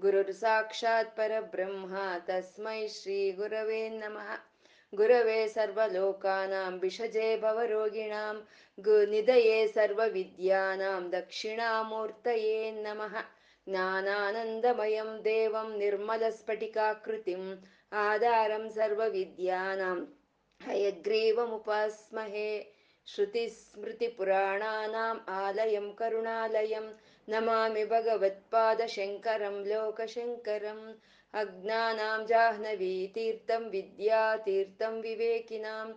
ಗುರುರು ಸಾಕ್ಷಾತ್ ಪರಬ್ರಹ್ಮ ತಸ್ಮೈ ಶ್ರೀ ಗುರವೇ ನಮಃ ಗುರವೇ ಸರ್ವಲೋಕಾನಾಂ ಭಿಷಜೇ ಭವರೋಗಿಣಾಂ ಗು ನಿಧಯೇ ಸರ್ವವಿದ್ಯಾನಾಂ ದಕ್ಷಿಣಾಮೂರ್ತಯೇ ನಮಃ ज्ञानानन्दमयं देवं ಆಧಾರಂ आधारं सर्वविद्यानां, हयग्रीवमुपास्महे। श्रुतिस्मृतिपुराणानाम् आलयं करुणालयं नमामि भगवत्पादशङ्करं लोकशङ्करम् अज्ञानां जाह्नवीतीर्थं विद्यातीर्थं विवेकिनां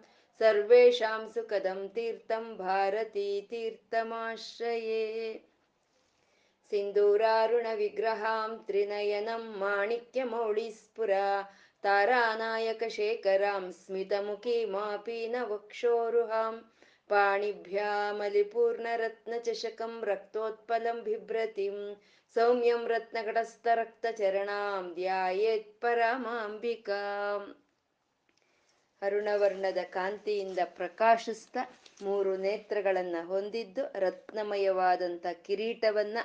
सर्वेषां सुखदं तीर्थं भारतीतीर्थमाश्रये सिन्दूरारुणविग्रहां त्रिनयनं माणिक्यमौळिस्फुरा तारानायकशेखरां स्मितमुखीमापीनवक्षोरुहां पाणिभ्यामलिपूर्णरत्नचषकं रक्तोत्पलं बिभ्रतिं सौम्यं रत्नकटस्थरक्तचरणां ಧ್ಯಾಯೇತ್ ಪರಮಾಂಬಿಕಾಂ ಅರುಣವರ್ಣದ ಕಾಂತಿಯಿಂದ ಪ್ರಕಾಶಿಸ್ತಾ ಮೂರು ನೇತ್ರಗಳನ್ನ ಹೊಂದಿದ್ದು ರತ್ನಮಯವಾದಂಥ ಕಿರೀಟವನ್ನ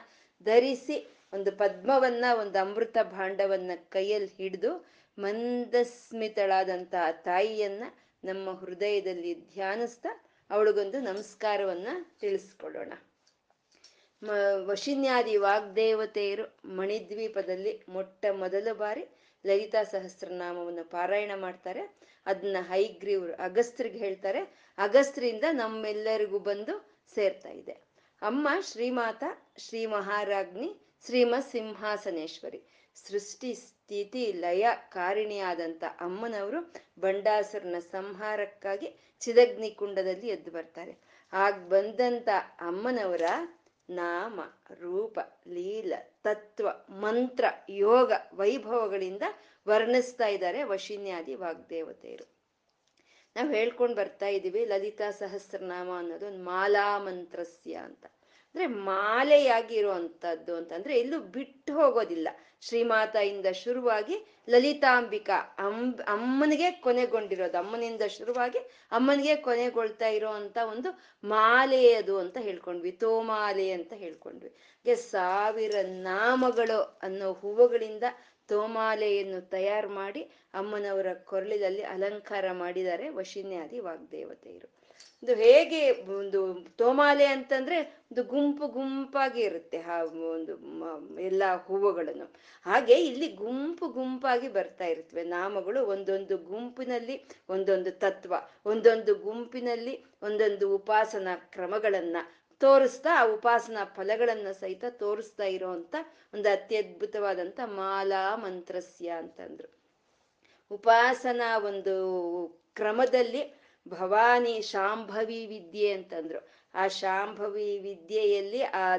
ಧರಿಸಿ ಒಂದು ಪದ್ಮವನ್ನ ಒಂದು ಅಮೃತ ಭಾಂಡವನ್ನ ಕೈಯಲ್ಲಿ ಹಿಡಿದು ಮಂದಸ್ಮಿತಳಾದಂಥ ತಾಯಿಯನ್ನ ನಮ್ಮ ಹೃದಯದಲ್ಲಿ ಧ್ಯಾನಿಸ್ತಾ ಅವಳಿಗೊಂದು ನಮಸ್ಕಾರವನ್ನ ತಿಳಿಸ್ಕೊಳ್ಳೋಣ. ಮ, ವಶಿನ್ಯಾದಿ ವಾಗ್ದೇವತೆಯರು ಮಣಿದ್ವೀಪದಲ್ಲಿ ಮೊಟ್ಟ ಮೊದಲ ಬಾರಿ ಲಲಿತಾ ಸಹಸ್ರನಾಮವನ್ನು ಪಾರಾಯಣ ಮಾಡ್ತಾರೆ. ಅದನ್ನ ಹೈಗ್ರೀವ್ರು ಅಗಸ್ತ್ರಿಗೆ ಹೇಳ್ತಾರೆ. ಅಗಸ್ತ್ರಿಂದ ನಮ್ಮೆಲ್ಲರಿಗೂ ಬಂದು ಸೇರ್ತಾ ಇದೆ. ಅಮ್ಮ ಶ್ರೀಮಾತ ಶ್ರೀ ಮಹಾರಾಜ್ಞಿ ಶ್ರೀಮತ್ ಸಿಂಹಾಸನೇಶ್ವರಿ ಸೃಷ್ಟಿ ಸ್ಥಿತಿ ಲಯ ಕಾರಿಣಿಯಾದಂಥ ಅಮ್ಮನವರು ಬಂಡಾಸುರನ ಸಂಹಾರಕ್ಕಾಗಿ ಚಿದಗ್ನಿ ಕುಂಡದಲ್ಲಿ ಎದ್ದು ಬರ್ತಾರೆ. ಆಗ ಬಂದಂತ ಅಮ್ಮನವರ ನಾಮ, ರೂಪ, ಲೀಲ, ತತ್ವ, ಮಂತ್ರ, ಯೋಗ, ವೈಭವಗಳಿಂದ ವರ್ಣಿಸ್ತಾ ಇದ್ದಾರೆ ವಶಿನ್ಯಾದಿ ವಾಗ್ದೇವತೆಯರು. ನಾವು ಹೇಳ್ಕೊಂಡು ಬರ್ತಾ ಇದ್ದೀವಿ ಲಲಿತಾ ಸಹಸ್ರನಾಮ ಅನ್ನೋದು ಒಂದು ಮಾಲಾ ಮಂತ್ರಸ್ಯ ಅಂತ. ಅಂದ್ರೆ ಮಾಲೆಯಾಗಿರುವಂತದ್ದು ಅಂತಂದ್ರೆ ಎಲ್ಲೂ ಬಿಟ್ಟು ಹೋಗೋದಿಲ್ಲ. ಶ್ರೀಮಾತೆಯಿಂದ ಶುರುವಾಗಿ ಲಲಿತಾಂಬಿಕಾ, ಅಂಬ್, ಅಮ್ಮನಿಗೆ ಕೊನೆಗೊಂಡಿರೋದು, ಅಮ್ಮನಿಂದ ಶುರುವಾಗಿ ಅಮ್ಮನಿಗೆ ಕೊನೆಗೊಳ್ತಾ ಇರೋವಂಥ ಒಂದು ಮಾಲೆಯದು ಅಂತ ಹೇಳ್ಕೊಂಡ್ವಿ, ತೋಮಾಲೆ ಅಂತ ಹೇಳ್ಕೊಂಡ್ವಿ. ಸಾವಿರ ನಾಮಗಳು ಅನ್ನೋ ಹೂವುಗಳಿಂದ ತೋಮಾಲೆಯನ್ನು ತಯಾರು ಮಾಡಿ ಅಮ್ಮನವರ ಕೊರಳಿನಲ್ಲಿ ಅಲಂಕಾರ ಮಾಡಿದ್ದಾರೆ ವಶಿನ್ಯಾದಿ ವಾಗ್ದೇವತೆಯರು. ಇದು ಹೇಗೆ ಒಂದು ತೋಮಾಲೆ ಅಂತಂದ್ರೆ ಒಂದು ಗುಂಪು ಗುಂಪಾಗಿ ಇರುತ್ತೆ ಆ ಒಂದು ಎಲ್ಲ ಹೂವುಗಳನ್ನು. ಹಾಗೆ ಇಲ್ಲಿ ಗುಂಪು ಗುಂಪಾಗಿ ಬರ್ತಾ ಇರ್ತವೆ ನಾಮಗಳು ಒಂದೊಂದು ಗುಂಪಿನಲ್ಲಿ ಒಂದೊಂದು ತತ್ವ, ಒಂದೊಂದು ಗುಂಪಿನಲ್ಲಿ ಒಂದೊಂದು ಉಪಾಸನಾ ಕ್ರಮಗಳನ್ನ ತೋರಿಸ್ತಾ, ಆ ಉಪಾಸನಾ ಫಲಗಳನ್ನ ಸಹಿತ ತೋರಿಸ್ತಾ ಇರೋವಂಥ ಒಂದು ಅತ್ಯದ್ಭುತವಾದಂಥ ಮಾಲಾ ಮಂತ್ರಸ್ಯ ಅಂತಂದ್ರು. ಉಪಾಸನಾ ಒಂದು ಕ್ರಮದಲ್ಲಿ ಭವಾನಿ ಶಾಂಭವಿ ವಿದ್ಯೆ ಅಂತಂದ್ರು. ಆ ಶಾಂಭವಿ ವಿದ್ಯೆಯಲ್ಲಿ ಆ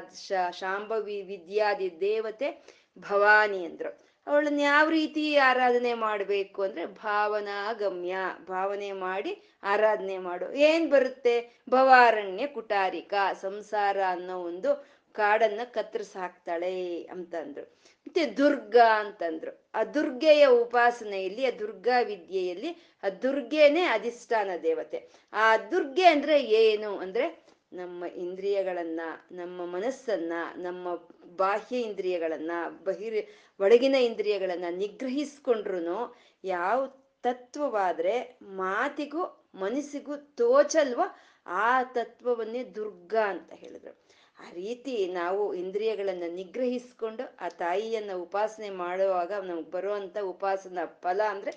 ಶಾಂಭವಿ ವಿದ್ಯಾದಿ ದೇವತೆ ಭವಾನಿ ಅಂದ್ರು. ಅವಳನ್ನ ಯಾವ ರೀತಿ ಆರಾಧನೆ ಮಾಡಬೇಕು ಅಂದ್ರೆ ಭಾವನಾ ಗಮ್ಯ ಭಾವನೆ ಮಾಡಿ ಆರಾಧನೆ ಮಾಡು. ಏನ್ ಬರುತ್ತೆ? ಭವಾರಣ್ಯ ಕುಟಾರಿಕ, ಸಂಸಾರ ಅನ್ನೋ ಒಂದು ಕಾಡನ್ನ ಕತ್ತರಿಸಿ ಹಾಕ್ತಾಳೆ ಅಂತಂದ್ರು. ಮತ್ತೆ ದುರ್ಗಾ ಅಂತಂದ್ರು. ಆ ದುರ್ಗೆಯ ಉಪಾಸನೆಯಲ್ಲಿ, ಆ ದುರ್ಗಾ ವಿದ್ಯೆಯಲ್ಲಿ, ಆ ದುರ್ಗೆನೇ ಅಧಿಷ್ಠಾನ ದೇವತೆ. ಆ ದುರ್ಗೆ ಅಂದ್ರೆ ಏನು? ಅಂದ್ರೆ ನಮ್ಮ ಇಂದ್ರಿಯಗಳನ್ನ, ನಮ್ಮ ಮನಸ್ಸನ್ನ, ನಮ್ಮ ಬಾಹ್ಯ ಇಂದ್ರಿಯಗಳನ್ನ, ಬಹಿರ್, ಒಳಗಿನ ಇಂದ್ರಿಯಗಳನ್ನ ನಿಗ್ರಹಿಸ್ಕೊಂಡ್ರು ಯಾವ ತತ್ವವಾದ್ರೆ ಮಾತಿಗೂ ಮನಸ್ಸಿಗೂ ತೋಚಲ್ವ ಆ ತತ್ವವನ್ನೇ ದುರ್ಗಾ ಅಂತ ಹೇಳಿದ್ರು. ಆ ರೀತಿ ನಾವು ಇಂದ್ರಿಯಗಳನ್ನ ನಿಗ್ರಹಿಸ್ಕೊಂಡು ಆ ತಾಯಿಯನ್ನ ಉಪಾಸನೆ ಮಾಡುವಾಗ ನಮ್ಗೆ ಬರುವಂತ ಉಪಾಸನ ಫಲ ಅಂದ್ರೆ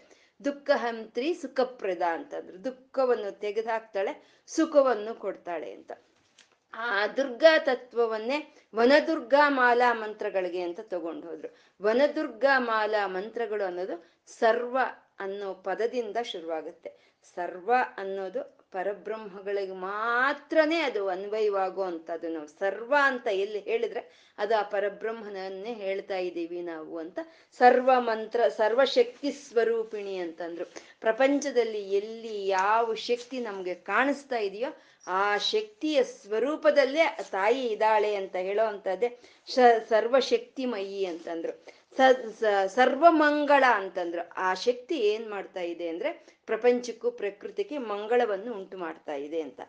ದುಃಖ ಹಂತ್ರಿ ಸುಖಪ್ರದ ಅಂತಂದ್ರು ದುಃಖವನ್ನು ತೆಗೆದುಹಾಕ್ತಾಳೆ, ಸುಖವನ್ನು ಕೊಡ್ತಾಳೆ ಅಂತ. ಆ ದುರ್ಗಾ ತತ್ವವನ್ನೇ ವನದುರ್ಗಾ ಮಾಲಾ ಮಂತ್ರಗಳಿಗೆ ಅಂತ ತಗೊಂಡು ಹೋದ್ರು ವನದುರ್ಗಾ ಮಾಲಾ ಮಂತ್ರಗಳು ಅನ್ನೋದು ಸರ್ವ ಅನ್ನೋ ಪದದಿಂದ ಶುರುವಾಗುತ್ತೆ. ಸರ್ವ ಅನ್ನೋದು ಪರಬ್ರಹ್ಮಗಳಿಗೆ ಮಾತ್ರನೇ ಅದು ಅನ್ವಯವಾಗುವಂಥದ್ದು. ನಾವು ಸರ್ವ ಅಂತ ಎಲ್ಲಿ ಹೇಳಿದ್ರೆ ಅದು ಆ ಪರಬ್ರಹ್ಮನನ್ನೇ ಹೇಳ್ತಾ ಇದ್ದೀವಿ ನಾವು ಅಂತ ಸರ್ವ ಮಂತ್ರ ಸರ್ವಶಕ್ತಿ ಸ್ವರೂಪಿಣಿ ಅಂತಂದ್ರು. ಪ್ರಪಂಚದಲ್ಲಿ ಎಲ್ಲಿ ಯಾವ ಶಕ್ತಿ ನಮಗೆ ಕಾಣಿಸ್ತಾ ಇದೆಯೋ ಆ ಶಕ್ತಿಯ ಸ್ವರೂಪದಲ್ಲೇ ತಾಯಿ ಇದ್ದಾಳೆ ಅಂತ ಹೇಳೋ ಅಂಥದ್ದೇ ಶ ಸರ್ವಶಕ್ತಿಮಯಿ ಅಂತಂದ್ರು. ಸರ್ವಮಂಗಳ ಅಂತಂದ್ರು. ಆ ಶಕ್ತಿ ಏನ್ ಮಾಡ್ತಾ ಇದೆ ಅಂದ್ರೆ ಪ್ರಪಂಚಕ್ಕೂ ಪ್ರಕೃತಿಗೆ ಮಂಗಳವನ್ನು ಉಂಟು ಮಾಡ್ತಾ ಇದೆ ಅಂತ.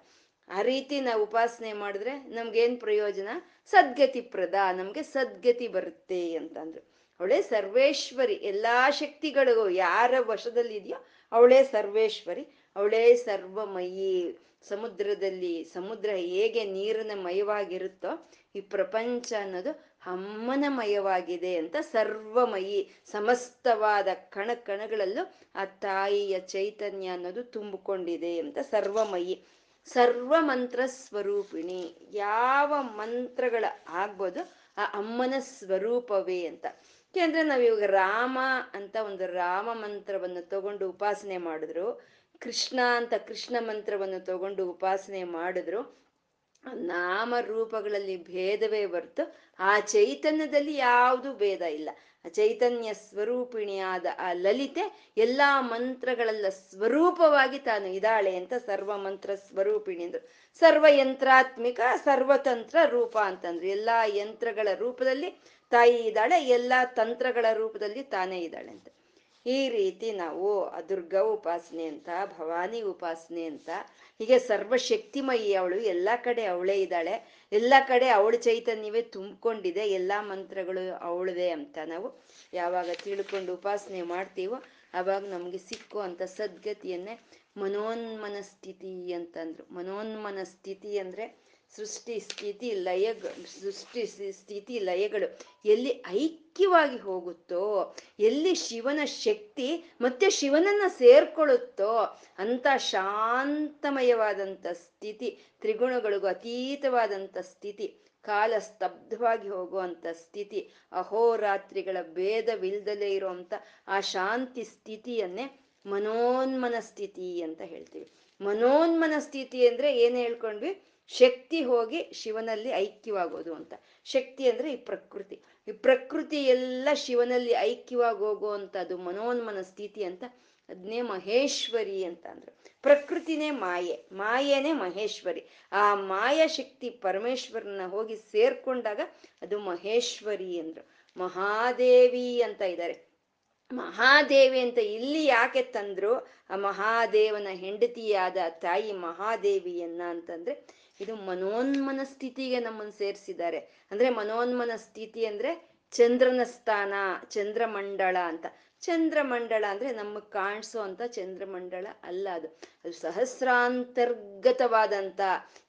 ಆ ರೀತಿ ನಾವು ಉಪಾಸನೆ ಮಾಡಿದ್ರೆ ನಮ್ಗೇನ್ ಪ್ರಯೋಜನ? ಸದ್ಗತಿ ಪ್ರದ, ನಮ್ಗೆ ಸದ್ಗತಿ ಬರುತ್ತೆ ಅಂತಂದ್ರು. ಅವಳೇ ಸರ್ವೇಶ್ವರಿ. ಎಲ್ಲಾ ಶಕ್ತಿಗಳಿಗೂ ಯಾರ ವಶದಲ್ಲಿದೆಯೋ ಅವಳೇ ಸರ್ವೇಶ್ವರಿ. ಅವಳೇ ಸರ್ವಮಯಿ. ಸಮುದ್ರದಲ್ಲಿ ಸಮುದ್ರ ಹೇಗೆ ನೀರಿನ ಮಯವಾಗಿರುತ್ತೋ ಈ ಪ್ರಪಂಚ ಅನ್ನೋದು ಅಮ್ಮನಮಯವಾಗಿದೆ ಅಂತ ಸರ್ವಮಯಿ ಸಮಸ್ತವಾದ ಕಣ ಕಣಗಳಲ್ಲೂ ಆ ತಾಯಿಯ ಚೈತನ್ಯ ಅನ್ನೋದು ತುಂಬಿಕೊಂಡಿದೆ ಅಂತ ಸರ್ವಮಯಿ. ಸರ್ವ ಮಂತ್ರ ಸ್ವರೂಪಿಣಿ. ಯಾವ ಮಂತ್ರಗಳ ಆಗ್ಬೋದು ಆ ಅಮ್ಮನ ಸ್ವರೂಪವೇ ಅಂತ. ಯಾಕೆಂದ್ರೆ ನಾವಿವಾಗ ರಾಮ ಅಂತ ಒಂದು ರಾಮ ಮಂತ್ರವನ್ನು ತಗೊಂಡು ಉಪಾಸನೆ ಮಾಡಿದ್ರು, ಕೃಷ್ಣ ಅಂತ ಕೃಷ್ಣ ಮಂತ್ರವನ್ನು ತಗೊಂಡು ಉಪಾಸನೆ ಮಾಡಿದ್ರು ನಾಮ ರೂಪಗಳಲ್ಲಿ ಭೇದವೇ ಬರ್ತು ಆ ಚೈತನ್ಯದಲ್ಲಿ ಯಾವುದು ಭೇದ ಇಲ್ಲ. ಆ ಚೈತನ್ಯ ಸ್ವರೂಪಿಣಿಯಾದ ಆ ಲಲಿತೆ ಎಲ್ಲಾ ಮಂತ್ರಗಳೆಲ್ಲ ಸ್ವರೂಪವಾಗಿ ತಾನು ಇದ್ದಾಳೆ ಅಂತ ಸರ್ವ ಮಂತ್ರ ಸ್ವರೂಪಿಣಿ ಅಂದ್ರು. ಸರ್ವ ಯಂತ್ರಾತ್ಮಿಕ ಸರ್ವತಂತ್ರ ರೂಪ ಅಂತಂದ್ರು. ಎಲ್ಲಾ ಯಂತ್ರಗಳ ರೂಪದಲ್ಲಿ ತಾಯಿ ಇದ್ದಾಳೆ, ಎಲ್ಲಾ ತಂತ್ರಗಳ ರೂಪದಲ್ಲಿ ತಾನೇ ಇದ್ದಾಳೆ ಅಂತ. ಈ ರೀತಿ ನಾವು ದುರ್ಗಾ ಉಪಾಸನೆ ಅಂತ, ಭವಾನಿ ಉಪಾಸನೆ ಅಂತ, ಹೀಗೆ ಸರ್ವಶಕ್ತಿಮಯಿ ಅವಳು, ಎಲ್ಲ ಕಡೆ ಅವಳೇ ಇದ್ದಾಳೆ, ಎಲ್ಲ ಕಡೆ ಅವಳ ಚೈತನ್ಯವೇ ತುಂಬಿಕೊಂಡಿದೆ, ಎಲ್ಲ ಮಂತ್ರಗಳು ಅವಳವೇ ಅಂತ ನಾವು ಯಾವಾಗ ತಿಳ್ಕೊಂಡು ಉಪಾಸನೆ ಮಾಡ್ತೀವೋ, ಅವಾಗ ನಮಗೆ ಸಿಕ್ಕೋ ಅಂತ ಸದ್ಗತಿಯನ್ನೇ ಮನೋನ್ಮನ ಸ್ಥಿತಿ ಅಂತಂದ್ರು. ಮನೋನ್ಮನ ಸ್ಥಿತಿ ಅಂದ್ರೆ ಸೃಷ್ಟಿ ಸ್ಥಿತಿ ಲಯ ಸೃಷ್ಟಿ ಸ್ಥಿತಿ ಲಯಗಳು ಎಲ್ಲಿ ಐಕ್ಯವಾಗಿ ಹೋಗುತ್ತೋ, ಎಲ್ಲಿ ಶಿವನ ಶಕ್ತಿ ಮತ್ತೆ ಶಿವನನ್ನ ಸೇರ್ಕೊಳ್ಳುತ್ತೋ ಅಂತ ಶಾಂತಮಯವಾದಂಥ ಸ್ಥಿತಿ, ತ್ರಿಗುಣಗಳಿಗೂ ಅತೀತವಾದಂಥ ಸ್ಥಿತಿ, ಕಾಲ ಸ್ತಬ್ಧವಾಗಿ ಹೋಗುವಂಥ ಸ್ಥಿತಿ, ಅಹೋರಾತ್ರಿಗಳ ಭೇದವಿಲ್ದಲೇ ಇರುವಂಥ ಆ ಶಾಂತಿ ಸ್ಥಿತಿಯನ್ನೇ ಮನೋನ್ಮನ ಸ್ಥಿತಿ ಅಂತ ಹೇಳ್ತೀವಿ. ಮನೋನ್ಮನ ಸ್ಥಿತಿ ಅಂದ್ರೆ ಏನ್ ಹೇಳ್ಕೊಂಡ್ವಿ? ಶಕ್ತಿ ಹೋಗಿ ಶಿವನಲ್ಲಿ ಐಕ್ಯವಾಗೋದು ಅಂತ. ಶಕ್ತಿ ಅಂದ್ರೆ ಈ ಪ್ರಕೃತಿ. ಈ ಪ್ರಕೃತಿ ಎಲ್ಲ ಶಿವನಲ್ಲಿ ಐಕ್ಯವಾಗಿ ಅದು ಮನೋನ್ಮನ ಸ್ಥಿತಿ ಅಂತ ಅದ್ನೇ ಮಹೇಶ್ವರಿ ಅಂತ ಅಂದ್ರು. ಪ್ರಕೃತಿನೇ ಮಾಯೆ. ಮಾಯೆನೇ ಮಹೇಶ್ವರಿ. ಆ ಮಾಯಾ ಶಕ್ತಿ ಪರಮೇಶ್ವರನ ಹೋಗಿ ಸೇರ್ಕೊಂಡಾಗ ಅದು ಮಹೇಶ್ವರಿ ಅಂದ್ರು. ಮಹಾದೇವಿ ಅಂತ ಇದ್ದಾರೆ ಮಹಾದೇವಿ ಅಂತ ಇಲ್ಲಿ ಯಾಕೆ ತಂದ್ರು? ಆ ಮಹಾದೇವನ ಹೆಂಡತಿಯಾದ ತಾಯಿ ಮಹಾದೇವಿಯನ್ನ ಅಂತಂದ್ರೆ ಇದು ಮನೋನ್ಮನ ಸ್ಥಿತಿಗೆ ನಮ್ಮನ್ನು ಸೇರಿಸಿದ್ದಾರೆ. ಅಂದ್ರೆ ಮನೋನ್ಮನ ಸ್ಥಿತಿ ಅಂದ್ರೆ ಚಂದ್ರನ ಸ್ಥಾನ, ಚಂದ್ರಮಂಡಳ ಅಂತ. ಚಂದ್ರಮಂಡಳ ಅಂದ್ರೆ ನಮಗೆ ಕಾಣಿಸೋ ಅಂತ ಚಂದ್ರಮಂಡಳ ಅಲ್ಲ ಅದು. ಅದು ಸಹಸ್ರಾಂತರ್ಗತವಾದಂತ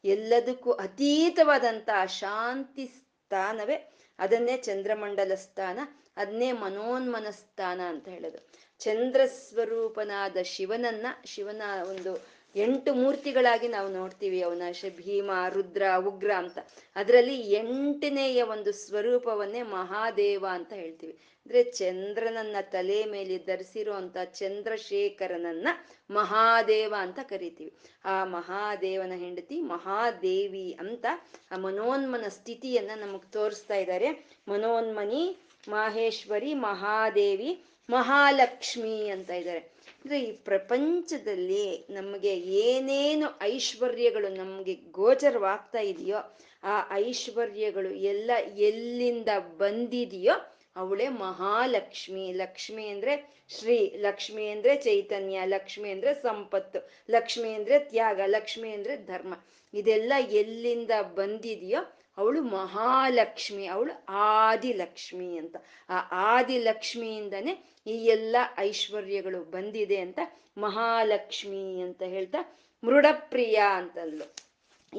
ಎಲ್ಲದಕ್ಕೂ ಅತೀತವಾದಂತ ಶಾಂತಿ ಸ್ಥಾನವೇ ಅದನ್ನೇ ಚಂದ್ರಮಂಡಲ ಸ್ಥಾನ, ಅದನ್ನೇ ಮನೋನ್ಮನ ಸ್ಥಾನ ಅಂತ ಹೇಳೋದು. ಚಂದ್ರ ಸ್ವರೂಪನಾದ ಶಿವನನ್ನ, ಶಿವನ ಒಂದು ಎಂಟು ಮೂರ್ತಿಗಳಾಗಿ ನಾವು ನೋಡ್ತೀವಿ ಅವನ ಭೀಮ, ರುದ್ರ, ಉಗ್ರ ಅಂತ. ಅದರಲ್ಲಿ ಎಂಟನೆಯ ಒಂದು ಸ್ವರೂಪವನ್ನೇ ಮಹಾದೇವ ಅಂತ ಹೇಳ್ತೀವಿ. ಅಂದ್ರೆ ಚಂದ್ರನನ್ನ ತಲೆ ಮೇಲೆ ಧರಿಸಿರುವಂತ ಚಂದ್ರಶೇಖರನನ್ನ ಮಹಾದೇವ ಅಂತ ಕರಿತೀವಿ. ಆ ಮಹಾದೇವನ ಹೆಂಡತಿ ಮಹಾದೇವಿ ಅಂತ ಆ ಮನೋನ್ಮನ ಸ್ಥಿತಿಯನ್ನ ನಮಗ್ ತೋರಿಸ್ತಾ ಇದ್ದಾರೆ ಮನೋನ್ಮನಿ, ಮಹೇಶ್ವರಿ, ಮಹಾದೇವಿ, ಮಹಾಲಕ್ಷ್ಮಿ ಅಂತ ಇದ್ದಾರೆ ಅಂದ್ರೆ ಈ ಪ್ರಪಂಚದಲ್ಲಿ ನಮಗೆ ಏನೇನು ಐಶ್ವರ್ಯಗಳು ನಮಗೆ ಗೋಚರವಾಗ್ತಾ ಇದೆಯೋ ಆ ಐಶ್ವರ್ಯಗಳು ಎಲ್ಲ ಎಲ್ಲಿಂದ ಬಂದಿದೆಯೋ ಅವಳೇ ಮಹಾಲಕ್ಷ್ಮಿ. ಲಕ್ಷ್ಮಿ ಅಂದ್ರೆ ಶ್ರೀ, ಲಕ್ಷ್ಮಿ ಅಂದ್ರೆ ಚೈತನ್ಯ, ಲಕ್ಷ್ಮಿ ಅಂದ್ರೆ ಸಂಪತ್ತು, ಲಕ್ಷ್ಮಿ ಅಂದ್ರೆ ತ್ಯಾಗ, ಲಕ್ಷ್ಮಿ ಅಂದ್ರೆ ಧರ್ಮ. ಇದೆಲ್ಲ ಎಲ್ಲಿಂದ ಬಂದಿದೆಯೋ ಅವಳು ಮಹಾಲಕ್ಷ್ಮಿ, ಅವಳು ಆದಿಲಕ್ಷ್ಮಿ ಅಂತ. ಆ ಆದಿಲಕ್ಷ್ಮಿಯಿಂದನೇ ಈ ಎಲ್ಲ ಐಶ್ವರ್ಯಗಳು ಬಂದಿದೆ ಅಂತ ಮಹಾಲಕ್ಷ್ಮಿ ಅಂತ ಹೇಳ್ತಾ ಮೃಡಪ್ರಿಯ ಅಂತಂದ್ಲು.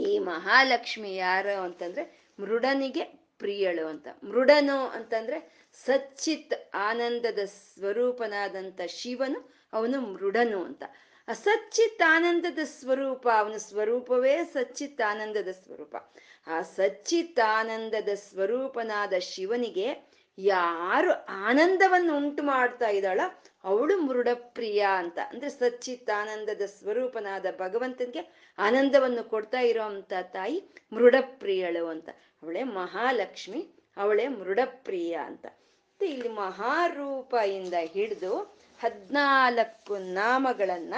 ಈ ಮಹಾಲಕ್ಷ್ಮಿ ಯಾರು ಅಂತಂದ್ರೆ ಮೃಡನಿಗೆ ಪ್ರಿಯಳು ಅಂತ. ಮೃಡನು ಅಂತಂದ್ರೆ ಸಚ್ಚಿತ್ ಆನಂದದ ಸ್ವರೂಪನಾದಂಥ ಶಿವನು, ಅವನು ಮೃಡನು ಅಂತ. ಅಸಚ್ಚಿತ್ ಆನಂದದ ಸ್ವರೂಪ, ಅವನ ಸ್ವರೂಪವೇ ಸಚ್ಚಿತ್ ಆನಂದದ ಸ್ವರೂಪ. ಆ ಸಚ್ಚಿತ್ ಆನಂದದ ಸ್ವರೂಪನಾದ ಶಿವನಿಗೆ ಯಾರು ಆನಂದವನ್ನು ಉಂಟು ಮಾಡ್ತಾ ಇದ್ದಾಳ ಅವಳು ಮೃಡಪ್ರಿಯ ಅಂತ. ಅಂದ್ರೆ ಸಚ್ಚಿತ್ತಾನಂದದ ಸ್ವರೂಪನಾದ ಭಗವಂತನಿಗೆ ಆನಂದವನ್ನು ಕೊಡ್ತಾ ಇರೋಂತ ತಾಯಿ ಮೃಡಪ್ರಿಯಳು ಅಂತ. ಅವಳೇ ಮಹಾಲಕ್ಷ್ಮಿ, ಅವಳೇ ಮೃಡಪ್ರಿಯ ಅಂತ. ಇಲ್ಲಿ ಮಹಾರೂಪದಿಂದ ಹಿಡಿದು ಹದ್ನಾಲ್ಕು ನಾಮಗಳನ್ನ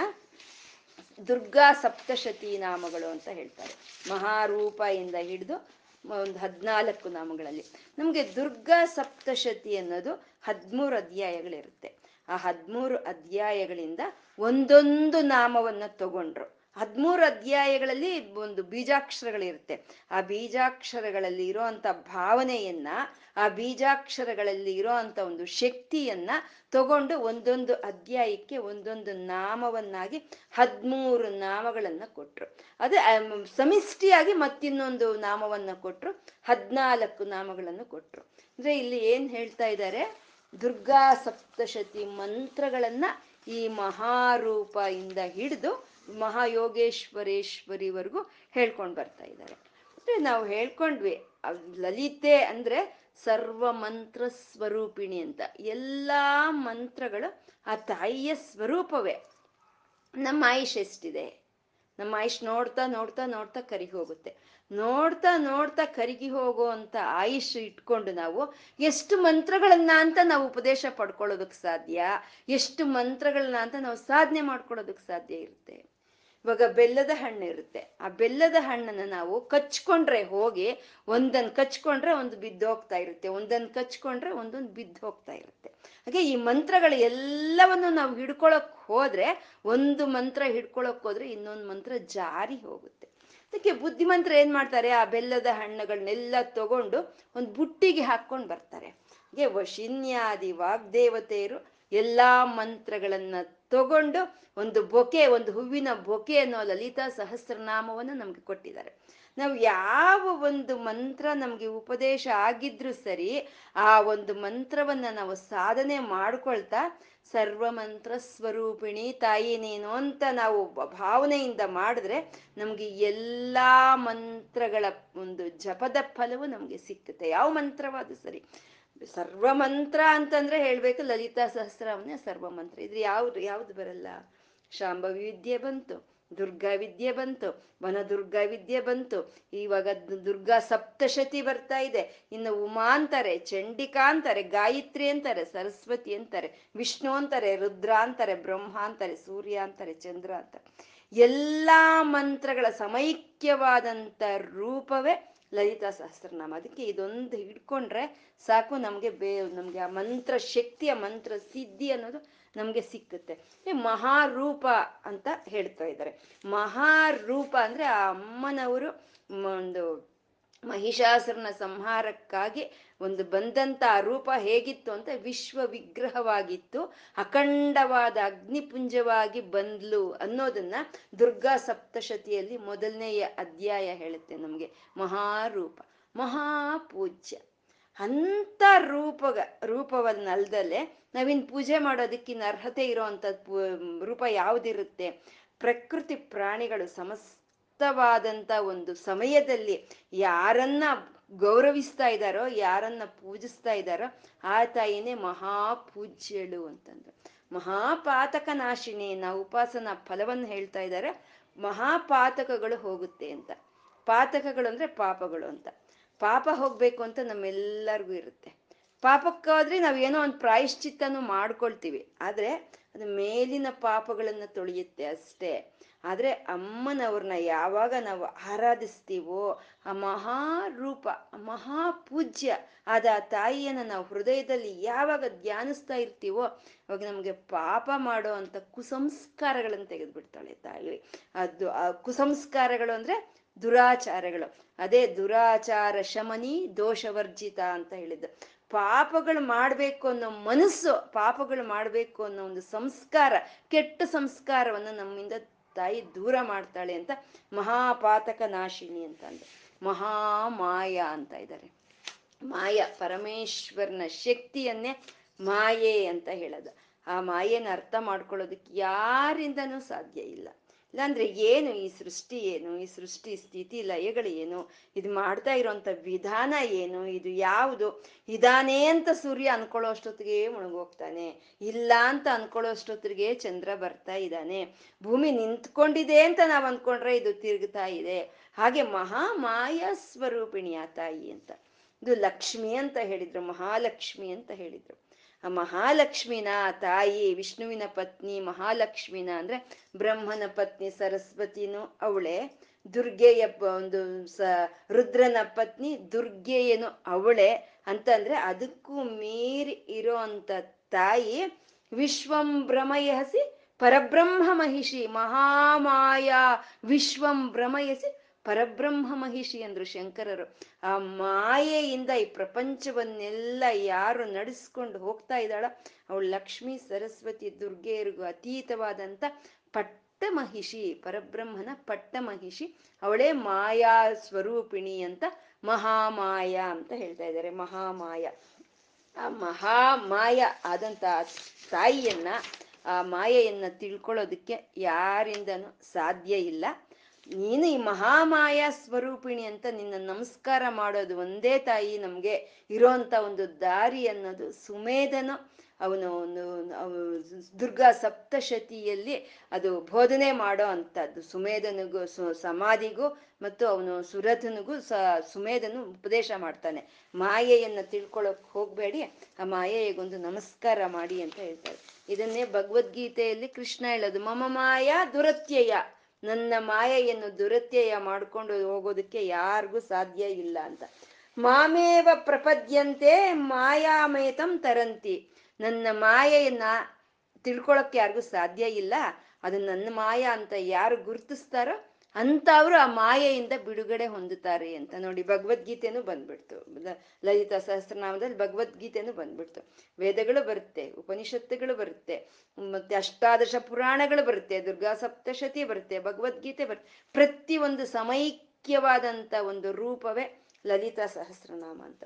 ದುರ್ಗಾ ಸಪ್ತಶತಿ ನಾಮಗಳು ಅಂತ ಹೇಳ್ತಾರೆ. ಮಹಾರೂಪದಿಂದ ಹಿಡಿದು ಒಂದು ಹದಿನಾಲ್ಕು ನಾಮಗಳಲ್ಲಿ. ನಮಗೆ ದುರ್ಗಾ ಸಪ್ತಶತಿ ಅನ್ನೋದು ಹದಿಮೂರು ಅಧ್ಯಾಯಗಳಿರುತ್ತೆ. ಆ ಹದಿಮೂರು ಅಧ್ಯಾಯಗಳಿಂದ ಒಂದೊಂದು ನಾಮವನ್ನು ತಗೊಂಡ್ರು. ಹದಿಮೂರು ಅಧ್ಯಾಯಗಳಲ್ಲಿ ಒಂದು ಬೀಜಾಕ್ಷರಗಳಿರುತ್ತೆ. ಆ ಬೀಜಾಕ್ಷರಗಳಲ್ಲಿ ಇರೋಂಥ ಭಾವನೆಯನ್ನ, ಆ ಬೀಜಾಕ್ಷರಗಳಲ್ಲಿ ಇರೋ ಅಂತ ಒಂದು ಶಕ್ತಿಯನ್ನ ತಗೊಂಡು ಒಂದೊಂದು ಅಧ್ಯಾಯಕ್ಕೆ ಒಂದೊಂದು ನಾಮವನ್ನಾಗಿ ಹದಿಮೂರು ನಾಮಗಳನ್ನ ಕೊಟ್ರು. ಅದೇ ಸಮಿಷ್ಟಿಯಾಗಿ ಮತ್ತಿನ್ನೊಂದು ನಾಮವನ್ನ ಕೊಟ್ರು, ಹದಿನಾಲ್ಕು ನಾಮಗಳನ್ನು ಕೊಟ್ರು. ಅಂದ್ರೆ ಇಲ್ಲಿ ಏನ್ ಹೇಳ್ತಾ ಇದ್ದಾರೆ? ದುರ್ಗಾ ಸಪ್ತಶತಿ ಮಂತ್ರಗಳನ್ನ ಈ ಮಹಾರೂಪ ಇಂದ ಹಿಡಿದು ಮಹಾಯೋಗೇಶ್ವರೇಶ್ವರಿವರೆಗೂ ಹೇಳ್ಕೊಂಡು ಬರ್ತಾ ಇದ್ದಾರೆ. ಮತ್ತೆ ನಾವು ಹೇಳ್ಕೊಂಡ್ವಿ ಲಲಿತೆ ಅಂದ್ರೆ ಸರ್ವ ಮಂತ್ರ ಸ್ವರೂಪಿಣಿ ಅಂತ. ಎಲ್ಲಾ ಮಂತ್ರಗಳು ಆ ತಾಯಿಯ ಸ್ವರೂಪವೇ. ನಮ್ಮ ಆಯುಷ್ ಎಷ್ಟಿದೆ? ನಮ್ಮ ಆಯುಷ್ ನೋಡ್ತಾ ನೋಡ್ತಾ ನೋಡ್ತಾ ಕರಿಗಿ ಹೋಗುತ್ತೆ. ನೋಡ್ತಾ ನೋಡ್ತಾ ಕರಿಗಿ ಹೋಗೋ ಅಂತ ಆಯುಷ್ ಇಟ್ಕೊಂಡು ನಾವು ಎಷ್ಟು ಮಂತ್ರಗಳನ್ನ ಅಂತ ನಾವು ಉಪದೇಶ ಪಡ್ಕೊಳ್ಳೋದಕ್ಕೆ ಸಾಧ್ಯ? ಎಷ್ಟು ಮಂತ್ರಗಳನ್ನ ಅಂತ ನಾವು ಸಾಧನೆ ಮಾಡ್ಕೊಳ್ಳೋದಕ್ಕೆ ಸಾಧ್ಯ ಇರುತ್ತೆ? ಇವಾಗ ಬೆಲ್ಲದ ಹಣ್ಣು ಇರುತ್ತೆ. ಆ ಬೆಲ್ಲದ ಹಣ್ಣನ್ನ ನಾವು ಕಚ್ಕೊಂಡ್ರೆ ಹೋಗಿ ಒಂದನ್ ಕಚ್ಕೊಂಡ್ರೆ ಒಂದು ಬಿದ್ದು ಹೋಗ್ತಾ ಇರುತ್ತೆ. ಒಂದನ್ ಕಚ್ಕೊಂಡ್ರೆ ಒಂದೊಂದು ಬಿದ್ದು ಹೋಗ್ತಾ ಇರುತ್ತೆ. ಹಾಗೆ ಈ ಮಂತ್ರಗಳು ಎಲ್ಲವನ್ನು ನಾವು ಹಿಡ್ಕೊಳಕ್ ಹೋದ್ರೆ, ಒಂದು ಮಂತ್ರ ಹಿಡ್ಕೊಳಕ್ ಹೋದ್ರೆ ಇನ್ನೊಂದು ಮಂತ್ರ ಜಾರಿ ಹೋಗುತ್ತೆ. ಅದಕ್ಕೆ ಬುದ್ಧಿಮಂತ್ರ ಏನ್ ಮಾಡ್ತಾರೆ? ಆ ಬೆಲ್ಲದ ಹಣ್ಣುಗಳನ್ನೆಲ್ಲ ತಗೊಂಡು ಒಂದು ಬುಟ್ಟಿಗೆ ಹಾಕೊಂಡು ಬರ್ತಾರೆ. ಹಾಗೆ ವಶಿನ್ಯಾದಿ ವಾಗ್ದೇವತೆಯರು ಎಲ್ಲಾ ಮಂತ್ರಗಳನ್ನ ತಗೊಂಡು ಒಂದು ಬೊಕೆ, ಒಂದು ಹೂವಿನ ಬೊಕೆ ಅನ್ನೋ ಲಲಿತಾ ಸಹಸ್ರನಾಮವನ್ನು ನಮ್ಗೆ ಕೊಟ್ಟಿದ್ದಾರೆ. ನಾವು ಯಾವ ಒಂದು ಮಂತ್ರ ನಮ್ಗೆ ಉಪದೇಶ ಆಗಿದ್ರು ಸರಿ, ಆ ಒಂದು ಮಂತ್ರವನ್ನ ನಾವು ಸಾಧನೆ ಮಾಡ್ಕೊಳ್ತಾ ಸರ್ವ ಮಂತ್ರ ಸ್ವರೂಪಿಣಿ ತಾಯಿ ನೀನು ಅಂತ ನಾವು ಭಾವನೆಯಿಂದ ಮಾಡಿದ್ರೆ ನಮ್ಗೆ ಎಲ್ಲಾ ಮಂತ್ರಗಳ ಒಂದು ಜಪದ ಫಲವು ನಮ್ಗೆ ಸಿಕ್ಕುತ್ತೆ. ಯಾವ ಮಂತ್ರವಾದ ಸರಿ. ಸರ್ವ ಮಂತ್ರ ಅಂತಂದ್ರೆ ಹೇಳ್ಬೇಕು ಲಲಿತಾ ಸಹಸ್ರವನ್ನೇ ಸರ್ವ ಮಂತ್ರ ಇದ್ರೆ ಯಾವ್ದು ಯಾವ್ದು ಬರಲ್ಲ? ಶಾಂಭವಿ ವಿದ್ಯೆ ಬಂತು, ದುರ್ಗಾ ವಿದ್ಯೆ ಬಂತು ವನ ದುರ್ಗಾ ವಿದ್ಯೆ ಬಂತು. ಇವಾಗ ದುರ್ಗಾ ಸಪ್ತಶತಿ ಬರ್ತಾ ಇದೆ. ಇನ್ನು ಉಮಾ ಅಂತಾರೆ, ಚಂಡಿಕಾ ಅಂತಾರೆ, ಗಾಯತ್ರಿ ಅಂತಾರೆ, ಸರಸ್ವತಿ ಅಂತಾರೆ, ವಿಷ್ಣು ಅಂತಾರೆ, ರುದ್ರ ಅಂತಾರೆ, ಬ್ರಹ್ಮ ಅಂತಾರೆ, ಸೂರ್ಯ ಅಂತಾರೆ, ಚಂದ್ರ ಅಂತಾರೆ. ಎಲ್ಲಾ ಮಂತ್ರಗಳ ಸಮೈಕ್ಯವಾದಂಥ ರೂಪವೇ ಲಲಿತಾ ಸಹಸ್ರನಾಮ. ಅದಕ್ಕೆ ಇದೊಂದು ಹಿಡ್ಕೊಂಡ್ರೆ ಸಾಕು ನಮಗೆ ಬೇ, ನಮ್ಗೆ ಆ ಮಂತ್ರ ಶಕ್ತಿಯ ಮಂತ್ರ ಸಿದ್ಧಿ ಅನ್ನೋದು ನಮ್ಗೆ ಸಿಕ್ಕುತ್ತೆ. ಮಹಾರೂಪ ಅಂತ ಹೇಳ್ತಾ ಇದ್ದಾರೆ. ಮಹಾರೂಪ ಅಂದ್ರೆ ಆ ಅಮ್ಮನವರು ಒಂದು ಮಹಿಷಾಸುರನ ಸಂಹಾರಕ್ಕಾಗಿ ಒಂದು ಬಂದಂತ ರೂಪ ಹೇಗಿತ್ತು ಅಂತ ವಿಶ್ವ ವಿಗ್ರಹವಾಗಿತ್ತು ಅಖಂಡವಾದ ಅಗ್ನಿಪುಂಜವಾಗಿ ಬಂದ್ಲು ಅನ್ನೋದನ್ನ ದುರ್ಗಾ ಸಪ್ತಶತಿಯಲ್ಲಿ ಮೊದಲನೆಯ ಅಧ್ಯಾಯ ಹೇಳುತ್ತೆ ನಮಗೆ. ಮಹಾರೂಪ, ಮಹಾಪೂಜ್ಯ. ಅಂತ ರೂಪಗ, ರೂಪವನ್ನಲ್ದಲೆ ನಾವಿನ್ ಪೂಜೆ ಮಾಡೋದಕ್ಕಿನ್ನ ಅರ್ಹತೆ ಇರೋವಂಥ ರೂಪ ಯಾವ್ದಿರುತ್ತೆ? ಪ್ರಕೃತಿ ಪ್ರಾಣಿಗಳು ಸಮಸ್ತವಾದಂತ ಒಂದು ಸಮಯದಲ್ಲಿ ಯಾರನ್ನ ಗೌರವಿಸ್ತಾ ಇದ್ದಾರೋ ಯಾರನ್ನ ಪೂಜಿಸ್ತಾ ಇದ್ದಾರೋ ಆ ತಾಯಿನೇ ಮಹಾಪೂಜ್ಯಳು ಅಂತಂದ್ರು. ಮಹಾಪಾತಕ ನಾಶಿನಿ ನಾವು ಉಪಾಸನ ಫಲವನ್ನು ಹೇಳ್ತಾ ಇದ್ದಾರೆ ಮಹಾಪಾತಕಗಳು ಹೋಗುತ್ತೆ ಅಂತ. ಪಾತಕಗಳು ಅಂದ್ರೆ ಪಾಪಗಳು ಅಂತ. ಪಾಪ ಹೋಗ್ಬೇಕು ಅಂತ ನಮ್ಮೆಲ್ಲರಿಗೂ ಇರುತ್ತೆ. ಪಾಪಕ್ಕಾದ್ರೆ ನಾವೇನೋ ಒಂದು ಪ್ರಾಯಶ್ಚಿತ್ತನು ಮಾಡ್ಕೊಳ್ತೀವಿ. ಆದ್ರೆ ಅದು ಮೇಲಿನ ಪಾಪಗಳನ್ನು ತೊಳೆಯುತ್ತೆ ಅಷ್ಟೇ. ಆದ್ರೆ ಅಮ್ಮನವ್ರನ್ನ ಯಾವಾಗ ನಾವು ಆರಾಧಿಸ್ತೀವೋ ಆ ಮಹಾರೂಪ ಮಹಾಪೂಜ್ಯ ಆದ ಆ ತಾಯಿಯನ್ನ ನಾವು ಹೃದಯದಲ್ಲಿ ಯಾವಾಗ ಧ್ಯಾನಿಸ್ತಾ ಇರ್ತೀವೋ ಅವಾಗ ನಮಗೆ ಪಾಪ ಮಾಡೋ ಅಂತ ಕುಸಂಸ್ಕಾರಗಳನ್ನು ತೆಗೆದ್ಬಿಡ್ತಾಳೆ ತಾಯಿ. ಅದು ಆ ಕುಸಂಸ್ಕಾರಗಳು ಅಂದ್ರೆ ದುರಾಚಾರಗಳು. ಅದೇ ದುರಾಚಾರ ಶಮನಿ ದೋಷವರ್ಜಿತ ಅಂತ ಹೇಳಿದ್ದು. ಪಾಪಗಳು ಮಾಡಬೇಕು ಅನ್ನೋ ಮನಸ್ಸು, ಪಾಪಗಳು ಮಾಡಬೇಕು ಅನ್ನೋ ಒಂದು ಸಂಸ್ಕಾರ, ಕೆಟ್ಟ ಸಂಸ್ಕಾರವನ್ನು ನಮ್ಮಿಂದ ತಾಯಿ ದೂರ ಮಾಡ್ತಾಳೆ ಅಂತ ಮಹಾಪಾತಕ ನಾಶಿನಿ ಅಂತ ಅಂದ್ರೆ ಮಹಾಮಾಯ ಅಂತ ಇದ್ದಾರೆ. ಮಾಯ, ಪರಮೇಶ್ವರನ ಶಕ್ತಿಯನ್ನೇ ಮಾಯೆ ಅಂತ ಹೇಳೋದು. ಆ ಮಾಯೆನ ಅರ್ಥ ಮಾಡ್ಕೊಳ್ಳೋದಕ್ಕೆ ಯಾರಿಂದನೂ ಸಾಧ್ಯ ಇಲ್ಲ. ಇಲ್ಲಾಂದ್ರೆ ಏನು ಈ ಸೃಷ್ಟಿ ಏನು? ಈ ಸೃಷ್ಟಿ ಸ್ಥಿತಿ ಲಯಗಳು ಏನು? ಇದು ಮಾಡ್ತಾ ಇರೋಂಥ ವಿಧಾನ ಏನು? ಇದು ಯಾವುದು? ಇದಾನೇ ಅಂತ ಸೂರ್ಯ ಅನ್ಕೊಳ್ಳೋ ಅಷ್ಟೊತ್ತಿಗೆ ಮುಳುಗೋಗ್ತಾನೆ. ಇಲ್ಲ ಅಂತ ಅನ್ಕೊಳ್ಳೋ ಅಷ್ಟೊತ್ತಿಗೆ ಚಂದ್ರ ಬರ್ತಾ ಇದ್ದಾನೆ. ಭೂಮಿ ನಿಂತ್ಕೊಂಡಿದೆ ಅಂತ ನಾವು ಅನ್ಕೊಂಡ್ರೆ ಇದು ತಿರುಗ್ತಾ ಇದೆ. ಹಾಗೆ ಮಹಾ ಮಾಯಾ ಸ್ವರೂಪಿಣಿಯ ತಾಯಿ ಅಂತ. ಇದು ಲಕ್ಷ್ಮಿ ಅಂತ ಹೇಳಿದ್ರು, ಮಹಾಲಕ್ಷ್ಮಿ ಅಂತ ಹೇಳಿದ್ರು. ಮಹಾಲಕ್ಷ್ಮಿನ ತಾಯಿ ವಿಷ್ಣುವಿನ ಪತ್ನಿ ಮಹಾಲಕ್ಷ್ಮಿನ ಅಂದ್ರೆ ಬ್ರಹ್ಮನ ಪತ್ನಿ ಸರಸ್ವತಿನೂ ಅವಳೆ. ದುರ್ಗೆಯ ಒಂದು ಸ ರುದ್ರನ ಪತ್ನಿ ದುರ್ಗೆಯನು ಅವಳೆ ಅಂತಂದ್ರೆ ಅದಕ್ಕೂ ಮೀರಿ ಇರೋ ಅಂತ ತಾಯಿ ವಿಶ್ವಂ ಭ್ರಮಯಹಸಿ ಪರಬ್ರಹ್ಮ ಮಹಿಷಿ ಮಹಾಮಾಯಾ ವಿಶ್ವಂ ಭ್ರಮಯಸಿ ಪರಬ್ರಹ್ಮ ಮಹಿಷಿ ಅಂದ್ರು ಶಂಕರರು. ಆ ಮಾಯೆಯಿಂದ ಈ ಪ್ರಪಂಚವನ್ನೆಲ್ಲ ಯಾರು ನಡೆಸ್ಕೊಂಡು ಹೋಗ್ತಾ ಇದ್ದಾಳ ಅವಳು ಲಕ್ಷ್ಮೀ, ಸರಸ್ವತಿ, ದುರ್ಗೆಯರಿಗೂ ಅತೀತವಾದಂಥ ಪಟ್ಟ ಮಹಿಷಿ, ಪರಬ್ರಹ್ಮನ ಪಟ್ಟ ಮಹಿಷಿ. ಅವಳೇ ಮಾಯಾ ಸ್ವರೂಪಿಣಿ ಅಂತ ಮಹಾಮಾಯ ಅಂತ ಹೇಳ್ತಾ ಇದ್ದಾರೆ, ಮಹಾಮಾಯ. ಆ ಮಹಾಮಾಯ ಆದಂತ ತಾಯಿಯನ್ನ, ಆ ಮಾಯೆಯನ್ನ ತಿಳ್ಕೊಳ್ಳೋದಕ್ಕೆ ಯಾರಿಂದನೂ ಸಾಧ್ಯ ಇಲ್ಲ. ನೀನು ಈ ಮಹಾಮಾಯಾ ಸ್ವರೂಪಿಣಿ ಅಂತ ನಿನ್ನ ನಮಸ್ಕಾರ ಮಾಡೋದು ಒಂದೇ ತಾಯಿ ನಮ್ಗೆ ಇರೋಂತ ಒಂದು ದಾರಿ ಅನ್ನೋದು ಸುಮೇಧನು. ಅವನು ಒಂದು ದುರ್ಗಾ ಸಪ್ತಶತಿಯಲ್ಲಿ ಅದು ಬೋಧನೆ ಮಾಡೋ ಅಂಥದ್ದು. ಸುಮೇಧನಿಗೂ ಸಮಾಧಿಗೂ ಮತ್ತು ಅವನು ಸುರಥನಿಗೂ ಸ, ಸುಮೇಧನು ಉಪದೇಶ ಮಾಡ್ತಾನೆ. ಮಾಯೆಯನ್ನು ತಿಳ್ಕೊಳಕ್ ಹೋಗ್ಬೇಡಿ. ಆ ಮಾಯೆಗೊಂದು ನಮಸ್ಕಾರ ಮಾಡಿ ಅಂತ ಹೇಳ್ತಾರೆ. ಇದನ್ನೇ ಭಗವದ್ಗೀತೆಯಲ್ಲಿ ಕೃಷ್ಣ ಹೇಳೋದು. ಮಮ ಮಾಯಾ ದುರತ್ಯಯ. ನನ್ನ ಮಾಯೆಯನ್ನು ದುರತ್ಯಯ ಮಾಡ್ಕೊಂಡು ಹೋಗೋದಕ್ಕೆ ಯಾರಿಗೂ ಸಾಧ್ಯ ಇಲ್ಲ ಅಂತ. ಮಾಮೇವ ಪ್ರಪದ್ಯಂತೆ ಮಾಯಾಮೇತಂ ತರಂತಿ. ನನ್ನ ಮಾಯೆಯನ್ನ ತಿಳ್ಕೊಳಕ್ಕೆ ಯಾರಿಗೂ ಸಾಧ್ಯ ಇಲ್ಲ. ಅದು ನನ್ನ ಮಾಯ ಅಂತ ಯಾರು ಗುರುತಿಸ್ತಾರೋ ಅಂತ ಅವರು ಆ ಮಾಯೆಯಿಂದ ಬಿಡುಗಡೆ ಹೊಂದುತ್ತಾರೆ ಅಂತ ನೋಡಿ ಭಗವದ್ಗೀತೆನೂ ಬಂದ್ಬಿಡ್ತು. ಲಲಿತಾ ಸಹಸ್ರನಾಮದಲ್ಲಿ ಭಗವದ್ಗೀತೆನೂ ಬಂದ್ಬಿಡ್ತು. ವೇದಗಳು ಬರುತ್ತೆ, ಉಪನಿಷತ್ತುಗಳು ಬರುತ್ತೆ, ಮತ್ತೆ ಅಷ್ಟಾದಶ ಪುರಾಣಗಳು ಬರುತ್ತೆ, ದುರ್ಗಾ ಸಪ್ತಶತಿ ಬರುತ್ತೆ, ಭಗವದ್ಗೀತೆ ಬರುತ್ತೆ ಪ್ರತಿ ಒಂದು ಸಮೈಕ್ಯವಾದಂಥ ಒಂದು ರೂಪವೇ ಲಲಿತಾ ಸಹಸ್ರನಾಮ ಅಂತ.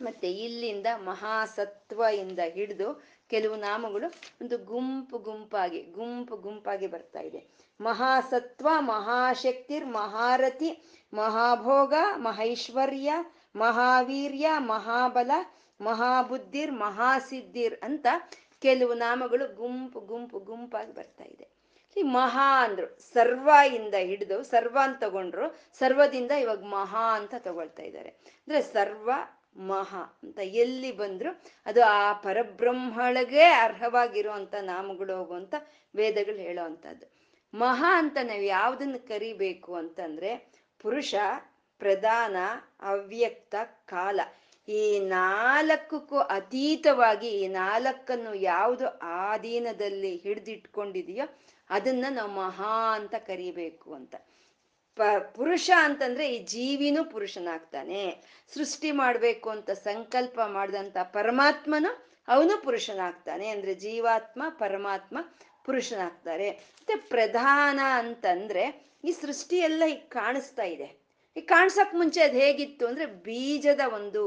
ಮತ್ತೆ ಇಲ್ಲಿಂದ ಮಹಾಸತ್ವ ಇಂದ ಹಿಡಿದು ಕೆಲವು ನಾಮಗಳು ಒಂದು ಗುಂಪು ಗುಂಪಾಗಿ ಗುಂಪು ಗುಂಪಾಗಿ ಬರ್ತಾ ಇದೆ. ಮಹಾಸತ್ವ, ಮಹಾಶಕ್ತಿರ್ ಮಹಾರಥಿ ಮಹಾಭೋಗ, ಮಹೈಶ್ವರ್ಯ, ಮಹಾವೀರ್ಯ, ಮಹಾಬಲ, ಮಹಾಬುದ್ಧಿರ್, ಮಹಾಸಿದ್ಧಿರ್ ಅಂತ ಕೆಲವು ನಾಮಗಳು ಗುಂಪು ಗುಂಪು, ಗುಂಪಾಗಿ ಬರ್ತಾ ಇದೆ. ಈ ಮಹಾ ಅಂದ್ರು, ಸರ್ವ ಇಂದ ಹಿಡಿದು, ಸರ್ವ ಅಂತ ತಗೊಂಡ್ರು, ಸರ್ವದಿಂದ ಇವಾಗ ಮಹಾ ಅಂತ ತಗೊಳ್ತಾ ಇದ್ದಾರೆ. ಅಂದ್ರೆ ಸರ್ವ ಮಹಾ ಅಂತ ಎಲ್ಲಿ ಬಂದ್ರು ಅದು ಆ ಪರಬ್ರಹ್ಮಳಿಗೆ ಅರ್ಹವಾಗಿರುವಂತ ನಾಮಗಳು ಹೋಗುವಂತ ವೇದಗಳು ಹೇಳೋ ಅಂಥದ್ದು. ಮಹಾ ಅಂತ ನಾವು ಯಾವುದನ್ನು ಕರಿಬೇಕು ಅಂತಂದ್ರೆ ಪುರುಷ, ಪ್ರಧಾನ, ಅವ್ಯಕ್ತ, ಕಾಲ. ಈ ನಾಲ್ಕಕ್ಕೂ ಅತೀತವಾಗಿ ಈ ನಾಲ್ಕನ್ನು ಯಾವುದು ಆಧೀನದಲ್ಲಿ ಹಿಡಿದಿಟ್ಕೊಂಡಿದೆಯೋ ಅದನ್ನ ನಾವು ಮಹಾ ಅಂತ ಕರಿಬೇಕು ಅಂತ. ಪ, ಪುರುಷ ಅಂತಂದ್ರೆ ಈ ಜೀವಿನೂ ಪುರುಷನಾಗ್ತಾನೆ. ಸೃಷ್ಟಿ ಮಾಡ್ಬೇಕು ಅಂತ ಸಂಕಲ್ಪ ಮಾಡಿದಂತ ಪರಮಾತ್ಮನು ಅವನು ಪುರುಷನಾಗ್ತಾನೆ. ಅಂದ್ರೆ ಜೀವಾತ್ಮ, ಪರಮಾತ್ಮ ಪುರುಷನಾಗ್ತಾರೆ. ಮತ್ತೆ ಪ್ರಧಾನ ಅಂತಂದ್ರೆ ಈ ಸೃಷ್ಟಿಯೆಲ್ಲ ಈಗ ಕಾಣಿಸ್ತಾ ಇದೆ. ಈ ಕಾಣಿಸಕ್ ಮುಂಚೆ ಅದು ಹೇಗಿತ್ತು ಅಂದ್ರೆ ಬೀಜದ ಒಂದು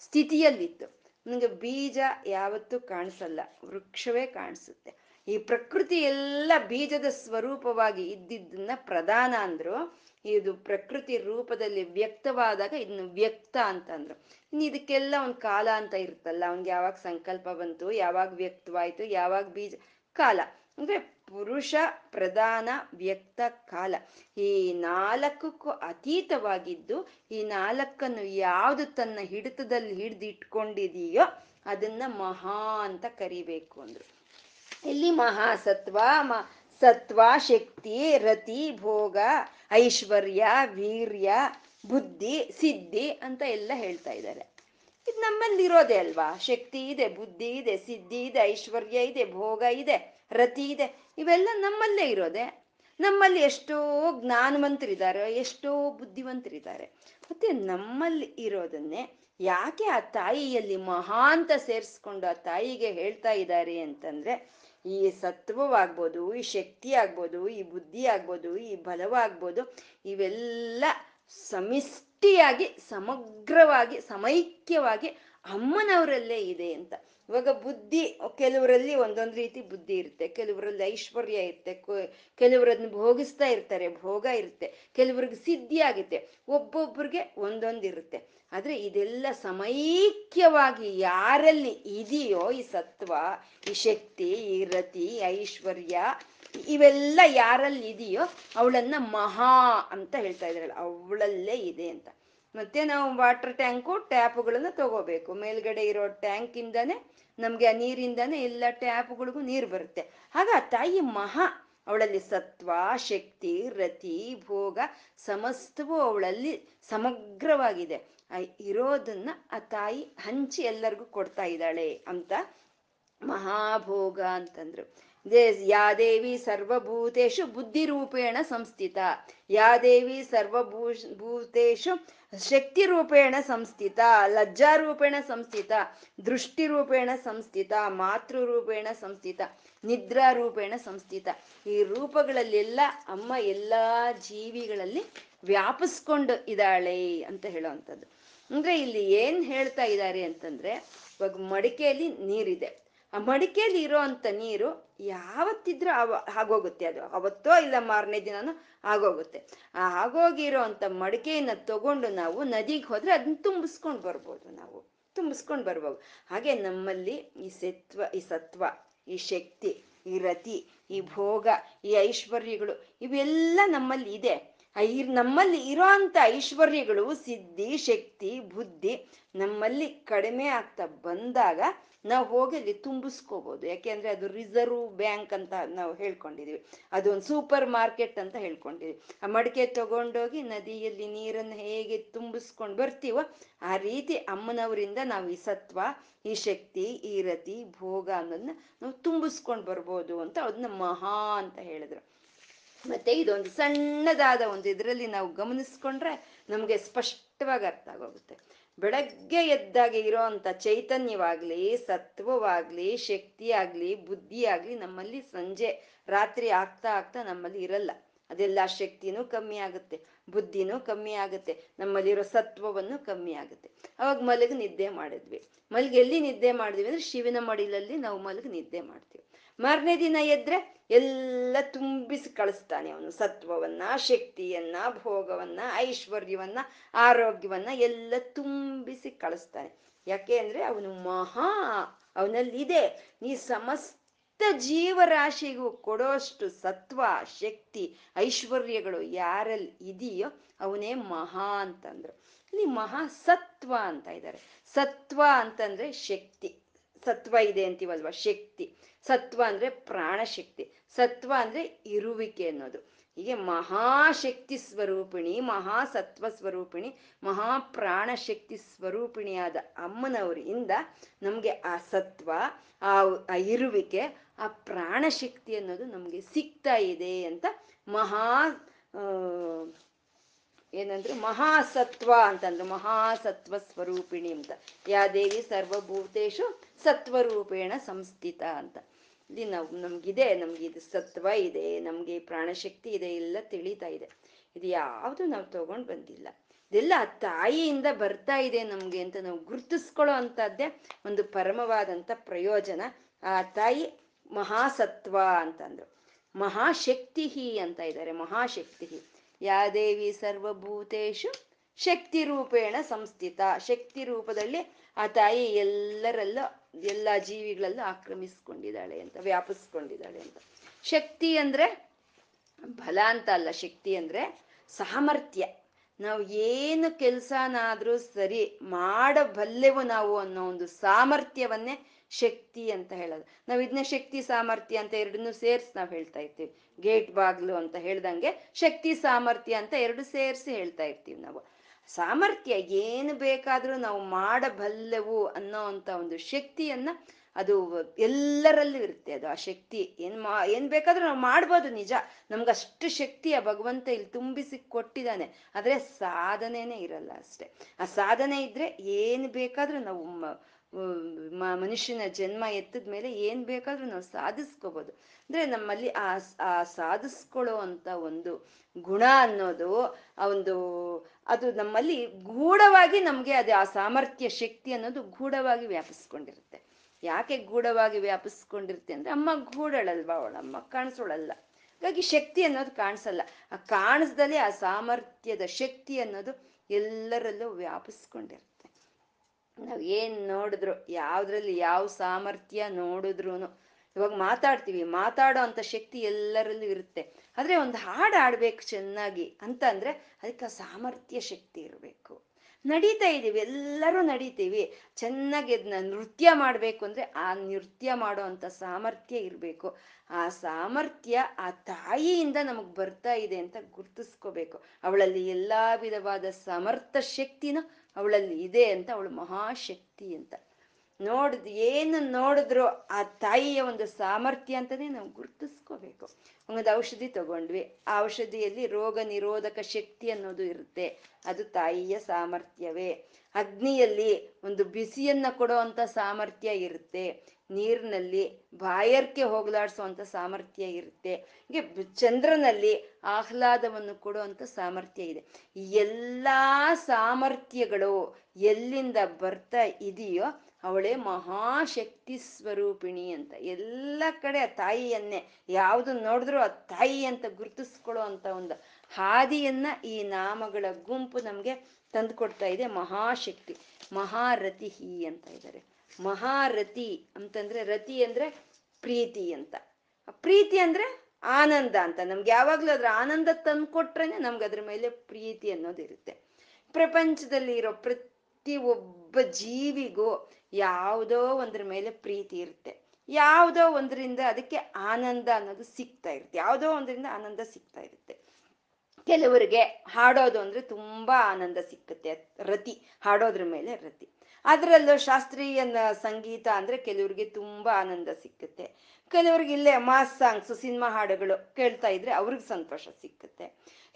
ಸ್ಥಿತಿಯಲ್ಲಿತ್ತು. ನನಗೆ ಬೀಜ ಯಾವತ್ತೂ ಕಾಣಿಸಲ್ಲ, ವೃಕ್ಷವೇ ಕಾಣಿಸುತ್ತೆ. ಈ ಪ್ರಕೃತಿ ಎಲ್ಲ ಬೀಜದ ಸ್ವರೂಪವಾಗಿ ಇದ್ದಿದ್ದನ್ನ ಪ್ರಧಾನ ಅಂದ್ರು. ಇದು ಪ್ರಕೃತಿ ರೂಪದಲ್ಲಿ ವ್ಯಕ್ತವಾದಾಗ ಇದನ್ನು ವ್ಯಕ್ತ ಅಂತ ಅಂದ್ರು ಇನ್ನು ಇದಕ್ಕೆಲ್ಲ ಒಂದು ಕಾಲ ಅಂತ ಇರುತ್ತಲ್ಲ, ಅವ್ನಿಗೆ ಯಾವಾಗ ಸಂಕಲ್ಪ ಬಂತು, ಯಾವಾಗ ವ್ಯಕ್ತವಾಯಿತು, ಯಾವಾಗ ಬೀಜ ಕಾಲ. ಅಂದ್ರೆ ಪುರುಷ ಪ್ರಧಾನ ವ್ಯಕ್ತ ಕಾಲ. ಈ ನಾಲ್ಕಕ್ಕೂ ಅತೀತವಾಗಿದ್ದು, ಈ ನಾಲ್ಕನ್ನು ಯಾವುದು ತನ್ನ ಹಿಡಿತದಲ್ಲಿ ಹಿಡಿದಿಟ್ಕೊಂಡಿದೆಯೋ ಅದನ್ನ ಮಹಾ ಅಂತ ಕರಿಬೇಕು ಅಂದ್ರು. ಇಲ್ಲಿ ಮಹಾಸತ್ವ ಮ ಸತ್ವ ಶಕ್ತಿ, ರತಿ ಭೋಗ, ಐಶ್ವರ್ಯ, ವೀರ್ಯ, ಬುದ್ಧಿ, ಸಿದ್ಧಿ ಅಂತ ಎಲ್ಲ ಹೇಳ್ತಾ ಇದ್ದಾರೆ. ಇದು ನಮ್ಮಲ್ಲಿ ಇರೋದೇ ಅಲ್ವಾ? ಶಕ್ತಿ ಇದೆ, ಬುದ್ಧಿ ಇದೆ, ಸಿದ್ಧಿ ಇದೆ, ಐಶ್ವರ್ಯ ಇದೆ, ಭೋಗ ಇದೆ, ರತಿ ಇದೆ. ಇವೆಲ್ಲ ನಮ್ಮಲ್ಲೇ ಇರೋದೆ. ನಮ್ಮಲ್ಲಿ ಎಷ್ಟೋ ಜ್ಞಾನವಂತರಿದ್ದಾರೆ, ಎಷ್ಟೋ ಬುದ್ಧಿವಂತರಿದ್ದಾರೆ. ಮತ್ತೆ ನಮ್ಮಲ್ಲಿ ಇರೋದನ್ನೇ ಯಾಕೆ ಆ ತಾಯಿಯಲ್ಲಿ ಮಹಾಂತ ಸೇರಿಸ್ಕೊಂಡು ಆ ತಾಯಿಗೆ ಹೇಳ್ತಾ ಇದ್ದಾರೆ ಅಂತಂದ್ರೆ, ಈ ಸತ್ವವಾಗ್ಬೋದು, ಈ ಶಕ್ತಿ ಆಗ್ಬೋದು, ಈ ಬುದ್ಧಿ ಆಗ್ಬೋದು, ಈ ಬಲವಾಗ್ಬೋದು, ಇವೆಲ್ಲ ಸಮಿಷ್ಟಿಯಾಗಿ ಸಮಗ್ರವಾಗಿ ಸಮೈಕ್ಯವಾಗಿ ಅಮ್ಮನವರಲ್ಲೇ ಇದೆ ಅಂತ. ಇವಾಗ ಬುದ್ಧಿ, ಕೆಲವರಲ್ಲಿ ಒಂದೊಂದು ರೀತಿ ಬುದ್ಧಿ ಇರುತ್ತೆ. ಕೆಲವರಲ್ಲಿ ಐಶ್ವರ್ಯ ಇರುತ್ತೆ. ಕೆಲವರನ್ನ ಭೋಗಿಸ್ತಾ ಇರ್ತಾರೆ, ಭೋಗ ಇರುತ್ತೆ. ಕೆಲವ್ರಿಗೆ ಸಿದ್ಧಿ ಆಗುತ್ತೆ. ಒಂದೊಂದು ಇರುತ್ತೆ. ಆದ್ರೆ ಇದೆಲ್ಲ ಸಮೈಕ್ಯವಾಗಿ ಯಾರಲ್ಲಿ ಇದೆಯೋ ಈ ಸತ್ವ, ಈ ಶಕ್ತಿ, ಈ ರತಿ ಐಶ್ವರ್ಯ, ಇವೆಲ್ಲ ಯಾರಲ್ಲಿ ಇದೆಯೋ ಅವಳನ್ನ ಮಹಾ ಅಂತ ಹೇಳ್ತಾ ಇದ್ರಲ್ಲ ಅವಳಲ್ಲೇ ಇದೆ ಅಂತ. ಮತ್ತೆ ನಾವು ವಾಟರ್ ಟ್ಯಾಂಕು ಟ್ಯಾಪ್ಗಳನ್ನ ತಗೋಬೇಕು. ಮೇಲ್ಗಡೆ ಇರೋ ಟ್ಯಾಂಕ್ ಇಂದಾನೆ ನಮ್ಗೆ ಆ ನೀರಿಂದಾನೆ ಎಲ್ಲ ಟ್ಯಾಪ್ಗಳಿಗೂ ನೀರು ಬರುತ್ತೆ. ಆಗ ಆ ತಾಯಿ ಮಹಾ ಅವಳಲ್ಲಿ ಸತ್ವ, ಶಕ್ತಿ, ರತಿ, ಭೋಗ ಸಮಸ್ತವೂ ಅವಳಲ್ಲಿ ಸಮಗ್ರವಾಗಿದೆ. ಇರೋದನ್ನ ಆ ತಾಯಿ ಹಂಚಿ ಎಲ್ಲರಿಗೂ ಕೊಡ್ತಾ ಇದ್ದಾಳೆ ಅಂತ ಮಹಾಭೋಗ ಅಂತಂದ್ರು. ಯಾದೇವಿ ಸರ್ವಭೂತೇಶು ಬುದ್ಧಿರೂಪೇಣ ಸಂಸ್ಥಿತ. ಯಾದೇವಿ ಸರ್ವಭೂ ಭೂತೇಶು ಶಕ್ತಿ ರೂಪೇಣ ಸಂಸ್ಥಿತ. ಲಜ್ಜಾರೂಪೇಣ ಸಂಸ್ಥಿತ. ದೃಷ್ಟಿರೂಪೇಣ ಸಂಸ್ಥಿತ. ಮಾತೃರೂಪೇಣ ಸಂಸ್ಥಿತ. ನಿದ್ರಾ ರೂಪೇಣ ಸಂಸ್ಥಿತ. ಈ ರೂಪಗಳಲ್ಲೆಲ್ಲ ಅಮ್ಮ ಎಲ್ಲಾ ಜೀವಿಗಳಲ್ಲಿ ವ್ಯಾಪಿಸ್ಕೊಂಡು ಇದ್ದಾಳೆ ಅಂತ ಹೇಳೋವಂಥದ್ದು. ಅಂದ್ರೆ ಇಲ್ಲಿ ಏನ್ ಹೇಳ್ತಾ ಇದ್ದಾರೆ ಅಂತಂದ್ರೆ, ಇವಾಗ ಮಡಿಕೆಯಲ್ಲಿ ನೀರಿದೆ. ಆ ಮಡಿಕೆಯಲ್ಲಿ ಇರೋ ಅಂತ ನೀರು ಯಾವತ್ತಿದ್ರೂ ಅವ, ಆಗೋಗುತ್ತೆ. ಅದು ಅವತ್ತೋ ಇಲ್ಲ ಮಾರನೇ ದಿನನೂ ಆಗೋಗುತ್ತೆ. ಆ ಆಗೋಗಿರೋ ಅಂತ ಮಡಿಕೆಯನ್ನ ತಗೊಂಡು ನಾವು ನದಿಗೆ ಹೋದ್ರೆ ಅದನ್ನ ತುಂಬಿಸ್ಕೊಂಡು ಬರ್ಬೋದು ನಾವು. ತುಂಬಿಸ್ಕೊಂಡು ಬರ್ಬೋದು. ಹಾಗೆ ನಮ್ಮಲ್ಲಿ ಈ ಸತ್ವ ಈ ಸತ್ವ, ಈ ಶಕ್ತಿ, ಈ ರತಿ, ಈ ಭೋಗ, ಈ ಐಶ್ವರ್ಯಗಳು ಇವೆಲ್ಲ ನಮ್ಮಲ್ಲಿ ಇದೆ. ನಮ್ಮಲ್ಲಿ ಇರೋ ಅಂತ ಐಶ್ವರ್ಯಗಳು, ಸಿದ್ಧಿ, ಶಕ್ತಿ, ಬುದ್ಧಿ ನಮ್ಮಲ್ಲಿ ಕಡಿಮೆ ಆಗ್ತಾ ಬಂದಾಗ ನಾವು ಹೋಗಿ ಅಲ್ಲಿ ತುಂಬಿಸ್ಕೋಬಹುದು ಯಾಕೆಂದ್ರೆ ಅದು ರಿಸರ್ವ್ ಬ್ಯಾಂಕ್ ಅಂತ ನಾವು ಹೇಳ್ಕೊಂಡಿದೀವಿ. ಅದೊಂದು ಸೂಪರ್ ಮಾರ್ಕೆಟ್ ಅಂತ ಹೇಳ್ಕೊಂಡಿದೀವಿ. ಆ ಮಡಿಕೆ ತಗೊಂಡೋಗಿ ನದಿಯಲ್ಲಿ ನೀರನ್ನು ಹೇಗೆ ತುಂಬಿಸ್ಕೊಂಡು ಬರ್ತೀವೋ ಆ ರೀತಿ ಅಮ್ಮನವರಿಂದ ನಾವು ಈ ಸತ್ವ, ಈ ಶಕ್ತಿ, ಈ ರತಿ, ಭೋಗ ಅನ್ನೋದನ್ನ ನಾವು ತುಂಬಿಸ್ಕೊಂಡು ಬರ್ಬೋದು ಅಂತ ಅದನ್ನ ಮಹಾ ಅಂತ ಹೇಳಿದ್ರು. ಮತ್ತೆ ಇದೊಂದು ಸಣ್ಣದಾದ ಒಂದು ಇದರಲ್ಲಿ ನಾವು ಗಮನಿಸ್ಕೊಂಡ್ರೆ ನಮಗೆ ಸ್ಪಷ್ಟವಾಗಿ ಅರ್ಥ ಆಗೋಗುತ್ತೆ. ಬೆಳಗ್ಗೆ ಎದ್ದಾಗ ಇರೋ ಅಂತ ಚೈತನ್ಯವಾಗ್ಲಿ, ಸತ್ವವಾಗ್ಲಿ ಶಕ್ತಿ ಆಗ್ಲಿ ಬುದ್ಧಿ ಆಗ್ಲಿ ನಮ್ಮಲ್ಲಿ ಸಂಜೆ, ರಾತ್ರಿ ಆಗ್ತಾ ಆಗ್ತಾ ನಮ್ಮಲ್ಲಿ ಇರಲ್ಲ. ಅದೆಲ್ಲ ಶಕ್ತಿನೂ ಕಮ್ಮಿ ಆಗುತ್ತೆ, ಬುದ್ಧಿನೂ ಕಮ್ಮಿ ಆಗುತ್ತೆ, ನಮ್ಮಲ್ಲಿರೋ ಸತ್ವವನ್ನು ಕಮ್ಮಿ ಆಗುತ್ತೆ. ಅವಾಗ ಮಲಗ ನಿದ್ದೆ ಮಾಡಿದ್ವಿ. ಮಲಗಿ ಎಲ್ಲಿ ನಿದ್ದೆ ಮಾಡಿದ್ವಿ ಅಂದ್ರೆ ಶಿವನ ಮಡಿಲಲ್ಲಿ ನಾವು ಮಲಗಿ ನಿದ್ದೆ ಮಾಡ್ತೀವಿ. ಮಾರನೇ ದಿನ ಎದ್ರೆ ಎಲ್ಲ ತುಂಬಿಸಿ ಕಳಿಸ್ತಾನೆ ಅವನು. ಸತ್ವವನ್ನ, ಶಕ್ತಿಯನ್ನ, ಭೋಗವನ್ನ, ಐಶ್ವರ್ಯವನ್ನ, ಆರೋಗ್ಯವನ್ನ ಎಲ್ಲ ತುಂಬಿಸಿ ಕಳಿಸ್ತಾನೆ. ಯಾಕೆ ಅಂದ್ರೆ ಅವನು ಮಹಾ, ಅವನಲ್ಲಿದೆ. ನೀ ಸಮಸ್ತ ಜೀವರಾಶಿಗೂ ಕೊಡೋಷ್ಟು ಸತ್ವ, ಶಕ್ತಿ, ಐಶ್ವರ್ಯಗಳು ಯಾರಲ್ಲಿ ಇದೆಯೋ ಅವನೇ ಮಹಾ ಅಂತಂದ್ರು. ಇಲ್ಲಿ ಮಹಾ ಸತ್ವ ಅಂತ ಇದ್ದಾರೆ ಸತ್ವ ಅಂತಂದ್ರೆ ಶಕ್ತಿ. ಸತ್ವ ಇದೆ ಅಂತೀವಲ್ವ? ಶಕ್ತಿ. ಸತ್ವ ಅಂದ್ರೆ ಪ್ರಾಣಶಕ್ತಿ. ಸತ್ವ ಅಂದ್ರೆ ಇರುವಿಕೆ ಅನ್ನೋದು. ಹೀಗೆ ಮಹಾಶಕ್ತಿ ಸ್ವರೂಪಿಣಿ, ಮಹಾಸತ್ವ ಸ್ವರೂಪಿಣಿ, ಮಹಾಪ್ರಾಣಶಕ್ತಿ ಸ್ವರೂಪಿಣಿಯಾದ ಅಮ್ಮನವರಿಂದ ನಮಗೆ ಆ ಸತ್ವ, ಆ ಇರುವಿಕೆ, ಆ ಪ್ರಾಣಶಕ್ತಿ ಅನ್ನೋದು ನಮಗೆ ಸಿಗ್ತಾ ಇದೆ ಅಂತ ಮಹಾ ಏನಂದ್ರೆ ಮಹಾಸತ್ವ ಅಂತಂದ್ರು ಮಹಾಸತ್ವ ಸ್ವರೂಪಿಣಿ ಅಂತ. ಯಾ ದೇವಿ ಸರ್ವಭೂತೇಶು ಸತ್ವರೂಪೇಣ ಸಂಸ್ಥಿತ ಅಂತ. ಇಲ್ಲಿ ನಾವು ನಮ್ಗಿದೆ, ನಮ್ಗೆ ಇದು ಸತ್ವ ಇದೆ, ನಮ್ಗೆ ಪ್ರಾಣಶಕ್ತಿ ಇದೆ, ಎಲ್ಲ ತಿಳಿತಾ ಇದೆ. ಇದು ಯಾವುದು ನಾವು ತಗೊಂಡ್ ಬಂದಿಲ್ಲ. ಇದೆಲ್ಲ ತಾಯಿಯಿಂದ ಬರ್ತಾ ಇದೆ ನಮ್ಗೆ ಅಂತ ನಾವು ಗುರುತಿಸ್ಕೊಳ್ಳೋ ಅಂತದ್ದೇ ಒಂದು ಪರಮವಾದಂತ ಪ್ರಯೋಜನ. ಆ ತಾಯಿ ಮಹಾಸತ್ವ ಅಂತಂದ್ರು. ಮಹಾಶಕ್ತಿ ಅಂತ ಇದ್ದಾರೆ ಮಹಾಶಕ್ತಿ ಯಾ ದೇವಿ ಸರ್ವಭೂತೇಶು? ಶಕ್ತಿ ರೂಪೇಣ ಸಂಸ್ಥಿತ. ಶಕ್ತಿ ರೂಪದಲ್ಲಿ ಆ ತಾಯಿ ಎಲ್ಲರಲ್ಲೂ, ಎಲ್ಲ ಜೀವಿಗಳಲ್ಲೂ ಆಕ್ರಮಿಸ್ಕೊಂಡಿದ್ದಾಳೆ ಅಂತ, ವ್ಯಾಪಿಸ್ಕೊಂಡಿದ್ದಾಳೆ ಅಂತ. ಶಕ್ತಿ ಅಂದ್ರೆ ಬಲ ಅಂತ ಅಲ್ಲ. ಶಕ್ತಿ ಅಂದ್ರೆ ಸಾಮರ್ಥ್ಯ. ನಾವು ಏನು ಕೆಲಸನಾದ್ರೂ ಸರಿ ಮಾಡಬಲ್ಲೆವು ನಾವು ಅನ್ನೋ ಒಂದು ಸಾಮರ್ಥ್ಯವನ್ನೇ ಶಕ್ತಿ ಅಂತ ಹೇಳೋದು. ನಾವು ಇದನ್ನ ಶಕ್ತಿ, ಸಾಮರ್ಥ್ಯ ಅಂತ ಎರಡನ್ನೂ ಸೇರ್ಸಿ ನಾವು ಹೇಳ್ತಾ ಇರ್ತೀವಿ. ಗೇಟ್, ಬಾಗ್ಲು ಅಂತ ಹೇಳ್ದಂಗೆ ಶಕ್ತಿ, ಸಾಮರ್ಥ್ಯ ಅಂತ ಎರಡು ಸೇರಿಸಿ ಹೇಳ್ತಾ ಇರ್ತೀವಿ ನಾವು. ಸಾಮರ್ಥ್ಯ ಏನು ಬೇಕಾದ್ರೂ ನಾವು ಮಾಡಬಲ್ಲೆವು ಅನ್ನೋ ಅಂತ ಒಂದು ಶಕ್ತಿಯನ್ನ ಅದು ಎಲ್ಲರಲ್ಲೂ ಇರುತ್ತೆ. ಅದು ಆ ಶಕ್ತಿ ಏನ್ ಮಾ, ಏನ್ ಬೇಕಾದ್ರೂ ನಾವು ಮಾಡ್ಬೋದು ನಿಜ. ನಮ್ಗೆ ಅಷ್ಟು ಶಕ್ತಿ ಆ ಭಗವಂತ ಇಲ್ಲಿ ತುಂಬಿಸಿ ಕೊಟ್ಟಿದ್ದಾನೆ. ಆದ್ರೆ ಸಾಧನೆನೇ ಇರಲ್ಲ ಅಷ್ಟೆ. ಆ ಸಾಧನೆ ಇದ್ರೆ ಏನ್ ಬೇಕಾದ್ರೂ ನಾವು ಮನುಷ್ಯನ ಜನ್ಮ ಎತ್ತದ ಮೇಲೆ ಏನ್ ಬೇಕಾದ್ರೂ ನಾವು ಸಾಧಿಸ್ಕೋಬಹುದು ಅಂದ್ರೆ ನಮ್ಮಲ್ಲಿ ಆ ಆ ಸಾಧಿಸ್ಕೊಳ್ಳೋ ಅಂತ ಒಂದು ಗುಣ ಅನ್ನೋದು ಆ ಒಂದು, ಅದು ನಮ್ಮಲ್ಲಿ ಗೂಢವಾಗಿ ನಮ್ಗೆ ಅದು ಆ ಸಾಮರ್ಥ್ಯ, ಶಕ್ತಿ ಅನ್ನೋದು ಗೂಢವಾಗಿ ವ್ಯಾಪಿಸ್ಕೊಂಡಿರುತ್ತೆ. ಯಾಕೆ ಗೂಢವಾಗಿ ವ್ಯಾಪಿಸ್ಕೊಂಡಿರುತ್ತೆ ಅಂದ್ರೆ ಅಮ್ಮ ಗೂಢಳಲ್ವಾ ಅವಳಮ್ಮ ಕಾಣಿಸೋಳಲ್ಲ. ಹಾಗಾಗಿ ಶಕ್ತಿ ಅನ್ನೋದು ಕಾಣಿಸಲ್ಲ. ಆ ಕಾಣಿಸ್ದಲ್ಲಿ ಆ ಸಾಮರ್ಥ್ಯದ ಶಕ್ತಿ ಅನ್ನೋದು ಎಲ್ಲರಲ್ಲೂ ವ್ಯಾಪಿಸ್ಕೊಂಡಿರುತ್ತೆ. ನಾವು ಏನ್ ನೋಡಿದ್ರು, ಯಾವ್ದ್ರಲ್ಲಿ ಯಾವ ಸಾಮರ್ಥ್ಯ ನೋಡಿದ್ರು ಇವಾಗ ಮಾತಾಡ್ತೀವಿ, ಮಾತಾಡೋ ಅಂತ ಶಕ್ತಿ ಎಲ್ಲರಲ್ಲೂ ಇರುತ್ತೆ. ಆದ್ರೆ ಒಂದು ಹಾಡು ಆಡ್ಬೇಕು ಚೆನ್ನಾಗಿ ಅಂತ ಅಂದ್ರೆ ಅದಕ್ಕೆ ಸಾಮರ್ಥ್ಯ ಶಕ್ತಿ ಇರಬೇಕು. ನಡೀತಾ ಇದೀವಿ, ಎಲ್ಲರೂ ನಡೀತೀವಿ. ಚೆನ್ನಾಗಿ ಅದನ್ನ ನೃತ್ಯ ಮಾಡಬೇಕು ಅಂದ್ರೆ ಆ ನೃತ್ಯ ಮಾಡೋ ಅಂತ ಸಾಮರ್ಥ್ಯ ಇರಬೇಕು. ಆ ಸಾಮರ್ಥ್ಯ ಆ ತಾಯಿಯಿಂದ ನಮಗ್ ಬರ್ತಾ ಇದೆ ಅಂತ ಗುರ್ತಿಸ್ಕೋಬೇಕು. ಅವಳಲ್ಲಿ ಎಲ್ಲಾ ವಿಧವಾದ ಸಮರ್ಥ ಶಕ್ತಿನ ಅವಳಲ್ಲಿ ಇದೆ ಅಂತ, ಅವಳು ಮಹಾಶಕ್ತಿ ಅಂತ. ನೋಡಿದ್ ಏನು ನೋಡಿದ್ರು ಆ ತಾಯಿಯ ಒಂದು ಸಾಮರ್ಥ್ಯ ಅಂತಲೇ ನಾವು ಗುರ್ತಿಸ್ಕೋಬೇಕು. ಒಂದು ಔಷಧಿ ತಗೊಂಡ್ವಿ. ಆ ಔಷಧಿಯಲ್ಲಿ ರೋಗ ನಿರೋಧಕ ಶಕ್ತಿ ಅನ್ನೋದು ಇರುತ್ತೆ. ಅದು ತಾಯಿಯ ಸಾಮರ್ಥ್ಯವೇ. ಅಗ್ನಿಯಲ್ಲಿ ಒಂದು ಬಿಸಿಯನ್ನ ಕೊಡುವಂತ ಸಾಮರ್ಥ್ಯ ಇರುತ್ತೆ. ನೀರಿನಲ್ಲಿ ಬಾಯರ್ಕೆ ಹೋಗಲಾಡಿಸುವಂತ ಸಾಮರ್ಥ್ಯ ಇರುತ್ತೆ. ಹೀಗೆ ಚಂದ್ರನಲ್ಲಿ ಆಹ್ಲಾದವನ್ನು ಕೊಡುವಂಥ ಸಾಮರ್ಥ್ಯ ಇದೆ. ಎಲ್ಲ ಸಾಮರ್ಥ್ಯಗಳು ಎಲ್ಲಿಂದ ಬರ್ತಾ ಇದೆಯೋ ಅವಳೇ ಮಹಾಶಕ್ತಿ ಸ್ವರೂಪಿಣಿ ಅಂತ. ಎಲ್ಲ ಕಡೆ ಆ ತಾಯಿಯನ್ನೇ, ಯಾವುದು ನೋಡಿದ್ರೂ ಆ ತಾಯಿ ಅಂತ ಗುರುತಿಸ್ಕೊಳ್ಳೋ ಅಂತ ಒಂದು ಹಾದಿಯನ್ನ ಈ ನಾಮಗಳ ಗುಂಪು ನಮ್ಗೆ ತಂದು ಕೊಡ್ತಾ ಇದೆ. ಮಹಾಶಕ್ತಿ, ಮಹಾರಥಿ ಅಂತ ಇದ್ದಾರೆ. ಮಹಾರಥಿ ಅಂತಂದ್ರೆ ರತಿ ಅಂದ್ರೆ ಪ್ರೀತಿ ಅಂತ. ಪ್ರೀತಿ ಅಂದ್ರೆ ಆನಂದ ಅಂತ. ನಮ್ಗೆ ಯಾವಾಗ್ಲೂ ಅದ್ರ ಆನಂದ ತಂದ್ಕೊಟ್ರೇನೆ ನಮ್ಗೆ ಅದ್ರ ಮೇಲೆ ಪ್ರೀತಿ ಅನ್ನೋದು ಇರುತ್ತೆ. ಪ್ರಪಂಚದಲ್ಲಿ ಇರೋ ಪ್ರತಿ ಒಬ್ಬ ಜೀವಿಗೂ ಯಾವುದೋ ಒಂದ್ರ ಮೇಲೆ ಪ್ರೀತಿ ಇರುತ್ತೆ. ಯಾವುದೋ ಒಂದರಿಂದ ಅದಕ್ಕೆ ಆನಂದ ಅನ್ನೋದು ಸಿಗ್ತಾ ಇರುತ್ತೆ. ಯಾವುದೋ ಒಂದರಿಂದ ಆನಂದ ಸಿಗ್ತಾ ಇರುತ್ತೆ. ಕೆಲವರಿಗೆ ಹಾಡೋದು ಅಂದ್ರೆ ತುಂಬಾ ಆನಂದ ಸಿಕ್ಕತ್ತೆ. ರತಿ ಹಾಡೋದ್ರ ಮೇಲೆ ರತಿ. ಅದರಲ್ಲೂ ಶಾಸ್ತ್ರೀಯ ಸಂಗೀತ ಅಂದ್ರೆ ಕೆಲವ್ರಿಗೆ ತುಂಬಾ ಆನಂದ ಸಿಕ್ಕುತ್ತೆ. ಕೆಲವ್ರಿಗೆ ಇಲ್ಲೇ ಮಾಸ್ ಸಾಂಗ್ಸ್, ಸಿನಿಮಾ ಹಾಡುಗಳು ಕೇಳ್ತಾ ಇದ್ರೆ ಅವ್ರಿಗೆ ಸಂತೋಷ ಸಿಕ್ಕುತ್ತೆ.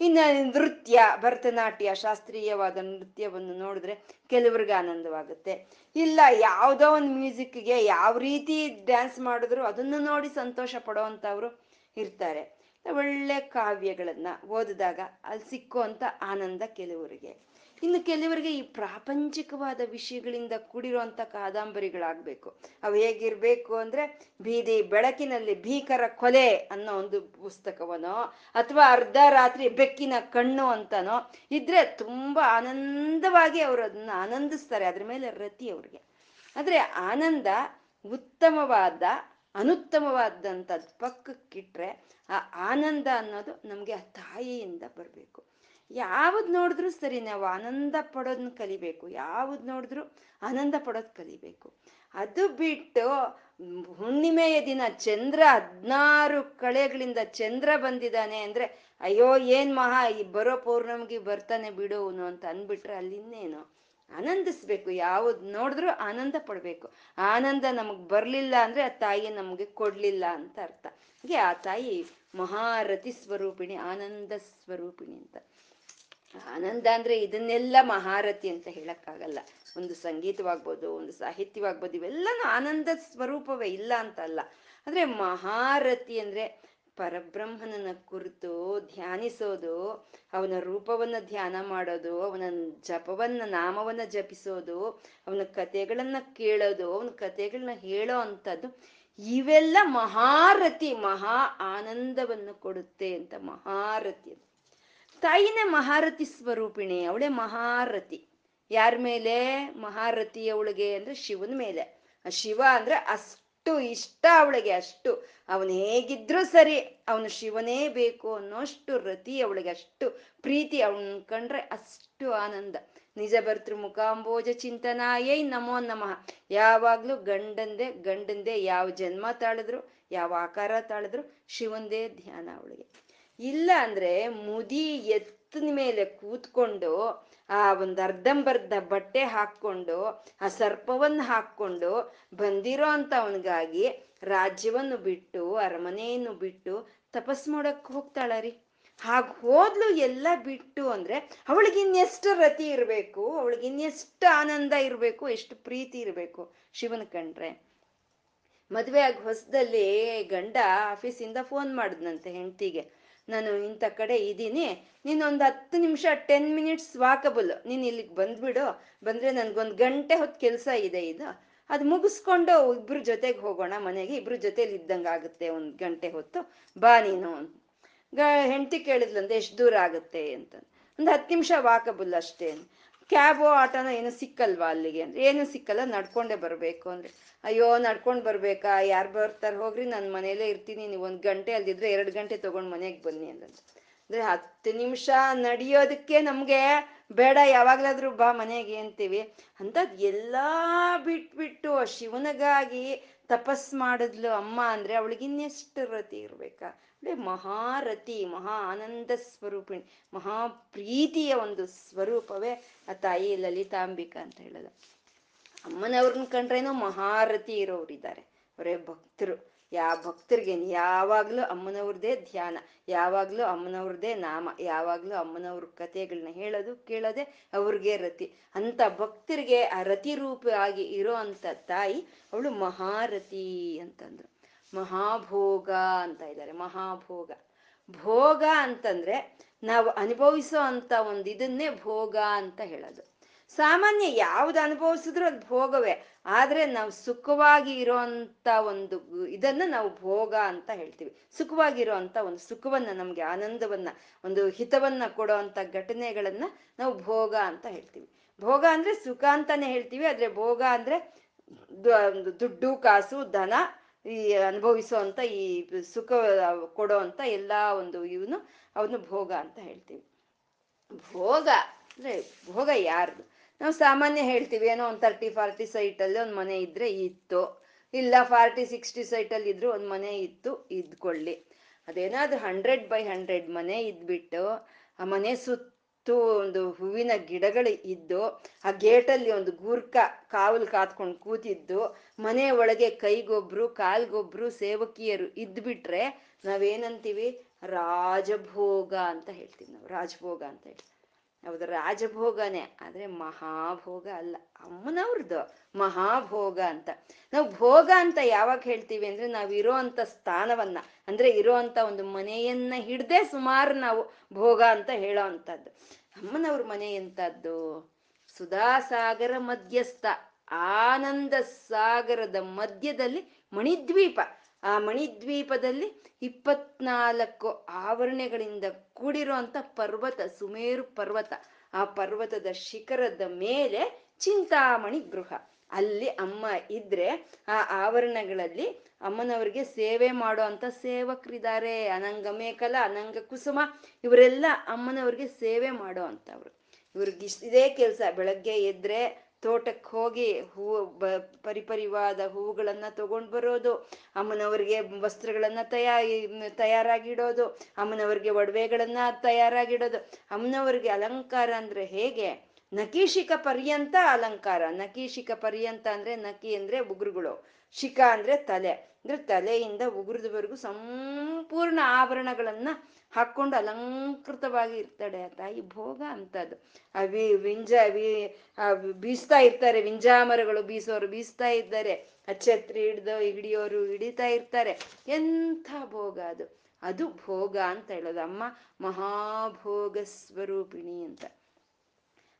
ಇನ್ನು ನೃತ್ಯ, ಭರತನಾಟ್ಯ, ಶಾಸ್ತ್ರೀಯವಾದ ನೃತ್ಯವನ್ನು ನೋಡಿದ್ರೆ ಕೆಲವ್ರಿಗೆ ಆನಂದವಾಗುತ್ತೆ. ಇಲ್ಲ, ಯಾವುದೋ ಒಂದು ಮ್ಯೂಸಿಕ್ಗೆ ಯಾವ ರೀತಿ ಡ್ಯಾನ್ಸ್ ಮಾಡಿದ್ರು ಅದನ್ನು ನೋಡಿ ಸಂತೋಷ ಪಡೋವಂಥವ್ರು ಇರ್ತಾರೆ. ಒಳ್ಳೆ ಕಾವ್ಯಗಳನ್ನು ಓದಿದಾಗ ಅಲ್ಲಿ ಸಿಕ್ಕುವಂಥ ಆನಂದ ಕೆಲವರಿಗೆ. ಇನ್ನು ಕೆಲವರಿಗೆ ಈ ಪ್ರಾಪಂಚಿಕವಾದ ವಿಷಯಗಳಿಂದ ಕೂಡಿರುವಂಥ ಕಾದಂಬರಿಗಳಾಗಬೇಕು. ಅವು ಹೇಗಿರ್ಬೇಕು ಅಂದ್ರೆ ಬೀದಿ ಬೆಳಕಿನಲ್ಲಿ ಭೀಕರ ಕೊಲೆ ಅನ್ನೋ ಒಂದು ಪುಸ್ತಕವನೋ, ಅಥವಾ ಅರ್ಧ ರಾತ್ರಿ ಬೆಕ್ಕಿನ ಕಣ್ಣು ಅಂತನೋ, ಇದ್ರೆ ತುಂಬಾ ಆನಂದವಾಗಿ ಅವರು ಅದನ್ನ ಆನಂದಿಸ್ತಾರೆ ಅದ್ರ ಮೇಲೆ ರತಿ ಅವ್ರಿಗೆ. ಆದ್ರೆ ಆನಂದ ಉತ್ತಮವಾದ, ಅನುತ್ತಮವಾದಂಥದ್ದು ಪಕ್ಕಕ್ಕಿಟ್ರೆ ಆ ಆನಂದ ಅನ್ನೋದು ನಮಗೆ ಆ ತಾಯಿಯಿಂದ ಬರಬೇಕು. ಯಾವ್ದು ನೋಡಿದ್ರು ಸರಿ, ನಾವು ಆನಂದ ಪಡೋದನ್ನ ಕಲಿಬೇಕು. ಯಾವ್ದು ನೋಡಿದ್ರು ಆನಂದ ಪಡೋದು ಕಲಿಬೇಕು. ಅದು ಬಿಟ್ಟು ಹುಣ್ಣಿಮೆಯ ದಿನ ಚಂದ್ರ ಹದಿನಾರು ಕಳೆಗಳಿಂದ ಚಂದ್ರ ಬಂದಿದ್ದಾನೆ ಅಂದ್ರೆ, ಅಯ್ಯೋ, ಏನ್ ಮಹಾ, ಈ ಬರೋ ಪೌರ್ಣಮಿಗೆ ಬರ್ತಾನೆ ಬಿಡೋನು ಅಂತ ಅಂದ್ಬಿಟ್ರೆ ಅಲ್ಲಿನ್ನೇನು? ಆನಂದಿಸ್ಬೇಕು. ಯಾವ್ದು ನೋಡಿದ್ರು ಆನಂದ ಪಡ್ಬೇಕು. ಆನಂದ ನಮಗ್ ಬರ್ಲಿಲ್ಲ ಅಂದ್ರೆ ಆ ತಾಯಿ ನಮ್ಗೆ ಕೊಡ್ಲಿಲ್ಲ ಅಂತ ಅರ್ಥ. ಹಾಗೆ ಆ ತಾಯಿ ಮಹಾರತಿ ಸ್ವರೂಪಿಣಿ, ಆನಂದ ಸ್ವರೂಪಿಣಿ ಅಂತ. ಆನಂದ ಅಂದ್ರೆ ಇದನ್ನೆಲ್ಲ ಮಹಾರಥಿ ಅಂತ ಹೇಳಕ್ಕಾಗಲ್ಲ. ಒಂದು ಸಂಗೀತವಾಗ್ಬೋದು, ಒಂದು ಸಾಹಿತ್ಯವಾಗ್ಬೋದು, ಇವೆಲ್ಲನೂ ಆನಂದ ಸ್ವರೂಪವೇ ಇಲ್ಲ ಅಂತ ಅಲ್ಲ ಅಂದ್ರೆ ಮಹಾರಥಿ ಅಂದ್ರೆ ಪರಬ್ರಹ್ಮನನ್ನ ಕುರಿತು ಧ್ಯಾನಿಸೋದು, ಅವನ ರೂಪವನ್ನ ಧ್ಯಾನ ಮಾಡೋದು, ಅವನ ಜಪವನ್ನ, ನಾಮವನ್ನ ಜಪಿಸೋದು, ಅವನ ಕಥೆಗಳನ್ನ ಕೇಳೋದು, ಅವನ ಕಥೆಗಳನ್ನ ಹೇಳೋ ಅಂಥದ್ದು, ಇವೆಲ್ಲ ಮಹಾರಥಿ ಮಹಾ ಆನಂದವನ್ನು ಕೊಡುತ್ತೆ ಅಂತ ಮಹಾರಥಿ ತಾಯಿನೇ ಮಹಾರಥಿ ಸ್ವರೂಪಿಣಿ, ಅವಳೇ ಮಹಾರಥಿ. ಯಾರ ಮೇಲೆ? ಮಹಾರಥಿ ಅವಳಿಗೆ ಅಂದ್ರೆ ಶಿವನ ಮೇಲೆ. ಆ ಶಿವ ಅಂದ್ರೆ ಅಷ್ಟು ಇಷ್ಟ ಅವಳಿಗೆ, ಅಷ್ಟು. ಅವನು ಹೇಗಿದ್ರು ಸರಿ ಅವನು ಶಿವನೇ ಬೇಕು ಅನ್ನೋಷ್ಟು ರತಿ ಅವಳಿಗೆ, ಅಷ್ಟು ಪ್ರೀತಿ ಅವನ್ ಕಂಡ್ರೆ ಅಷ್ಟು ಆನಂದ. ನಿಜ ಭರ್ತೃ ಮುಖಾಂಬೋಜ ಚಿಂತನಾಯೈ ನಮೋ ನಮಃ. ಯಾವಾಗ್ಲೂ ಗಂಡಂದೆ ಗಂಡಂದೆ ಯಾವ ಜನ್ಮ ತಾಳಿದ್ರು, ಯಾವ ಆಕಾರ ತಾಳಿದ್ರು ಶಿವಂದೇ ಧ್ಯಾನ ಅವಳಿಗೆ. ಇಲ್ಲ ಅಂದ್ರೆ ಮುದಿ ಎತ್ತಿನ ಮೇಲೆ ಕೂತ್ಕೊಂಡು ಆ ಒಂದು ಅರ್ಧಂಬರ್ಧ ಬಟ್ಟೆ ಹಾಕ್ಕೊಂಡು, ಆ ಸರ್ಪವನ್ನು ಹಾಕ್ಕೊಂಡು ಬಂದಿರೋ ಅಂತ ಅವನಿಗಾಗಿ ರಾಜ್ಯವನ್ನು ಬಿಟ್ಟು, ಅರಮನೆಯನ್ನು ಬಿಟ್ಟು ತಪಸ್ ಮಾಡಕ್ ಹೋಗ್ತಾಳ ರೀ ಹಾಗೆ ಹೋದ್ಲು ಎಲ್ಲ ಬಿಟ್ಟು ಅಂದ್ರೆ ಅವಳಿಗೆ ಇನ್ನೆಷ್ಟು ರತಿ ಇರಬೇಕು, ಅವಳಿಗೆ ಇನ್ನೆಷ್ಟು ಆನಂದ ಇರಬೇಕು, ಎಷ್ಟು ಪ್ರೀತಿ ಇರಬೇಕು ಶಿವನ ಕಂಡ್ರೆ. ಮದ್ವೆ ಆಗಿ ಹೊಸದಲ್ಲಿ ಗಂಡ ಆಫೀಸಿಂದ ಫೋನ್ ಮಾಡಿದ್ನಂತೆ ಹೆಂಡ್ತಿಗೆ. ನಾನು ಇಂಥ ಕಡೆ ಇದ್ದೀನಿ. ನೀನೊಂದು ಹತ್ತು ನಿಮಿಷ ಟೆನ್ ಮಿನಿಟ್ಸ್ ವಾಕಬಲ್ ನೀನು ಇಲ್ಲಿಗೆ ಬಂದ್ಬಿಡು. ಬಂದರೆ ನನಗೊಂದು ಗಂಟೆ ಹೊತ್ತು ಕೆಲಸ ಇದೆ ಇದು. ಅದು ಮುಗಿಸ್ಕೊಂಡು ಇಬ್ರು ಜೊತೆಗೆ ಹೋಗೋಣ ಮನೆಗೆ. ಇಬ್ರು ಜೊತೆಲಿ ಇದ್ದಂಗೆ ಆಗುತ್ತೆ ಒಂದು ಗಂಟೆ ಹೊತ್ತು. ಬಾ ನೀನು ಗ, ಹೆಂಡತಿ ಕೇಳಿದ್ಲಂತೆ, ಎಷ್ಟು ದೂರ ಆಗುತ್ತೆ ಅಂತ. ಒಂದು ಹತ್ತು ನಿಮಿಷ ವಾಕಬಲ್ ಅಷ್ಟೇ ಕ್ಯಾಬೋ ಆಟೋನೋ ಏನು ಸಿಕ್ಕಲ್ವಾ ಅಲ್ಲಿಗೆ? ಅಂದ್ರೆ ಏನು ಸಿಕ್ಕಲ್ಲ, ನಡ್ಕೊಂಡೇ ಬರಬೇಕು ಅಂದ್ರೆ. ಅಯ್ಯೋ, ನಡ್ಕೊಂಡು ಬರ್ಬೇಕಾ? ಯಾರು ಬರ್ತಾರೆ? ಹೋಗ್ರಿ, ನಾನು ಮನೆಯಲ್ಲೇ ಇರ್ತೀನಿ. ನೀವು ಒಂದು ಗಂಟೆ ಅಲ್ಲಿದ್ರೆ ಎರಡು ಗಂಟೆ ತೊಗೊಂಡು ಮನೆಗೆ ಬನ್ನಿ ಅಂದ್ರೆ ಅಂದ್ರೆ ಹತ್ತು ನಿಮಿಷ ನಡೆಯೋದಕ್ಕೆ ನಮಗೆ ಬೇಡ. ಯಾವಾಗಲಾದರೂ ಬಾ ಮನೆಗೆ ಅಂತೀವಿ. ಅಂಥದ್ದು ಎಲ್ಲ ಬಿಟ್ಬಿಟ್ಟು ಶಿವನಗಾಗಿ ತಪಸ್ ಮಾಡಿದ್ಲು ಅಮ್ಮ ಅಂದ್ರೆ ಅವಳಿಗೆ ಇನ್ನೆಷ್ಟು ರತಿ ಇರ್ಬೇಕಾ? ಮಹಾರತಿ ಮಹಾ ಆನಂದ ಸ್ವರೂಪಿಣಿ, ಮಹಾ ಪ್ರೀತಿಯ ಒಂದು ಸ್ವರೂಪವೇ ಆ ತಾಯಿ ಲಲಿತಾಂಬಿಕಾ ಅಂತ ಹೇಳೋದು. ಅಮ್ಮನವ್ರನ್ನ ಕಂಡ್ರೇನೋ ಮಹಾರತಿ ಇರೋರಿದ್ದಾರೆ. ಅವರೇ ಭಕ್ತರು. ಯಾವ ಭಕ್ತರಿಗೆ ಯಾವಾಗ್ಲೂ ಅಮ್ಮನವ್ರದೇ ಧ್ಯಾನ, ಯಾವಾಗ್ಲೂ ಅಮ್ಮನವ್ರದೇ ನಾಮ, ಯಾವಾಗ್ಲೂ ಅಮ್ಮನವ್ರ ಕಥೆಗಳನ್ನ ಹೇಳೋದು, ಕೇಳೋದೆ ಅವ್ರಿಗೆ ರತಿ ಅಂತ ಭಕ್ತರಿಗೆ ಆ ರತಿ ರೂಪ ಆಗಿ ಇರೋ ಅಂತ ತಾಯಿ ಅವಳು ಮಹಾರತಿ ಅಂತಂದ್ರು. ಮಹಾಭೋಗ ಅಂತ ಇದ್ದಾರೆ, ಮಹಾಭೋಗ. ಭೋಗ ಅಂತಂದ್ರೆ ನಾವು ಅನುಭವಿಸೋ ಅಂತ ಒಂದು ಇದನ್ನೇ ಭೋಗ ಅಂತ ಹೇಳೋದು. ಸಾಮಾನ್ಯ ಯಾವ್ದು ಅನುಭವಿಸಿದ್ರು ಅದು ಭೋಗವೇ, ಆದ್ರೆ ನಾವು ಸುಖವಾಗಿ ಇರೋಂತ ಒಂದು ಇದನ್ನ ನಾವು ಭೋಗ ಅಂತ ಹೇಳ್ತೀವಿ. ಸುಖವಾಗಿರೋ ಅಂತ ಒಂದು ಸುಖವನ್ನ, ನಮ್ಗೆ ಆನಂದವನ್ನ, ಒಂದು ಹಿತವನ್ನ ಕೊಡೋ ಅಂತ ಘಟನೆಗಳನ್ನ ನಾವು ಭೋಗ ಅಂತ ಹೇಳ್ತೀವಿ. ಭೋಗ ಅಂದ್ರೆ ಸುಖ ಅಂತಾನೆ ಹೇಳ್ತೀವಿ, ಆದ್ರೆ ಭೋಗ ಅಂದ್ರೆ ದುಡ್ಡು, ಕಾಸು, ಧನ ಈ ಅನುಭವಿಸೋ ಅಂತ ಈ ಸುಖ ಕೊಡೋ ಅಂತ ಎಲ್ಲಾ ಒಂದು ಇವನು ಅವನು ಭೋಗ ಅಂತ ಹೇಳ್ತೀವಿ. ಭೋಗ ಅಂದ್ರೆ ಭೋಗ ಯಾರ್ದು? ನಾವು ಸಾಮಾನ್ಯ ಹೇಳ್ತೀವಿ, ಏನೋ ಒಂದು ತರ್ಟಿ ಫಾರ್ಟಿ ಸೈಟಲ್ಲಿ ಒಂದು ಮನೆ ಇದ್ರೆ ಇತ್ತು. ಇಲ್ಲ ಫಾರ್ಟಿ ಸಿಕ್ಸ್ಟಿ ಸೈಟಲ್ಲಿ ಇದ್ರು ಒಂದು ಮನೆ ಇತ್ತು, ಇದ್ಕೊಳ್ಳಿ. ಅದೇನಾದ್ರೂ ಹಂಡ್ರೆಡ್ ಬೈ ಹಂಡ್ರೆಡ್ ಮನೆ ಇದ್ಬಿಟ್ಟು ಆ ಮನೆ ಸುತ್ತು ಒಂದು ಹೂವಿನ ಗಿಡಗಳು ಇದ್ದು, ಆ ಗೇಟಲ್ಲಿ ಒಂದು ಗೂರ್ಖ ಕಾವಲು ಕಾತ್ಕೊಂಡು ಕೂತಿದ್ದು, ಮನೆ ಒಳಗೆ ಕೈಗೊಬ್ರು, ಕಾಲ್ಗೊಬ್ರು ಸೇವಕಿಯರು ಇದ್ಬಿಟ್ರೆ ನಾವೇನಂತೀವಿ? ರಾಜಭೋಗ ಅಂತ ಹೇಳ್ತೀವಿ ನಾವು, ರಾಜಭೋಗ ಅಂತ ಹೇಳ್ತೀವಿ. ಹೌದು, ರಾಜಭೋಗನೇ. ಆದ್ರೆ ಮಹಾಭೋಗ ಅಲ್ಲ. ಅಮ್ಮನವ್ರದ್ದು ಮಹಾಭೋಗ ಅಂತ. ನಾವು ಭೋಗ ಅಂತ ಯಾವಾಗ ಹೇಳ್ತೀವಿ ಅಂದ್ರೆ ನಾವು ಇರೋ ಅಂತ ಸ್ಥಾನವನ್ನ, ಅಂದ್ರೆ ಇರೋ ಅಂತ ಒಂದು ಮನೆಯನ್ನ ಹಿಡ್ದೆ ಸುಮಾರು ನಾವು ಭೋಗ ಅಂತ ಹೇಳೋ ಅಂತದ್ದು ಅಮ್ಮನವ್ರ ಮನೆ ಎಂತದ್ದು ಸುಧಾಸಾಗರ ಮಧ್ಯಸ್ಥ, ಆನಂದ ಸಾಗರದ ಮಧ್ಯದಲ್ಲಿ ಮಣಿದ್ವೀಪ. ಆ ಮಣಿದ್ವೀಪದಲ್ಲಿ ಇಪ್ಪತ್ನಾಲ್ಕು ಆವರಣೆಗಳಿಂದ ಕೂಡಿರುವಂತ ಪರ್ವತ, ಸುಮೇರು ಪರ್ವತ. ಆ ಪರ್ವತದ ಶಿಖರದ ಮೇಲೆ ಚಿಂತಾಮಣಿ ಗೃಹ. ಅಲ್ಲಿ ಅಮ್ಮ ಇದ್ರೆ ಆ ಆವರಣಗಳಲ್ಲಿ ಅಮ್ಮನವ್ರಿಗೆ ಸೇವೆ ಮಾಡೋ ಅಂತ ಸೇವಕರಿದ್ದಾರೆ ಅನಂಗ ಮೇಕಲ, ಅನಂಗ ಕುಸುಮ, ಇವರೆಲ್ಲ ಅಮ್ಮನವ್ರಿಗೆ ಸೇವೆ ಮಾಡೋ ಅಂತವ್ರು ಇವ್ರಿಗೆ ಇದೇ ಕೆಲಸ. ಬೆಳಗ್ಗೆ ಎದ್ರೆ ತೋಟಕ್ಕೆ ಹೋಗಿ ಹೂವು ಬ ಪರಿಪರಿವಾದ ಹೂವುಗಳನ್ನು ತಗೊಂಡು ಬರೋದು. ಅಮ್ಮನವ್ರಿಗೆ ವಸ್ತ್ರಗಳನ್ನು ತಯಾರಿ, ತಯಾರಾಗಿಡೋದು. ಅಮ್ಮನವ್ರಿಗೆ ಒಡವೆಗಳನ್ನು ತಯಾರಾಗಿಡೋದು. ಅಮ್ಮನವ್ರಿಗೆ ಅಲಂಕಾರ ಅಂದ್ರೆ ಹೇಗೆ? ನಕೀಶಿಕ ಪರ್ಯಂತ ಅಲಂಕಾರ. ನಕೀಶಿಕ ಪರ್ಯಂತ ಅಂದ್ರೆ ನಕಿ ಅಂದ್ರೆ ಉಗುರುಗಳು. ಶಿಖ ಅಂದರೆ ತಲೆ. ಅಂದ್ರೆ ತಲೆಯಿಂದ ಉಗುರದವರೆಗೂ ಸಂಪೂರ್ಣ ಆಭರಣಗಳನ್ನ ಹಾಕೊಂಡು ಅಲಂಕೃತವಾಗಿ ಇರ್ತಾಳೆ ಆ ತಾಯಿ ಭೋಗ ಅಂತದ್ದು. ಆ ವಿ ವಿಂಜ ವಿ ಬೀಸ್ತಾ ಇರ್ತಾರೆ. ವಿಂಜಾಮರಗಳು ಬೀಸೋರು ಬೀಸ್ತಾ ಇದ್ದಾರೆ. ಅಚ್ಚತ್ರಿ ಹಿಡ್ದು ಹಿಡಿಯೋರು ಹಿಡಿತಾ ಇರ್ತಾರೆ. ಎಂಥ ಭೋಗ ಅದು. ಅದು ಭೋಗ ಅಂತ ಹೇಳೋದು. ಅಮ್ಮ ಮಹಾಭೋಗ ಸ್ವರೂಪಿಣಿ ಅಂತ.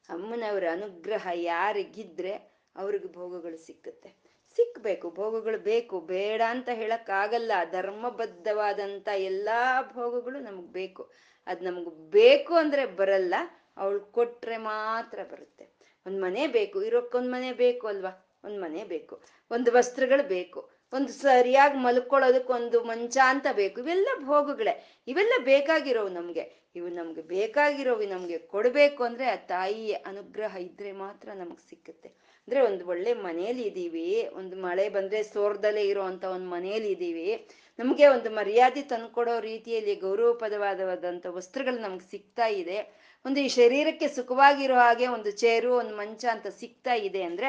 ಅಮ್ಮನವರ ಅನುಗ್ರಹ ಯಾರಿಗಿದ್ರೆ ಅವ್ರಿಗೆ ಭೋಗಗಳು ಸಿಕ್ಕುತ್ತೆ. ಸಿಕ್ಬೇಕು, ಭೋಗಗಳು ಬೇಕು, ಬೇಡ ಅಂತ ಹೇಳಕ್ಕಾಗಲ್ಲ. ಧರ್ಮಬದ್ಧವಾದಂಥ ಎಲ್ಲಾ ಭೋಗಗಳು ನಮ್ಗ್ ಬೇಕು. ಅದ್ ನಮ್ಗೆ ಬೇಕು ಅಂದ್ರೆ ಬರಲ್ಲ, ಅವಳು ಕೊಟ್ರೆ ಮಾತ್ರ ಬರುತ್ತೆ. ಒಂದ್ ಮನೆ ಬೇಕು, ಇರೋಕ್ಕೊಂದ್ ಮನೆ ಬೇಕು ಅಲ್ವಾ? ಒಂದ್ ಮನೆ ಬೇಕು, ಒಂದು ವಸ್ತ್ರಗಳು ಬೇಕು, ಒಂದು ಸರಿಯಾಗಿ ಮಲ್ಕೊಳ್ಳೋದಕ್ಕೆ ಒಂದು ಮಂಚ ಅಂತ ಬೇಕು. ಇವೆಲ್ಲ ಭೋಗಗಳೇ. ಇವೆಲ್ಲ ಬೇಕಾಗಿರೋವು ನಮ್ಗೆ. ಇವು ನಮ್ಗೆ ಬೇಕಾಗಿರೋವು ನಮ್ಗೆ ಕೊಡ್ಬೇಕು ಅಂದ್ರೆ ಆ ತಾಯಿಯ ಅನುಗ್ರಹ ಇದ್ರೆ ಮಾತ್ರ ನಮಗೆ ಸಿಕ್ಕುತ್ತೆ. ಅಂದ್ರೆ ಒಂದು ಒಳ್ಳೆ ಮನೇಲಿ ಇದೀವಿ, ಒಂದು ಮಳೆ ಬಂದ್ರೆ ಸೋರ್ದಲ್ಲೇ ಇರುವಂತ ಒಂದು ಮನೇಲಿ ಇದೀವಿ. ನಮ್ಗೆ ಒಂದು ಮರ್ಯಾದೆ ತಂದ್ಕೊಡೋ ರೀತಿಯಲ್ಲಿ ಗೌರವಪದವಾದವಾದಂಥ ವಸ್ತ್ರಗಳು ನಮ್ಗೆ ಸಿಗ್ತಾ ಇದೆ. ಒಂದು ಈ ಶರೀರಕ್ಕೆ ಸುಖವಾಗಿರೋ ಹಾಗೆ ಒಂದು ಚೇರು, ಒಂದು ಮಂಚ ಅಂತ ಸಿಗ್ತಾ ಇದೆ ಅಂದ್ರೆ,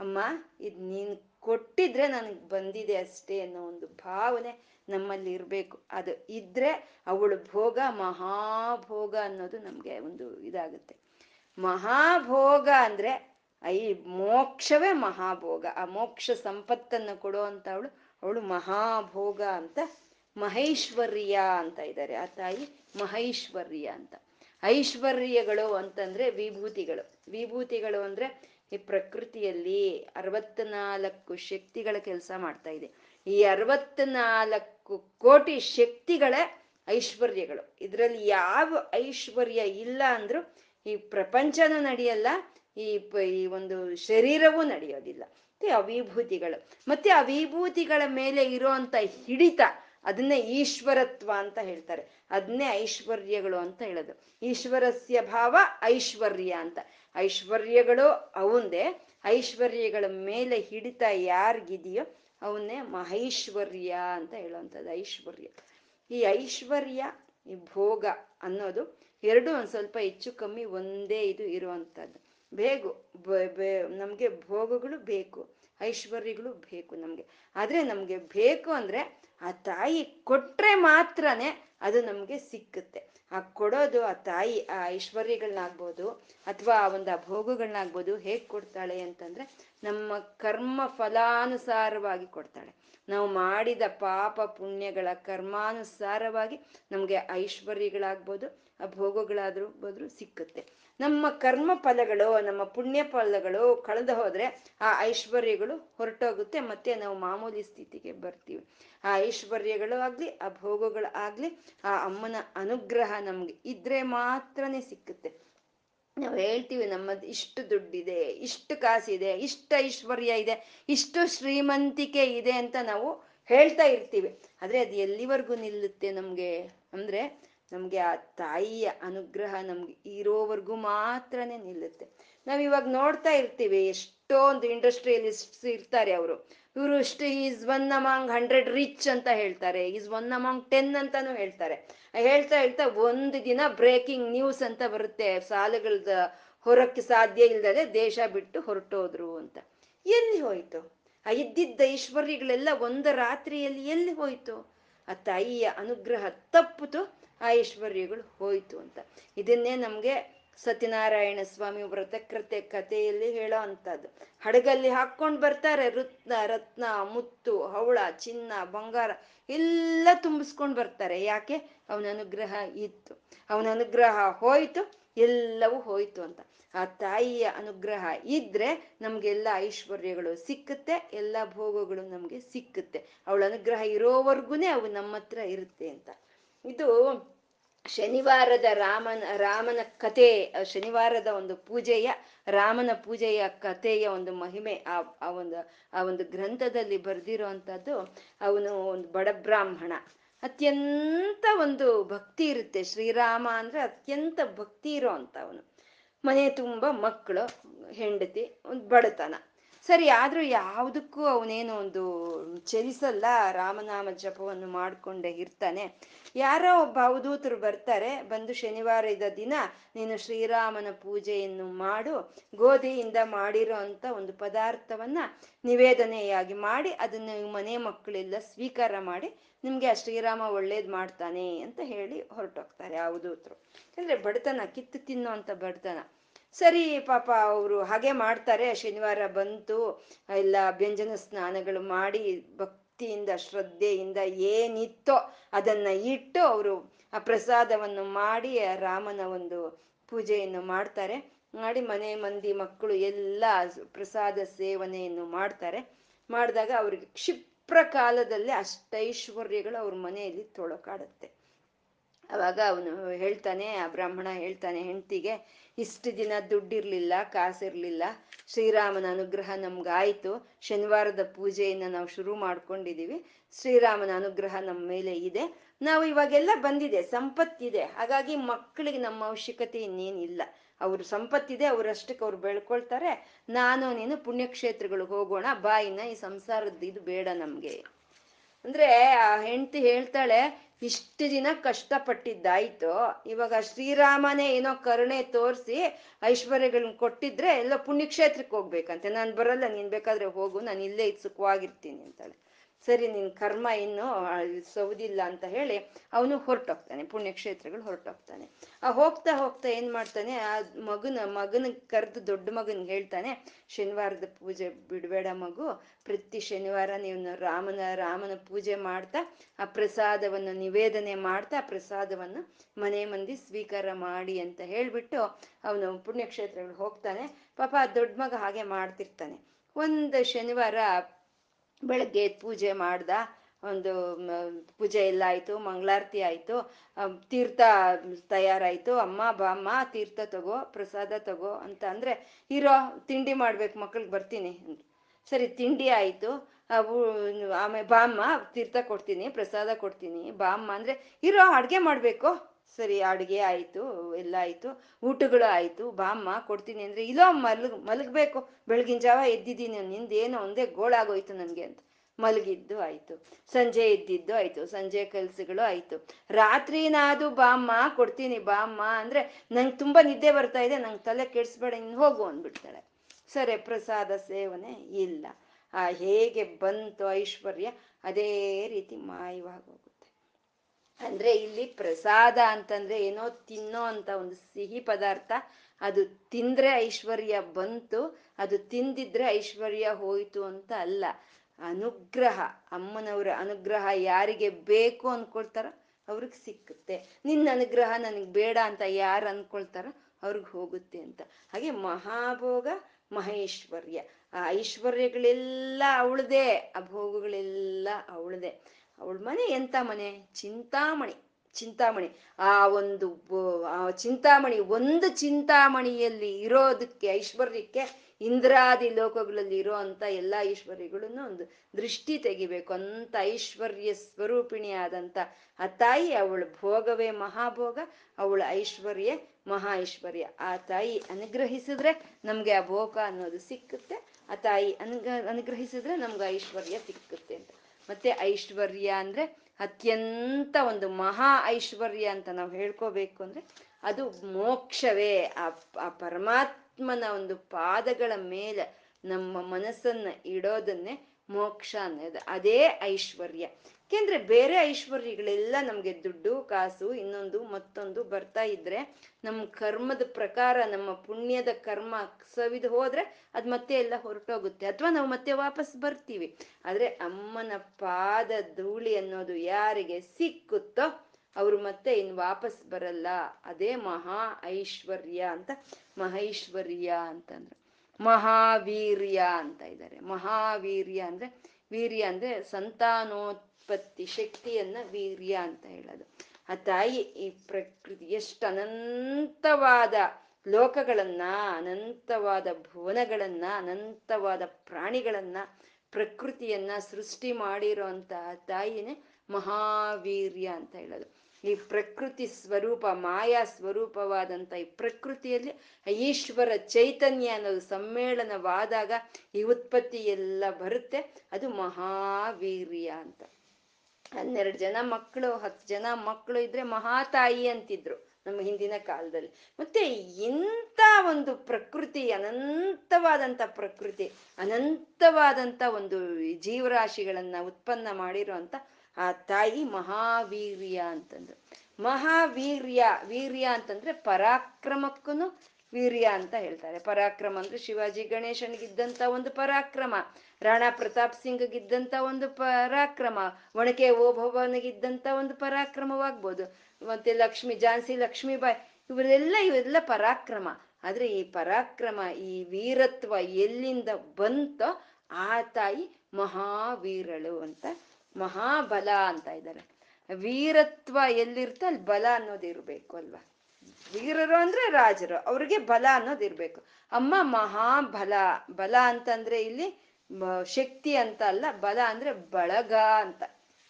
ಅಮ್ಮ, ಇದು ನೀನ್ ಕೊಟ್ಟಿದ್ರೆ ನನಗೆ ಬಂದಿದೆ ಅಷ್ಟೇ ಅನ್ನೋ ಒಂದು ಭಾವನೆ ನಮ್ಮಲ್ಲಿ ಇರಬೇಕು. ಅದು ಇದ್ರೆ ಅವಳು ಭೋಗ, ಮಹಾಭೋಗ ಅನ್ನೋದು ನಮಗೆ ಒಂದು ಇದಾಗುತ್ತೆ. ಮಹಾಭೋಗ ಅಂದ್ರೆ ಐ ಮೋಕ್ಷವೇ ಮಹಾಭೋಗ, ಆ ಮೋಕ್ಷ ಸಂಪತ್ತನ್ನು ಕೊಡುವಂತ ಅವಳು ಅವಳು ಮಹಾಭೋಗ ಅಂತ ಮಹೇಶ್ವರ್ಯ ಅಂತ ಇದ್ದಾರೆ. ಆ ತಾಯಿ ಮಹೇಶ್ವರ್ಯ ಅಂತ. ಐಶ್ವರ್ಯಗಳು ಅಂತಂದ್ರೆ ವಿಭೂತಿಗಳು. ವಿಭೂತಿಗಳು ಅಂದ್ರೆ ಈ ಪ್ರಕೃತಿಯಲ್ಲಿ ಅರವತ್ನಾಲ್ಕು ಶಕ್ತಿಗಳ ಕೆಲಸ ಮಾಡ್ತಾ ಇದೆ. ಈ ಅರವತ್ನಾಲ್ಕು ಕೋಟಿ ಶಕ್ತಿಗಳೇ ಐಶ್ವರ್ಯಗಳು. ಇದರಲ್ಲಿ ಯಾವ ಐಶ್ವರ್ಯ ಇಲ್ಲ ಅಂದ್ರೂ ಈ ಪ್ರಪಂಚನೂ ನಡೆಯಲ್ಲ ಈ ಈ ಒಂದು ಶರೀರವೂ ನಡೆಯೋದಿಲ್ಲ. ಮತ್ತೆ ಆ ವಿಭೂತಿಗಳು ಮತ್ತೆ ಆ ಮೇಲೆ ಇರುವಂತ ಹಿಡಿತ, ಅದನ್ನೇ ಈಶ್ವರತ್ವ ಅಂತ ಹೇಳ್ತಾರೆ. ಅದನ್ನೇ ಐಶ್ವರ್ಯಗಳು ಅಂತ ಹೇಳೋದು. ಈಶ್ವರಸ್ಯ ಭಾವ ಐಶ್ವರ್ಯ ಅಂತ. ಐಶ್ವರ್ಯಗಳು ಅವಂದೇ, ಐಶ್ವರ್ಯಗಳ ಮೇಲೆ ಹಿಡಿತ ಯಾರಿಗಿದೆಯೋ ಅವನ್ನೇ ಮಹೈಶ್ವರ್ಯ ಅಂತ ಹೇಳುವಂಥದ್ದು, ಐಶ್ವರ್ಯ. ಈ ಐಶ್ವರ್ಯ, ಈ ಭೋಗ ಅನ್ನೋದು ಎರಡು ಒಂದು ಸ್ವಲ್ಪ ಹೆಚ್ಚು ಕಮ್ಮಿ ಒಂದೇ ಇದು ಇರುವಂಥದ್ದು. ಬೇಗು ನಮಗೆ ಭೋಗಗಳು ಬೇಕು. ಐಶ್ವರ್ಯಗಳು ಬೇಕು ನಮಗೆ. ಆದರೆ ನಮಗೆ ಬೇಕು ಅಂದರೆ ಆ ತಾಯಿ ಕೊಟ್ರೆ ಮಾತ್ರನೇ ಅದು ನಮಗೆ ಸಿಕ್ಕುತ್ತೆ. ಆ ಕೊಡೋದು, ಆ ತಾಯಿ ಆ ಐಶ್ವರ್ಯಗಳನ್ನಾಗ್ಬೋದು ಅಥವಾ ಆ ಒಂದು ಆ ಭೋಗಗಳನ್ನಾಗ್ಬೋದು ಹೇಗೆ ಕೊಡ್ತಾಳೆ ಅಂತಂದ್ರೆ ನಮ್ಮ ಕರ್ಮ ಫಲಾನುಸಾರವಾಗಿ ಕೊಡ್ತಾಳೆ. ನಾವು ಮಾಡಿದ ಪಾಪ ಪುಣ್ಯಗಳ ಕರ್ಮಾನುಸಾರವಾಗಿ ನಮಗೆ ಐಶ್ವರ್ಯಗಳಾಗ್ಬೋದು ಭೋಗಗಳಾದ್ರೂ ಬೋದ್ರು ಸಿಕ್ಕುತ್ತೆ. ನಮ್ಮ ಕರ್ಮ ಫಲಗಳು, ನಮ್ಮ ಪುಣ್ಯ ಫಲಗಳು ಕಳೆದು ಹೋದ್ರೆ ಆ ಐಶ್ವರ್ಯಗಳು ಹೊರಟೋಗುತ್ತೆ, ಮತ್ತೆ ನಾವು ಮಾಮೂಲಿ ಸ್ಥಿತಿಗೆ ಬರ್ತೀವಿ. ಆ ಐಶ್ವರ್ಯಗಳು ಆಗ್ಲಿ, ಆ ಭೋಗಗಳು ಆಗ್ಲಿ, ಆ ಅಮ್ಮನ ಅನುಗ್ರಹ ನಮ್ಗೆ ಇದ್ರೆ ಮಾತ್ರನೇ ಸಿಕ್ಕುತ್ತೆ. ನಾವು ಹೇಳ್ತೀವಿ, ನಮ್ಮದು ಇಷ್ಟು ದುಡ್ಡಿದೆ, ಇಷ್ಟು ಕಾಸಿದೆ, ಇಷ್ಟು ಐಶ್ವರ್ಯ ಇದೆ, ಇಷ್ಟು ಶ್ರೀಮಂತಿಕೆ ಇದೆ ಅಂತ ನಾವು ಹೇಳ್ತಾ ಇರ್ತೀವಿ. ಆದ್ರೆ ಅದು ಎಲ್ಲಿವರೆಗೂ ನಿಲ್ಲುತ್ತೆ ನಮ್ಗೆ? ಅಂದ್ರೆ ನಮ್ಗೆ ಆ ತಾಯಿಯ ಅನುಗ್ರಹ ನಮ್ಗೆ ಇರೋವರೆಗೂ ಮಾತ್ರನೇ ನಿಲ್ಲುತ್ತೆ. ನಾವ್ ಇವಾಗ ನೋಡ್ತಾ ಇರ್ತೀವಿ ಎಷ್ಟೊಂದು ಇಂಡಸ್ಟ್ರಿಯಲಿಸ್ಟ್ಸ್ ಇರ್ತಾರೆ ಅವರು. ಇವರು ಇಷ್ಟು is one among hundred rich ಅಂತ ಹೇಳ್ತಾರೆ ಈಸ್ ಒನ್ ಅಮಾಂಗ್ ಟೆನ್ ಅಂತಾನು ಹೇಳ್ತಾರೆ. ಹೇಳ್ತಾ ಹೇಳ್ತಾ ಒಂದು ದಿನ ಬ್ರೇಕಿಂಗ್ ನ್ಯೂಸ್ ಅಂತ ಬರುತ್ತೆ, ಸಾಲಗಳದ ಹೊರಕ್ಕೆ ಸಾಧ್ಯ ಇಲ್ದಲೆ ದೇಶ ಬಿಟ್ಟು ಹೊರಟೋದ್ರು ಅಂತ. ಎಲ್ಲಿ ಹೋಯ್ತು? ಆ ಇದ್ದಿದ್ದ ಐಶ್ವರ್ಯಗಳೆಲ್ಲ ಒಂದು ರಾತ್ರಿಯಲ್ಲಿ ಎಲ್ಲಿ ಹೋಯ್ತು? ಆ ತಾಯಿಯ ಅನುಗ್ರಹ ತಪ್ಪಿತು ಐಶ್ವರ್ಯಗಳು ಹೋಯ್ತು ಅಂತ. ಇದನ್ನೇ ನಮ್ಗೆ ಸತ್ಯನಾರಾಯಣ ಸ್ವಾಮಿ ವ್ರತಕೃತೆ ಕಥೆಯಲ್ಲಿ ಹೇಳೋ ಅಂಥದ್ದು. ಹಡಗಲ್ಲಿ ಹಾಕ್ಕೊಂಡು ಬರ್ತಾರೆ ರತ್ನ ರತ್ನ, ಮುತ್ತು, ಹವಳ, ಚಿನ್ನ, ಬಂಗಾರ ಎಲ್ಲ ತುಂಬಿಸ್ಕೊಂಡು ಬರ್ತಾರೆ. ಯಾಕೆ? ಅವನ ಅನುಗ್ರಹ ಇತ್ತು. ಅವನ ಅನುಗ್ರಹ ಹೋಯ್ತು, ಎಲ್ಲವೂ ಹೋಯ್ತು ಅಂತ. ಆ ತಾಯಿಯ ಅನುಗ್ರಹ ಇದ್ರೆ ನಮಗೆಲ್ಲ ಐಶ್ವರ್ಯಗಳು ಸಿಕ್ಕುತ್ತೆ, ಎಲ್ಲ ಭೋಗಗಳು ನಮ್ಗೆ ಸಿಕ್ಕುತ್ತೆ. ಅವಳ ಅನುಗ್ರಹ ಇರೋವರ್ಗುನೆ ಅವು ನಮ್ಮ ಹತ್ರ ಇರುತ್ತೆ ಅಂತ. ಇದು ಶನಿವಾರದ ರಾಮನ ರಾಮನ ಕತೆ ಶನಿವಾರದ ಒಂದು ಪೂಜೆಯ, ರಾಮನ ಪೂಜೆಯ ಕಥೆಯ ಒಂದು ಮಹಿಮೆ, ಆ ಆ ಒಂದು ಆ ಒಂದು ಗ್ರಂಥದಲ್ಲಿ ಬರೆದಿರೋ ಅಂಥದ್ದು ಅವನು ಒಂದು ಬಡ ಬ್ರಾಹ್ಮಣ. ಅತ್ಯಂತ ಒಂದು ಭಕ್ತಿ ಇರುತ್ತೆ. ಶ್ರೀರಾಮ ಅಂದ್ರೆ ಅತ್ಯಂತ ಭಕ್ತಿ ಇರೋ ಅವನು ಮನೆ ತುಂಬ ಮಕ್ಕಳು, ಹೆಂಡತಿ, ಒಂದು ಬಡತನ. ಸರಿ, ಆದ್ರೂ ಯಾವುದಕ್ಕೂ ಅವನೇನು ಒಂದು ಚಲಿಸಲ್ಲ, ರಾಮನಾಮ ಜಪವನ್ನು ಮಾಡಿಕೊಂಡೇ ಇರ್ತಾನೆ. ಯಾರೋ ಒಬ್ಬ ಅವಧೂತರು ಬರ್ತಾರೆ, ಬಂದು ಶನಿವಾರದ ದಿನ ನೀನು ಶ್ರೀರಾಮನ ಪೂಜೆಯನ್ನು ಮಾಡು, ಗೋಧಿಯಿಂದ ಮಾಡಿರೋ ಅಂತ ಒಂದು ಪದಾರ್ಥವನ್ನ ನಿವೇದನೆಯಾಗಿ ಮಾಡಿ, ಅದನ್ನ ಮನೆ ಮಕ್ಕಳೆಲ್ಲ ಸ್ವೀಕಾರ ಮಾಡಿ, ನಿಮ್ಗೆ ಆ ಶ್ರೀರಾಮ ಒಳ್ಳೇದ್ ಮಾಡ್ತಾನೆ ಅಂತ ಹೇಳಿ ಹೊರಟೋಗ್ತಾರೆ ಅವಧೂತರು. ಅಂದ್ರೆ ಬಡತನ, ಕಿತ್ತು ತಿನ್ನೋ ಅಂತ ಬಡತನ. ಸರಿ ಪಾಪ ಅವರು ಹಾಗೆ ಮಾಡ್ತಾರೆ. ಶನಿವಾರ ಬಂತು. ಎಲ್ಲ ವ್ಯಂಜನ ಸ್ನಾನಗಳು ಮಾಡಿ ಭಕ್ತಿಯಿಂದ, ಶ್ರದ್ಧೆಯಿಂದ ಏನಿತ್ತೋ ಅದನ್ನ ಇಟ್ಟು ಅವರು ಆ ಪ್ರಸಾದವನ್ನು ಮಾಡಿ ರಾಮನ ಒಂದು ಪೂಜೆಯನ್ನು ಮಾಡ್ತಾರೆ. ಮಾಡಿ ಮನೆ ಮಂದಿ ಮಕ್ಕಳು ಎಲ್ಲ ಪ್ರಸಾದ ಸೇವನೆಯನ್ನು ಮಾಡ್ತಾರೆ. ಮಾಡಿದಾಗ ಅವ್ರಿಗೆ ಕ್ಷಿಪ್ರ ಕಾಲದಲ್ಲಿ ಅಷ್ಟೈಶ್ವರ್ಯಗಳು ಅವ್ರ ಮನೆಯಲ್ಲಿ ತೊಳಕಾಡುತ್ತೆ. ಅವಾಗ ಅವನು ಹೇಳ್ತಾನೆ, ಆ ಬ್ರಾಹ್ಮಣ ಹೇಳ್ತಾನೆ ಹೆಂಡ್ತಿಗೆ ಇಷ್ಟು ದಿನ ದುಡ್ಡಿರ್ಲಿಲ್ಲ, ಕಾಸಿರ್ಲಿಲ್ಲ. ಶ್ರೀರಾಮನ ಅನುಗ್ರಹ ನಮ್ಗಾಯ್ತು. ಶನಿವಾರದ ಪೂಜೆಯನ್ನು ನಾವು ಶುರು ಮಾಡ್ಕೊಂಡಿದೀವಿ. ಶ್ರೀರಾಮನ ಅನುಗ್ರಹ ನಮ್ಮ ಮೇಲೆ ಇದೆ. ನಾವು ಇವಾಗೆಲ್ಲ ಬಂದಿದೆ, ಸಂಪತ್ತಿದೆ. ಹಾಗಾಗಿ ಮಕ್ಕಳಿಗೆ ನಮ್ಮ ಅವಶ್ಯಕತೆ ಇನ್ನೇನಿಲ್ಲ. ಅವ್ರ ಸಂಪತ್ತಿದೆ ಅವ್ರಷ್ಟಕ್ಕೆ ಅವ್ರು ಬೆಳ್ಕೊಳ್ತಾರೆ. ನಾನು, ನೀನು ಪುಣ್ಯಕ್ಷೇತ್ರಗಳಿಗೆ ಹೋಗೋಣ. ಬಾಯಿನ ಈ ಸಂಸಾರದ್ದು ಇದು ಬೇಡ ನಮ್ಗೆ. ಅಂದ್ರೆ ಆ ಹೆಂಡತಿ ಹೇಳ್ತಾಳೆ ಇಷ್ಟು ದಿನ ಕಷ್ಟಪಟ್ಟಿದ್ದಾಯ್ತು. ಇವಾಗ ಶ್ರೀರಾಮನೇ ಏನೋ ಕರುಣೆ ತೋರಿಸಿ ಐಶ್ವರ್ಯಗಳನ್ನ ಕೊಟ್ಟಿದ್ರೆ ಎಲ್ಲ ಪುಣ್ಯಕ್ಷೇತ್ರಕ್ಕೆ ಹೋಗ್ಬೇಕಂತೆ. ನಾನು ಬರಲ್ಲ, ನೀನು ಬೇಕಾದ್ರೆ ಹೋಗು, ನಾನು ಇಲ್ಲೇ ಇದು ಸುಖವಾಗಿರ್ತೀನಿ ಅಂತಾಳೆ. ಸರಿ, ನಿನ್ ಕರ್ಮ ಇನ್ನು ಸೌದಿಲ್ಲ ಅಂತ ಹೇಳಿ ಅವನು ಹೊರಟೋಗ್ತಾನೆ, ಪುಣ್ಯಕ್ಷೇತ್ರಗಳು ಹೊರಟೋಗ್ತಾನೆ. ಆ ಹೋಗ್ತಾ ಹೋಗ್ತಾ ಏನ್ ಮಾಡ್ತಾನೆ, ಆ ಮಗನ ಮಗನ ಕರೆದು ದೊಡ್ಡ ಮಗನ್ ಹೇಳ್ತಾನೆ, ಶನಿವಾರದ ಪೂಜೆ ಬಿಡಬೇಡ ಮಗು, ಪ್ರತಿ ಶನಿವಾರ ನೀವು ರಾಮನ ರಾಮನ ಪೂಜೆ ಮಾಡ್ತಾ, ಆ ಪ್ರಸಾದವನ್ನು ನಿವೇದನೆ ಮಾಡ್ತಾ ಆ ಪ್ರಸಾದವನ್ನು ಮನೆ ಮಂದಿ ಸ್ವೀಕಾರ ಮಾಡಿ ಅಂತ ಹೇಳ್ಬಿಟ್ಟು ಅವನು ಪುಣ್ಯಕ್ಷೇತ್ರಗಳು ಹೋಗ್ತಾನೆ. ಪಾಪ ದೊಡ್ಡ ಮಗ ಹಾಗೆ ಮಾಡ್ತಿರ್ತಾನೆ. ಒಂದು ಶನಿವಾರ ಬೆಳಗ್ಗೆ ಪೂಜೆ ಮಾಡ್ದ, ಒಂದು ಪೂಜೆ ಎಲ್ಲ ಆಯ್ತು, ಮಂಗಳಾರತಿ ಆಯ್ತು ತೀರ್ಥ ತಯಾರಾಯ್ತು, ಅಮ್ಮ ಬಾಮ್ಮ ತೀರ್ಥ ತಗೋ, ಪ್ರಸಾದ ತಗೋ ಅಂತ ಅಂದ್ರೆ, ಇರೋ ತಿಂಡಿ ಮಾಡ್ಬೇಕು, ಮಕ್ಳಿಗೆ ಬರ್ತೀನಿ ಸರಿ, ತಿಂಡಿ ಆಯ್ತು ಅವು ಆಮೇಲೆ ಬಾಮ್ಮ ತೀರ್ಥ ಕೊಡ್ತೀನಿ, ಪ್ರಸಾದ ಕೊಡ್ತೀನಿ ಬಾಮ್ಮ ಅಂದ್ರೆ, ಇರೋ ಅಡ್ಗೆ ಮಾಡ್ಬೇಕು. ಸರಿ, ಅಡುಗೆ ಆಯ್ತು, ಎಲ್ಲ ಆಯ್ತು, ಊಟಗಳು ಆಯ್ತು ಬಾಮ್ಮ ಕೊಡ್ತೀನಿ ಅಂದ್ರೆ, ಇಲ್ಲೋ ಮಲಗ್, ಮಲಗ್ಬೇಕು, ಬೆಳಗಿನ ಜಾವ ಎದ್ದಿದ್ದೀನಿ, ನಿಂದೇನೋ ಒಂದೇ ಗೋಳಾಗೋಯ್ತು ನನಗೆ ಅಂತ. ಮಲಗಿದ್ದು ಆಯ್ತು, ಸಂಜೆ ಎದ್ದಿದ್ದು ಆಯ್ತು, ಸಂಜೆ ಕೆಲ್ಸಗಳು ಆಯ್ತು. ರಾತ್ರಿ ನಾದು ಬಾಮ್ಮ ಕೊಡ್ತೀನಿ ಬಾಮ್ಮ ಅಂದ್ರೆ, ನಂಗೆ ತುಂಬಾ ನಿದ್ದೆ ಬರ್ತಾ ಇದೆ, ನಂಗೆ ತಲೆ ಕೆಡ್ಸ್ಬೇಡ ಇನ್ನು ಹೋಗು ಅಂದ್ಬಿಡ್ತಾಳೆ. ಸರಿ, ಪ್ರಸಾದ ಸೇವನೆ ಇಲ್ಲ. ಆ ಹೇಗೆ ಬಂತು ಐಶ್ವರ್ಯ, ಅದೇ ರೀತಿ ಮಾಯವಾಗಿ ಅಂದ್ರೆ ಇಲ್ಲಿ ಪ್ರಸಾದ ಅಂತಂದ್ರೆ ಏನೋ ತಿನ್ನೋ ಅಂತ ಒಂದು ಸಿಹಿ ಪದಾರ್ಥ, ಅದು ತಿಂದ್ರೆ ಐಶ್ವರ್ಯ ಬಂತು, ಅದು ತಿಂದಿದ್ರೆ ಐಶ್ವರ್ಯ ಹೋಯ್ತು ಅಂತ ಅಲ್ಲ. ಅನುಗ್ರಹ, ಅಮ್ಮನವರ ಅನುಗ್ರಹ ಯಾರಿಗೆ ಬೇಕು ಅನ್ಕೊಳ್ತಾರ ಅವ್ರಿಗೆ ಸಿಕ್ಕುತ್ತೆ. ನಿನ್ನ ಅನುಗ್ರಹ ನನಗೆ ಬೇಡ ಅಂತ ಯಾರು ಅನ್ಕೊಳ್ತಾರ ಅವ್ರಿಗೆ ಹೋಗುತ್ತೆ ಅಂತ. ಹಾಗೆ ಮಹಾಭೋಗ, ಮಹೇಶ್ವರ್ಯ. ಆ ಐಶ್ವರ್ಯಗಳೆಲ್ಲ ಅವಳದೇ, ಆ ಭೋಗಗಳೆಲ್ಲ ಅವಳದೇ. ಅವಳ ಮನೆ ಎಂತ ಮನೆ? ಚಿಂತಾಮಣಿ ಚಿಂತಾಮಣಿ. ಆ ಒಂದು ಚಿಂತಾಮಣಿ ಒಂದು ಚಿಂತಾಮಣಿಯಲ್ಲಿ ಇರೋದಕ್ಕೆ, ಐಶ್ವರ್ಯಕ್ಕೆ ಇಂದ್ರಾದಿ ಲೋಕಗಳಲ್ಲಿ ಇರೋ ಅಂತ ಎಲ್ಲ ಐಶ್ವರ್ಯಗಳನ್ನು ಒಂದು ದೃಷ್ಟಿ ತೆಗಿಬೇಕು. ಅಂತ ಐಶ್ವರ್ಯ ಸ್ವರೂಪಿಣಿ ಆದಂತ ಆ ತಾಯಿ, ಅವಳ ಭೋಗವೇ ಮಹಾಭೋಗ, ಅವಳ ಐಶ್ವರ್ಯ ಮಹಾ ಐಶ್ವರ್ಯ. ಆ ತಾಯಿ ಅನುಗ್ರಹಿಸಿದ್ರೆ ನಮ್ಗೆ ಆ ಭೋಗ ಅನ್ನೋದು ಸಿಕ್ಕುತ್ತೆ. ಆ ತಾಯಿ ಅನುಗ, ಅನುಗ್ರಹಿಸಿದ್ರೆ ನಮ್ಗೆ ಐಶ್ವರ್ಯ ಸಿಕ್ಕುತ್ತೆ ಅಂತ. ಮತ್ತೆ ಐಶ್ವರ್ಯ ಅಂದ್ರೆ ಅತ್ಯಂತ ಒಂದು ಮಹಾ ಐಶ್ವರ್ಯ ಅಂತ ನಾವು ಹೇಳ್ಕೋಬೇಕು ಅಂದ್ರೆ ಅದು ಮೋಕ್ಷವೇ. ಆ ಪರಮಾತ್ಮನ ಒಂದು ಪಾದಗಳ ಮೇಲೆ ನಮ್ಮ ಮನಸ್ಸನ್ನ ಇಡೋದನ್ನೇ ಮೋಕ್ಷ ಅನ್ನೋದು. ಅದೇ ಐಶ್ವರ್ಯ. ಯಾಕೆಂದ್ರೆ ಬೇರೆ ಐಶ್ವರ್ಯಗಳೆಲ್ಲ ನಮ್ಗೆ ದುಡ್ಡು, ಕಾಸು, ಇನ್ನೊಂದು, ಮತ್ತೊಂದು ಬರ್ತಾ ಇದ್ರೆ ನಮ್ಮ ಕರ್ಮದ ಪ್ರಕಾರ, ನಮ್ಮ ಪುಣ್ಯದ ಕರ್ಮ ಸವಿದು ಹೋದ್ರೆ ಅದ್ ಮತ್ತೆ ಎಲ್ಲ ಹೊರಟೋಗುತ್ತೆ. ಅಥವಾ ನಾವು ಮತ್ತೆ ವಾಪಸ್ ಬರ್ತೀವಿ. ಆದ್ರೆ ಅಮ್ಮನ ಪಾದ ಧೂಳಿ ಅನ್ನೋದು ಯಾರಿಗೆ ಸಿಕ್ಕುತ್ತೋ ಅವ್ರು ಮತ್ತೆ ಇನ್ ವಾಪಸ್ ಬರಲ್ಲ. ಅದೇ ಮಹಾ ಐಶ್ವರ್ಯ ಅಂತ. ಮಹೈಶ್ವರ್ಯ ಅಂತಂದ್ರೆ. ಮಹಾವೀರ್ಯ ಅಂತ ಇದ್ದಾರೆ. ಮಹಾವೀರ್ಯ ಅಂದ್ರೆ ವೀರ್ಯ ಅಂದ್ರೆ ಸಂತಾನೋತ್ಪತ್ತಿ ಶಕ್ತಿಯನ್ನ ವೀರ್ಯ ಅಂತ ಹೇಳೋದು. ಆ ತಾಯಿ ಈ ಪ್ರಕೃತಿ ಎಷ್ಟು ಅನಂತವಾದ ಲೋಕಗಳನ್ನ, ಅನಂತವಾದ ಭುವನಗಳನ್ನ, ಅನಂತವಾದ ಪ್ರಾಣಿಗಳನ್ನ, ಪ್ರಕೃತಿಯನ್ನ ಸೃಷ್ಟಿ ಮಾಡಿರೋ ತಾಯಿಯೇ ತಾಯಿನೇ ಮಹಾವೀರ್ಯ ಅಂತ ಹೇಳೋದು. ಈ ಪ್ರಕೃತಿ ಸ್ವರೂಪ, ಮಾಯಾ ಸ್ವರೂಪವಾದಂಥ ಈ ಪ್ರಕೃತಿಯಲ್ಲಿ ಈಶ್ವರ ಚೈತನ್ಯ ಅನ್ನೋದು ಸಮ್ಮೇಳನವಾದಾಗ ಈ ಉತ್ಪತ್ತಿ ಎಲ್ಲ ಬರುತ್ತೆ. ಅದು ಮಹಾವೀರ್ಯ ಅಂತ. ಹನ್ನೆರಡು ಜನ ಮಕ್ಕಳು, ಹತ್ತು ಜನ ಮಕ್ಕಳು ಇದ್ರೆ ಮಹಾತಾಯಿ ಅಂತಿದ್ರು ನಮ್ಮ ಹಿಂದಿನ ಕಾಲದಲ್ಲಿ. ಮತ್ತೆ ಇಂಥ ಒಂದು ಪ್ರಕೃತಿ ಅನಂತವಾದಂಥ ಪ್ರಕೃತಿ ಅನಂತವಾದಂಥ ಒಂದು ಜೀವರಾಶಿಗಳನ್ನು ಉತ್ಪನ್ನ ಮಾಡಿರುವಂತ ಆ ತಾಯಿ ಮಹಾವೀರ್ಯ ಅಂತಂದ್ರು. ಮಹಾವೀರ್ಯ, ವೀರ್ಯ ಅಂತಂದ್ರೆ ಪರಾಕ್ರಮಕ್ಕೂ ವೀರ್ಯ ಅಂತ ಹೇಳ್ತಾರೆ. ಪರಾಕ್ರಮ ಅಂದ್ರೆ ಶಿವಾಜಿ ಗಣೇಶನಿಗಿದ್ದಂತ ಒಂದು ಪರಾಕ್ರಮ, ರಾಣಾ ಪ್ರತಾಪ್ ಸಿಂಗ್ಗಿದ್ದಂತ ಒಂದು ಪರಾಕ್ರಮ ಒಣಕೆ ಓಭವನಿಗಿದ್ದಂತ ಒಂದು ಪರಾಕ್ರಮವಾಗ್ಬೋದು. ಮತ್ತೆ ಲಕ್ಷ್ಮಿ ಝಾನ್ಸಿ ಲಕ್ಷ್ಮೀಬಾಯಿ, ಇವರೆಲ್ಲ ಇವೆಲ್ಲ ಪರಾಕ್ರಮ. ಆದ್ರೆ ಈ ಪರಾಕ್ರಮ, ಈ ವೀರತ್ವ ಎಲ್ಲಿಂದ ಬಂತೋ ಆ ತಾಯಿ ಮಹಾವೀರಳು ಅಂತ ಮಹಾಬಲ ಅಂತ ಇದ್ದಾರೆ. ವೀರತ್ವ ಎಲ್ಲಿರುತ್ತೆ? ಅಲ್ಲಿ ಬಲ ಅನ್ನೋದು ಇರಬೇಕು ಅಲ್ವಾ? ವೀರರು ಅಂದ್ರೆ ರಾಜರು, ಅವ್ರಿಗೆ ಬಲ ಅನ್ನೋದು ಇರ್ಬೇಕು. ಅಮ್ಮ ಮಹಾಬಲ, ಬಲ ಅಂತಂದ್ರೆ ಇಲ್ಲಿ ಶಕ್ತಿ ಅಂತ ಅಲ್ಲ, ಬಲ ಅಂದ್ರೆ ಬಳಗ ಅಂತ,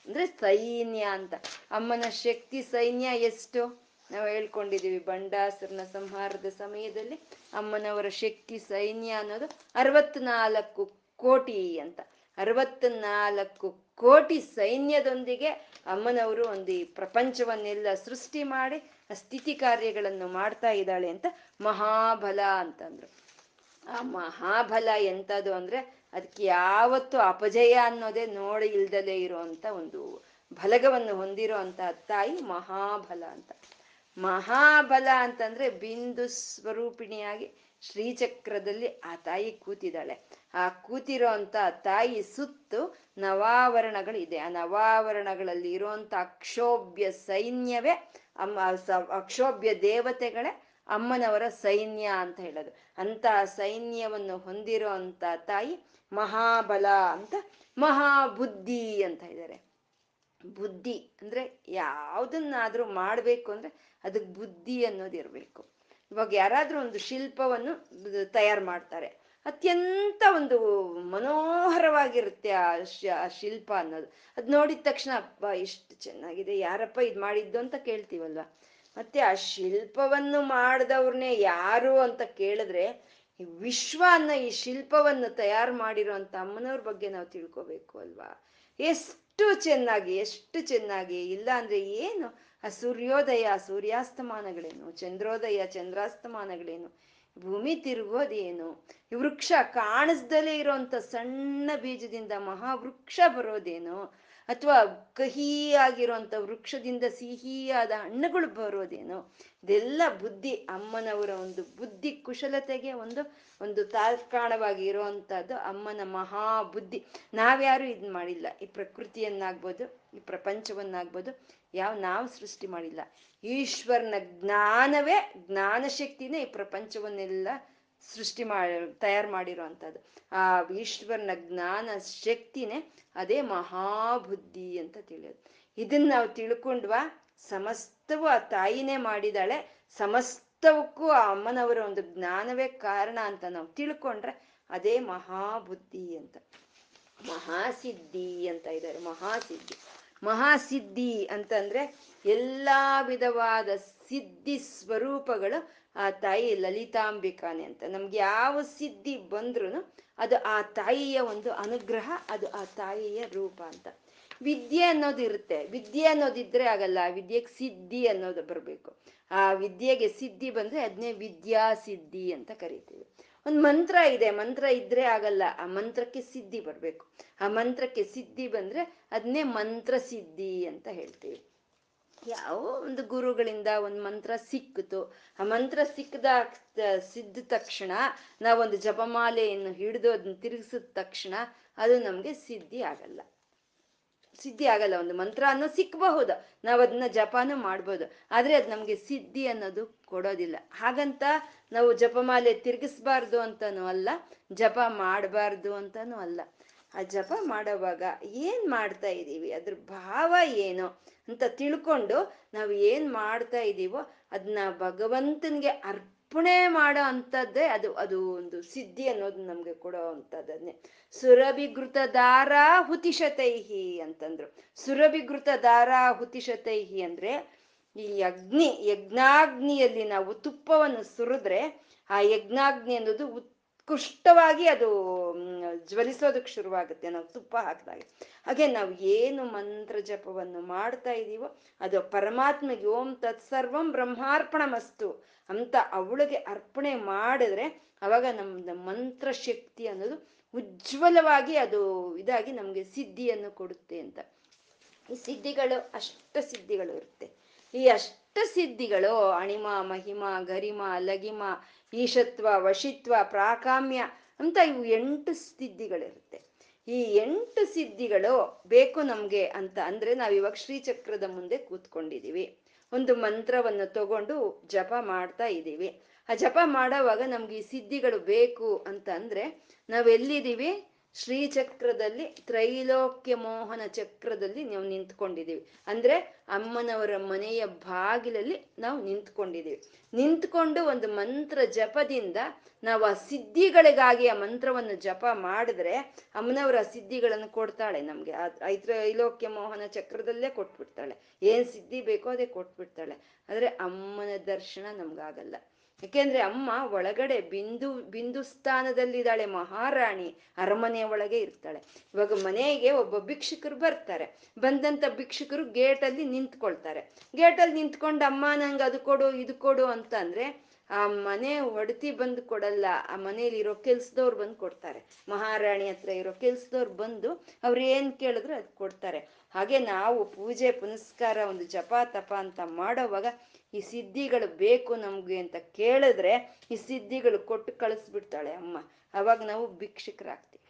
ಅಂದ್ರೆ ಸೈನ್ಯ ಅಂತ. ಅಮ್ಮನ ಶಕ್ತಿ, ಸೈನ್ಯ ಎಷ್ಟು? ನಾವು ಹೇಳ್ಕೊಂಡಿದೀವಿ ಬಂಡಾಸುರನ ಸಂಹಾರದ ಸಮಯದಲ್ಲಿ ಅಮ್ಮನವರ ಶಕ್ತಿ, ಸೈನ್ಯ ಅನ್ನೋದು ಅರವತ್ನಾಲ್ಕು ಕೋಟಿ ಅಂತ. ಅರವತ್ನಾಲ್ಕು ಕೋಟಿ ಸೈನ್ಯದೊಂದಿಗೆ ಅಮ್ಮನವರು ಒಂದು ಈ ಪ್ರಪಂಚವನ್ನೆಲ್ಲ ಸೃಷ್ಟಿ ಮಾಡಿ ಸ್ಥಿತಿ ಕಾರ್ಯಗಳನ್ನು ಮಾಡ್ತಾ ಇದ್ದಾಳೆ ಅಂತ ಮಹಾಬಲ ಅಂತಂದ್ರು. ಆ ಮಹಾಬಲ ಎಂಥದ್ದು ಅಂದ್ರೆ ಅದಕ್ಕೆ ಯಾವತ್ತು ಅಪಜಯ ಅನ್ನೋದೇ ನೋಡಿ ಇಲ್ದಲೆ ಇರುವಂತ ಒಂದು ಬಲಗವನ್ನು ಹೊಂದಿರೋ ಅಂತ ತಾಯಿ ಮಹಾಬಲ ಅಂತ. ಮಹಾಬಲ ಅಂತಂದ್ರೆ ಬಿಂದು ಸ್ವರೂಪಿಣಿಯಾಗಿ ಶ್ರೀಚಕ್ರದಲ್ಲಿ ಆ ತಾಯಿ ಕೂತಿದ್ದಾಳೆ. ಆ ಕೂತಿರೋ ತಾಯಿ ಸುತ್ತು ನವಾವರಣಗಳಿದೆ. ಆ ನವಾವರಣಗಳಲ್ಲಿ ಇರುವಂತ ಅಕ್ಷೋಭ್ಯ ಸೈನ್ಯವೇ ಅಮ್ಮ ಅಕ್ಷೋಭ್ಯ ದೇವತೆಗಳೇ ಅಮ್ಮನವರ ಸೈನ್ಯ ಅಂತ ಹೇಳೋದು. ಅಂತ ಸೈನ್ಯವನ್ನು ಹೊಂದಿರೋ ತಾಯಿ ಮಹಾಬಲ ಅಂತ, ಮಹಾಬುದ್ಧಿ ಅಂತ ಇದ್ದಾರೆ. ಬುದ್ಧಿ ಅಂದ್ರೆ ಯಾವುದನ್ನಾದ್ರೂ ಮಾಡ್ಬೇಕು ಅಂದ್ರೆ ಅದಕ್ಕೆ ಬುದ್ಧಿ ಅನ್ನೋದು ಇವಾಗ ಯಾರಾದ್ರೂ ಒಂದು ಶಿಲ್ಪವನ್ನು ತಯಾರು ಮಾಡ್ತಾರೆ. ಅತ್ಯಂತ ಒಂದು ಮನೋಹರವಾಗಿರುತ್ತೆ ಆ ಶಿಲ್ಪ ಅನ್ನೋದು. ಅದು ನೋಡಿದ ತಕ್ಷಣ ಅಪ್ಪ ಎಷ್ಟು ಚೆನ್ನಾಗಿದೆ, ಯಾರಪ್ಪ ಇದು ಮಾಡಿದ್ದು ಅಂತ ಕೇಳ್ತೀವಲ್ವ? ಮತ್ತೆ ಆ ಶಿಲ್ಪವನ್ನು ಮಾಡಿದವ್ರನ್ನೇ ಯಾರು ಅಂತ ಕೇಳಿದ್ರೆ ವಿಶ್ವ ಅನ್ನೋ ಈ ಶಿಲ್ಪವನ್ನು ತಯಾರು ಮಾಡಿರೋಂಥ ಅಮ್ಮನವ್ರ ಬಗ್ಗೆ ನಾವು ತಿಳ್ಕೋಬೇಕು ಅಲ್ವಾ? ಎಷ್ಟು ಚೆನ್ನಾಗಿ, ಎಷ್ಟು ಚೆನ್ನಾಗಿ, ಇಲ್ಲ ಅಂದ್ರೆ ಏನು? ಆ ಸೂರ್ಯೋದಯ, ಸೂರ್ಯಾಸ್ತಮಾನಗಳೇನು? ಚಂದ್ರೋದಯ, ಚಂದ್ರಾಸ್ತಮಾನಗಳೇನು? ಭೂಮಿ ತಿರುಗೋದೇನು? ವೃಕ್ಷ ಕಾಣಿಸ್ದಲೇ ಇರೋಂಥ ಸಣ್ಣ ಬೀಜದಿಂದ ಮಹಾವೃಕ್ಷ ಬರೋದೇನು? ಅಥವಾ ಕಹಿಯಾಗಿರುವಂತ ವೃಕ್ಷದಿಂದ ಸಿಹಿಯಾದ ಹಣ್ಣುಗಳು ಬರೋದೇನು, ಇದೆಲ್ಲ ಬುದ್ಧಿ, ಅಮ್ಮನವರ ಒಂದು ಬುದ್ಧಿ ಕುಶಲತೆಗೆ ಒಂದು ಒಂದು ತಾತ್ಕಾಣವಾಗಿ ಇರುವಂತಹದ್ದು ಅಮ್ಮನ ಮಹಾ ಬುದ್ಧಿ ನಾವ್ಯಾರು ಇದ್ ಮಾಡಿಲ್ಲ. ಈ ಪ್ರಕೃತಿಯನ್ನಾಗ್ಬೋದು, ಈ ಪ್ರಪಂಚವನ್ನಾಗ್ಬೋದು, ಯಾವ, ನಾವು ಸೃಷ್ಟಿ ಮಾಡಿಲ್ಲ. ಈಶ್ವರನ ಜ್ಞಾನವೇ ಜ್ಞಾನ ಶಕ್ತಿನೇ ಈ ಪ್ರಪಂಚವನ್ನೆಲ್ಲ ಸೃಷ್ಟಿ ಮಾಡಿ, ತಯಾರು ಮಾಡಿರುವಂಥದ್ದು. ಆ ಈಶ್ವರನ ಜ್ಞಾನ ಶಕ್ತಿನೇ ಅದೇ ಮಹಾಬುದ್ಧಿ ಅಂತ ತಿಳಿಯೋದು. ಇದನ್ನ ನಾವು ತಿಳ್ಕೊಂಡ್ವಾ, ಸಮಸ್ತವೂ ಆ ತಾಯಿನೇ ಮಾಡಿದಾಳೆ ಸಮಸ್ತವಕ್ಕೂ ಆ ಅಮ್ಮನವರ ಒಂದು ಜ್ಞಾನವೇ ಕಾರಣ ಅಂತ ನಾವು ತಿಳ್ಕೊಂಡ್ರೆ ಅದೇ ಮಹಾಬುದ್ಧಿ ಅಂತ. ಮಹಾಸಿದ್ಧಿ ಅಂತ ಇದ್ದಾರೆ, ಮಹಾಸಿದ್ಧಿ. ಮಹಾಸಿದ್ಧಿ ಅಂತಂದ್ರೆ ಎಲ್ಲಾ ವಿಧವಾದ ಸಿದ್ಧಿ ಸ್ವರೂಪಗಳು ಆ ತಾಯಿ ಲಲಿತಾಂಬಿಕಾನೆ ಅಂತ. ನಮ್ಗೆ ಯಾವ ಸಿದ್ಧಿ ಬಂದ್ರು ಅದು ಆ ತಾಯಿಯ ಒಂದು ಅನುಗ್ರಹ, ಅದು ಆ ತಾಯಿಯ ರೂಪ ಅಂತ. ವಿದ್ಯೆ ಅನ್ನೋದು ಇರುತ್ತೆ. ವಿದ್ಯೆ ಅನ್ನೋದಿದ್ರೆ ಆಗಲ್ಲ. ಆ ವಿದ್ಯೆಗೆ ಸಿದ್ಧಿ ಅನ್ನೋದು ಬರಬೇಕು. ಆ ವಿದ್ಯೆಗೆ ಸಿದ್ಧಿ ಬಂದ್ರೆ ಅದನ್ನೇ ವಿದ್ಯಾ ಸಿದ್ಧಿ ಅಂತ ಕರಿತೀವಿ. ಒಂದು ಮಂತ್ರ ಇದೆ. ಮಂತ್ರ ಇದ್ರೆ ಆಗಲ್ಲ. ಆ ಮಂತ್ರಕ್ಕೆ ಸಿದ್ಧಿ ಬರಬೇಕು. ಆ ಮಂತ್ರಕ್ಕೆ ಸಿದ್ಧಿ ಬಂದ್ರೆ ಅದನ್ನೇ ಮಂತ್ರ ಸಿದ್ಧಿ ಅಂತ ಹೇಳ್ತೀವಿ. ಯಾವ ಒಂದು ಗುರುಗಳಿಂದ ಒಂದು ಮಂತ್ರ ಸಿಕ್ಕಿತು. ಆ ಮಂತ್ರ ಸಿಕ್ಕದ ಸಿದ್ದ ತಕ್ಷಣ ನಾವೊಂದು ಜಪಮಾಲೆಯನ್ನು ಹಿಡಿದು ಅದನ್ನ ತಿರುಗಿಸಿದ ತಕ್ಷಣ ಅದು ನಮ್ಗೆ ಸಿದ್ಧಿ ಆಗಲ್ಲ. ಸಿದ್ಧಿ ಆಗಲ್ಲ. ಒಂದು ಮಂತ್ರ ಅನ್ನೋ ಸಿಕ್ಕಬಹುದು ನಾವು ಅದನ್ನ ಜಪಾನು ಮಾಡ್ಬೋದು. ಆದ್ರೆ ಅದು ನಮ್ಗೆ ಸಿದ್ಧಿ ಅನ್ನೋದು ಕೊಡೋದಿಲ್ಲ. ಹಾಗಂತ ನಾವು ಜಪಮಾಲೆ ತಿರುಗಿಸ್ಬಾರ್ದು ಅಂತಾನು ಅಲ್ಲ, ಜಪ ಮಾಡಬಾರ್ದು ಅಂತಾನು ಅಲ್ಲ. ಆ ಜಪ ಮಾಡೋವಾಗ ಏನ್ ಮಾಡ್ತಾ ಇದ್ದೀವಿ? ಅದ್ರ ಭಾವ ಏನು ಅಂತ ತಿಳ್ಕೊಂಡು ನಾವು ಏನ್ ಮಾಡ್ತಾ ಇದ್ದೀವೋ ಅದನ್ನ ಭಗವಂತನ್ಗೆ ಅರ್ಪಣೆ ಮಾಡೋ ಅಂಥದ್ದೇ ಅದು ಅದು ಒಂದು ಸಿದ್ಧಿ ಅನ್ನೋದು ನಮ್ಗೆ ಕೊಡೋ ಅಂಥದ್ದನ್ನೇ. ಸುರಭಿಗೃತ ದಾರ ಹುತಿಶತೈಹಿ ಅಂತಂದ್ರು. ಸುರಭಿಗೃತ ದಾರ ಹುತಿಶತೈಹಿ ಅಂದ್ರೆ ಈ ಅಗ್ನಿ, ಯಜ್ಞಾಗ್ನಿಯಲ್ಲಿ ನಾವು ತುಪ್ಪವನ್ನು ಸುರಿದ್ರೆ ಆ ಯಜ್ಞಾಗ್ನಿ ಅನ್ನೋದು ಉತ್ಕೃಷ್ಟವಾಗಿ ಅದು ಜ್ವಲಿಸೋದಕ್ಕೆ ಶುರುವಾಗುತ್ತೆ. ನಾವು ತುಪ್ಪ ಹಾಕಿದಾಗ. ಹಾಗೆ ನಾವು ಏನು ಮಂತ್ರ ಜಪವನ್ನು ಮಾಡ್ತಾ ಇದ್ದೀವೋ ಅದು ಪರಮಾತ್ಮಗೆ ಓಂ ತತ್ಸರ್ವಂ ಬ್ರಹ್ಮಾರ್ಪಣ ಮಸ್ತು ಅಂತ ಅವಳಿಗೆ ಅರ್ಪಣೆ ಮಾಡಿದ್ರೆ ಅವಾಗ ನಮ್ಮ ಮಂತ್ರ ಶಕ್ತಿ ಅನ್ನೋದು ಉಜ್ವಲವಾಗಿ ಅದು ಇದಾಗಿ ನಮಗೆ ಸಿದ್ಧಿಯನ್ನು ಕೊಡುತ್ತೆ ಅಂತ. ಈ ಸಿದ್ಧಿಗಳು, ಅಷ್ಟ ಸಿದ್ಧಿಗಳು ಇರುತ್ತೆ. ಈ ಅಷ್ಟ ಸಿದ್ಧಿಗಳು ಅಣಿಮ, ಮಹಿಮ, ಗರಿಮ, ಲಗಿಮ ಈಶತ್ವ, ವಶಿತ್ವ, ಪ್ರಾಕಾಮ್ಯ ಅಂತ ಇವು ಎಂಟು ಸಿದ್ಧಿಗಳಿರುತ್ತೆ. ಈ ಎಂಟು ಸಿದ್ಧಿಗಳು ಬೇಕು ನಮ್ಗೆ ಅಂತ ಅಂದ್ರೆ ನಾವ್ ಇವಾಗ ಶ್ರೀಚಕ್ರದ ಮುಂದೆ ಕೂತ್ಕೊಂಡಿದೀವಿ. ಒಂದು ಮಂತ್ರವನ್ನು ತಗೊಂಡು ಜಪ ಮಾಡ್ತಾ ಇದ್ದೀವಿ. ಆ ಜಪ ಮಾಡೋವಾಗ ನಮ್ಗೆ ಈ ಸಿದ್ಧಿಗಳು ಬೇಕು ಅಂತ ಅಂದ್ರೆ ನಾವ್ ಎಲ್ಲಿದ್ದೀವಿ? ಶ್ರೀಚಕ್ರದಲ್ಲಿ ತ್ರೈಲೋಕ್ಯ ಮೋಹನ ಚಕ್ರದಲ್ಲಿ ನಾವು ನಿಂತ್ಕೊಂಡಿದ್ದೀವಿ. ಅಂದ್ರೆ ಅಮ್ಮನವರ ಮನೆಯ ಬಾಗಿಲಲ್ಲಿ ನಾವು ನಿಂತ್ಕೊಂಡಿದ್ದೀವಿ. ನಿಂತ್ಕೊಂಡು ಒಂದು ಮಂತ್ರ ಜಪದಿಂದ ನಾವು ಆ ಸಿದ್ಧಿಗಳಿಗಾಗಿ ಆ ಮಂತ್ರವನ್ನು ಜಪ ಮಾಡಿದ್ರೆ ಅಮ್ಮನವರ ಸಿದ್ಧಿಗಳನ್ನು ಕೊಡ್ತಾಳೆ ನಮ್ಗೆ. ಆ ತ್ರೈಲೋಕ್ಯ ಮೋಹನ ಚಕ್ರದಲ್ಲೇ ಕೊಟ್ಬಿಡ್ತಾಳೆ. ಏನ್ ಸಿದ್ಧಿ ಬೇಕೋ ಅದೇ ಕೊಟ್ಬಿಡ್ತಾಳೆ. ಆದ್ರೆ ಅಮ್ಮನ ದರ್ಶನ ನಮ್ಗಾಗಲ್ಲ. ಯಾಕೆಂದ್ರೆ ಅಮ್ಮ ಒಳಗಡೆ ಬಿಂದು ಬಿಂದು ಸ್ಥಾನದಲ್ಲಿದ್ದಾಳೆ ಮಹಾರಾಣಿ ಅರಮನೆ ಒಳಗೆ ಇರ್ತಾಳೆ. ಇವಾಗ ಮನೆಗೆ ಒಬ್ಬ ಭಿಕ್ಷುಕರು ಬರ್ತಾರೆ. ಬಂದಂತ ಭಿಕ್ಷುಕರು ಗೇಟಲ್ಲಿ ನಿಂತ್ಕೊಳ್ತಾರೆ. ಗೇಟಲ್ಲಿ ನಿಂತ್ಕೊಂಡು, ಅಮ್ಮ, ನಂಗೆ ಅದು ಕೊಡು, ಇದು ಕೊಡು ಅಂತ ಆ ಮನೆ ಒಡತಿ ಬಂದು ಕೊಡಲ್ಲ. ಆ ಮನೇಲಿ ಇರೋ ಕೆಲ್ಸದವ್ರು ಬಂದು ಕೊಡ್ತಾರೆ. ಮಹಾರಾಣಿ ಹತ್ರ ಇರೋ ಕೆಲ್ಸದವ್ರು ಬಂದು ಅವ್ರು ಏನ್ ಕೇಳಿದ್ರು ಅದು ಕೊಡ್ತಾರೆ. ಹಾಗೆ ನಾವು ಪೂಜೆ, ಪುನಸ್ಕಾರ, ಒಂದು ಜಪ, ತಪ ಅಂತ ಮಾಡೋವಾಗ ಈ ಸಿದ್ಧಿಗಳು ಬೇಕು ನಮ್ಗೆ ಅಂತ ಕೇಳಿದ್ರೆ ಈ ಸಿದ್ಧಿಗಳು ಕೊಟ್ಟು ಕಳಿಸ್ಬಿಡ್ತಾಳೆ ಅಮ್ಮ. ಅವಾಗ ನಾವು ಭಿಕ್ಷುಕರಾಗ್ತೀವಿ.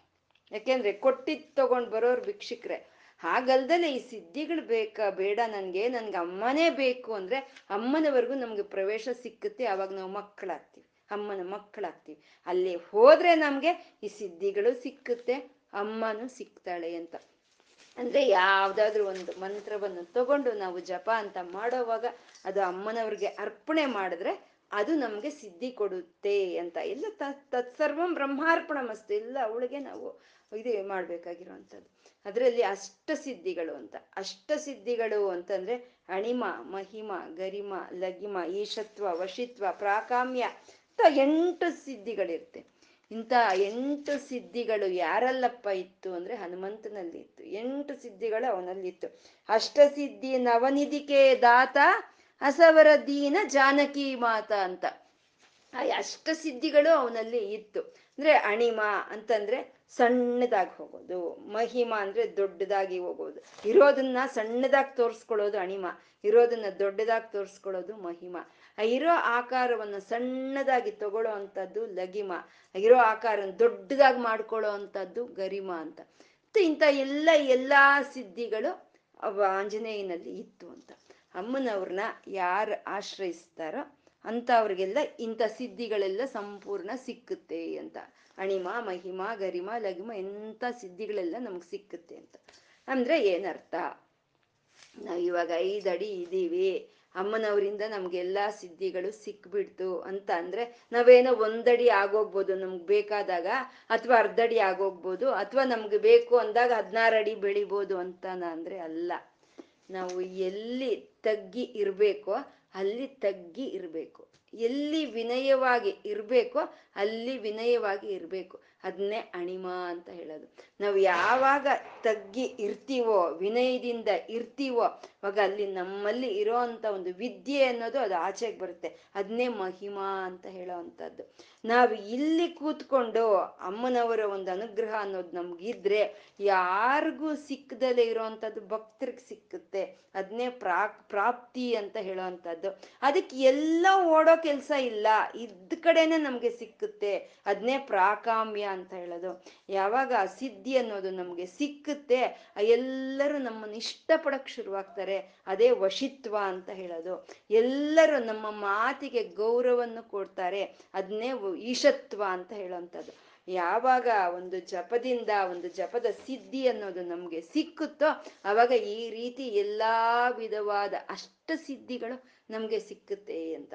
ಯಾಕೆಂದ್ರೆ ಕೊಟ್ಟಿದ್ ತಗೊಂಡ್ ಬರೋರು ಭಿಕ್ಷುಕ್ರೆ. ಹಾಗಲ್ದಲೆ ಈ ಸಿದ್ಧಿಗಳು ಬೇಕಾ, ಬೇಡ, ನನ್ಗೆ ನನ್ಗೆ ಅಮ್ಮನೇ ಬೇಕು ಅಂದ್ರೆ ಅಮ್ಮನವರೆಗೂ ನಮ್ಗೆ ಪ್ರವೇಶ ಸಿಕ್ಕುತ್ತೆ, ಅವಾಗ ನಾವು ಮಕ್ಕಳಾಗ್ತೀವಿ. ಅಮ್ಮನ ಮಕ್ಕಳಾಗ್ತೀವಿ. ಅಲ್ಲಿ ಹೋದ್ರೆ ನಮ್ಗೆ ಈ ಸಿದ್ಧಿಗಳು ಸಿಕ್ಕುತ್ತೆ, ಅಮ್ಮನೂ ಸಿಗ್ತಾಳೆ ಅಂತ. ಅಂದ್ರೆ ಯಾವ್ದಾದ್ರು ಒಂದು ಮಂತ್ರವನ್ನು ತಗೊಂಡು ನಾವು ಜಪ ಅಂತ ಮಾಡೋವಾಗ ಅದು ಅಮ್ಮನವ್ರಿಗೆ ಅರ್ಪಣೆ ಮಾಡಿದ್ರೆ ಅದು ನಮ್ಗೆ ಸಿದ್ಧಿ ಕೊಡುತ್ತೆ ಅಂತ. ಎಲ್ಲ ತತ್ಸರ್ವಂ ಬ್ರಹ್ಮಾರ್ಪಣ ಮಸ್ತು ಎಲ್ಲ ಅವಳಿಗೆ ನಾವು ಇದು ಮಾಡ್ಬೇಕಾಗಿರುವಂಥದ್ದು. ಅದರಲ್ಲಿ ಅಷ್ಟ ಸಿದ್ಧಿಗಳು ಅಂತ. ಅಷ್ಟ ಸಿದ್ಧಿಗಳು ಅಂತಂದ್ರೆ ಅಣಿಮ, ಮಹಿಮ, ಗರಿಮ, ಲಗಿಮ ಈಶತ್ವ ವಶಿತ್ವ, ಪ್ರಾಕಾಮ್ಯ ಎಂಟು ಸಿದ್ಧಿಗಳಿರುತ್ತೆ. ಇಂಥ ಎಂಟು ಸಿದ್ಧಿಗಳು ಯಾರಲ್ಲಪ್ಪ ಇತ್ತು ಅಂದ್ರೆ ಹನುಮಂತನಲ್ಲಿ ಇತ್ತು. ಎಂಟು ಸಿದ್ಧಿಗಳು ಅವನಲ್ಲಿತ್ತು. ಅಷ್ಟಸಿದ್ಧಿ ನವನಿಧಿಕೆ ದಾತ ಹಸವರ ದೀನ ಜಾನಕಿ ಮಾತ ಅಂತ. ಆ ಅಷ್ಟ ಸಿದ್ಧಿಗಳು ಅವನಲ್ಲಿ ಇತ್ತು. ಅಂದ್ರೆ ಅಣಿಮ ಅಂತಂದ್ರೆ ಸಣ್ಣದಾಗಿ ಹೋಗೋದು, ಮಹಿಮ ಅಂದ್ರೆ ದೊಡ್ಡದಾಗಿ ಹೋಗೋದು. ಇರೋದನ್ನ ಸಣ್ಣದಾಗಿ ತೋರಿಸ್ಕೊಳ್ಳೋದು ಅಣಿಮ, ಇರೋದನ್ನ ದೊಡ್ಡದಾಗಿ ತೋರಿಸ್ಕೊಳ್ಳೋದು ಮಹಿಮ. ಇರೋ ಆಕಾರವನ್ನು ಸಣ್ಣದಾಗಿ ತಗೊಳ್ಳೋ ಅಂಥದ್ದು ಲಗಿಮ ಇರೋ ಆಕಾರ ದೊಡ್ಡದಾಗಿ ಮಾಡ್ಕೊಳ್ಳೋ ಅಂಥದ್ದು ಗರಿಮ ಅಂತ. ಇಂಥ ಎಲ್ಲ ಎಲ್ಲ ಸಿದ್ಧಿಗಳು ಆಂಜನೇಯನಲ್ಲಿ ಇತ್ತು ಅಂತ. ಅಮ್ಮನವ್ರನ್ನ ಯಾರು ಆಶ್ರಯಿಸ್ತಾರೋ ಅಂಥವ್ರಿಗೆಲ್ಲ ಇಂಥ ಸಿದ್ಧಿಗಳೆಲ್ಲ ಸಂಪೂರ್ಣ ಸಿಕ್ಕುತ್ತೆ ಅಂತ. ಅಣಿಮ, ಮಹಿಮ, ಗರಿಮ ಲಗಿಮ ಎಂಥ ಸಿದ್ಧಿಗಳೆಲ್ಲ ನಮ್ಗೆ ಸಿಕ್ಕುತ್ತೆ ಅಂತ. ಅಂದ್ರೆ ಏನರ್ಥ? ನಾವು ಇವಾಗ ಐದು ಅಡಿ ಇದ್ದೀವಿ. ಅಮ್ಮನವರಿಂದ ನಮ್ಗೆಲ್ಲಾ ಸಿದ್ಧಿಗಳು ಸಿಕ್ಬಿಡ್ತು ಅಂತ ಅಂದ್ರೆ ನಾವೇನೋ ಒಂದಡಿ ಆಗೋಗ್ಬೋದು ನಮ್ಗೆ ಬೇಕಾದಾಗ ಅಥವಾ ಅರ್ಧಡಿ ಆಗೋಗ್ಬೋದು ಅಥವಾ ನಮ್ಗೆ ಬೇಕು ಅಂದಾಗ ಹದಿನಾರು ಅಡಿ ಬೆಳಿಬೋದು ಅಂತ ಅಂದ್ರೆ ಅಲ್ಲ. ನಾವು ಎಲ್ಲಿ ತಗ್ಗಿ ಇರ್ಬೇಕೋ ಅಲ್ಲಿ ತಗ್ಗಿ ಇರಬೇಕು. ಎಲ್ಲಿ ವಿನಯವಾಗಿ ಇರಬೇಕೋ ಅಲ್ಲಿ ವಿನಯವಾಗಿ ಇರಬೇಕು. ಅದನ್ನೇ ಅಣಿಮ ಅಂತ ಹೇಳೋದು. ನಾವು ಯಾವಾಗ ತಗ್ಗಿ ಇರ್ತೀವೋ, ವಿನಯದಿಂದ ಇರ್ತೀವೋ ಅವಾಗ ಅಲ್ಲಿ ನಮ್ಮಲ್ಲಿ ಇರೋ ಅಂತ ಒಂದು ವಿದ್ಯೆ ಅನ್ನೋದು ಅದು ಆಚೆಗೆ ಬರುತ್ತೆ. ಅದನ್ನೇ ಮಹಿಮಾ ಅಂತ ಹೇಳೋ ಅಂಥದ್ದು ನಾವು ಇಲ್ಲಿ ಕೂತ್ಕೊಂಡು ಅಮ್ಮನವರ ಒಂದು ಅನುಗ್ರಹ ಅನ್ನೋದು ನಮ್ಗಿದ್ರೆ ಯಾರಿಗೂ ಸಿಕ್ಕದಲ್ಲೇ ಇರೋವಂಥದ್ದು ಭಕ್ತರಿಗೆ ಸಿಕ್ಕುತ್ತೆ. ಅದನ್ನೇ ಪ್ರಾಕ್, ಪ್ರಾಪ್ತಿ ಅಂತ ಹೇಳೋ ಅಂಥದ್ದು ಅದಕ್ಕೆ ಎಲ್ಲ ಓಡೋ ಕೆಲಸ ಇಲ್ಲ. ಇದ್ದ ಕಡೆನೆ ನಮಗೆ ಸಿಕ್ಕುತ್ತೆ. ಅದನ್ನೇ ಪ್ರಾಕಾಮ್ಯ ಅಂತ ಹೇಳೋದು. ಯಾವಾಗ ಆ ಸಿದ್ಧಿ ಅನ್ನೋದು ನಮ್ಗೆ ಸಿಕ್ಕುತ್ತೆ ಎಲ್ಲರೂ ನಮ್ಮನ್ನು ಇಷ್ಟಪಡಕ್ ಶುರುವಾಗ್ತಾರೆ. ಅದೇ ವಶಿತ್ವ ಅಂತ ಹೇಳೋದು. ಎಲ್ಲರೂ ನಮ್ಮ ಮಾತಿಗೆ ಗೌರವವನ್ನು ಕೊಡ್ತಾರೆ. ಅದನ್ನೇ ಈಶತ್ವ ಅಂತ ಹೇಳೋವಂಥದ್ದು ಯಾವಾಗ ಒಂದು ಜಪದಿಂದ ಒಂದು ಜಪದ ಸಿದ್ಧಿ ಅನ್ನೋದು ನಮ್ಗೆ ಸಿಕ್ಕುತ್ತೋ, ಅವಾಗ ಈ ರೀತಿ ಎಲ್ಲಾ ವಿಧವಾದ ಅಷ್ಟ ಸಿದ್ಧಿಗಳು ನಮ್ಗೆ ಸಿಕ್ಕುತ್ತೆ ಅಂತ.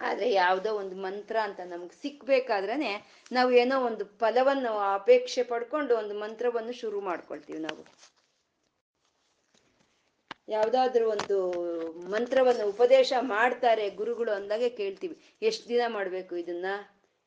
ಆದ್ರೆ ಯಾವುದೋ ಒಂದು ಮಂತ್ರ ಅಂತ ನಮ್ಗೆ ಸಿಕ್ಬೇಕಾದ್ರೆ ನಾವು ಏನೋ ಒಂದು ಫಲವನ್ನು ಅಪೇಕ್ಷೆ ಪಡ್ಕೊಂಡು ಒಂದು ಮಂತ್ರವನ್ನು ಶುರು ಮಾಡ್ಕೊಳ್ತೀವಿ ನಾವು. ಯಾವ್ದಾದ್ರು ಒಂದು ಮಂತ್ರವನ್ನು ಉಪದೇಶ ಮಾಡ್ತಾರೆ ಗುರುಗಳು ಅಂದಾಗೆ ಕೇಳ್ತೀವಿ. ಎಷ್ಟು ದಿನ ಮಾಡ್ಬೇಕು ಇದನ್ನ?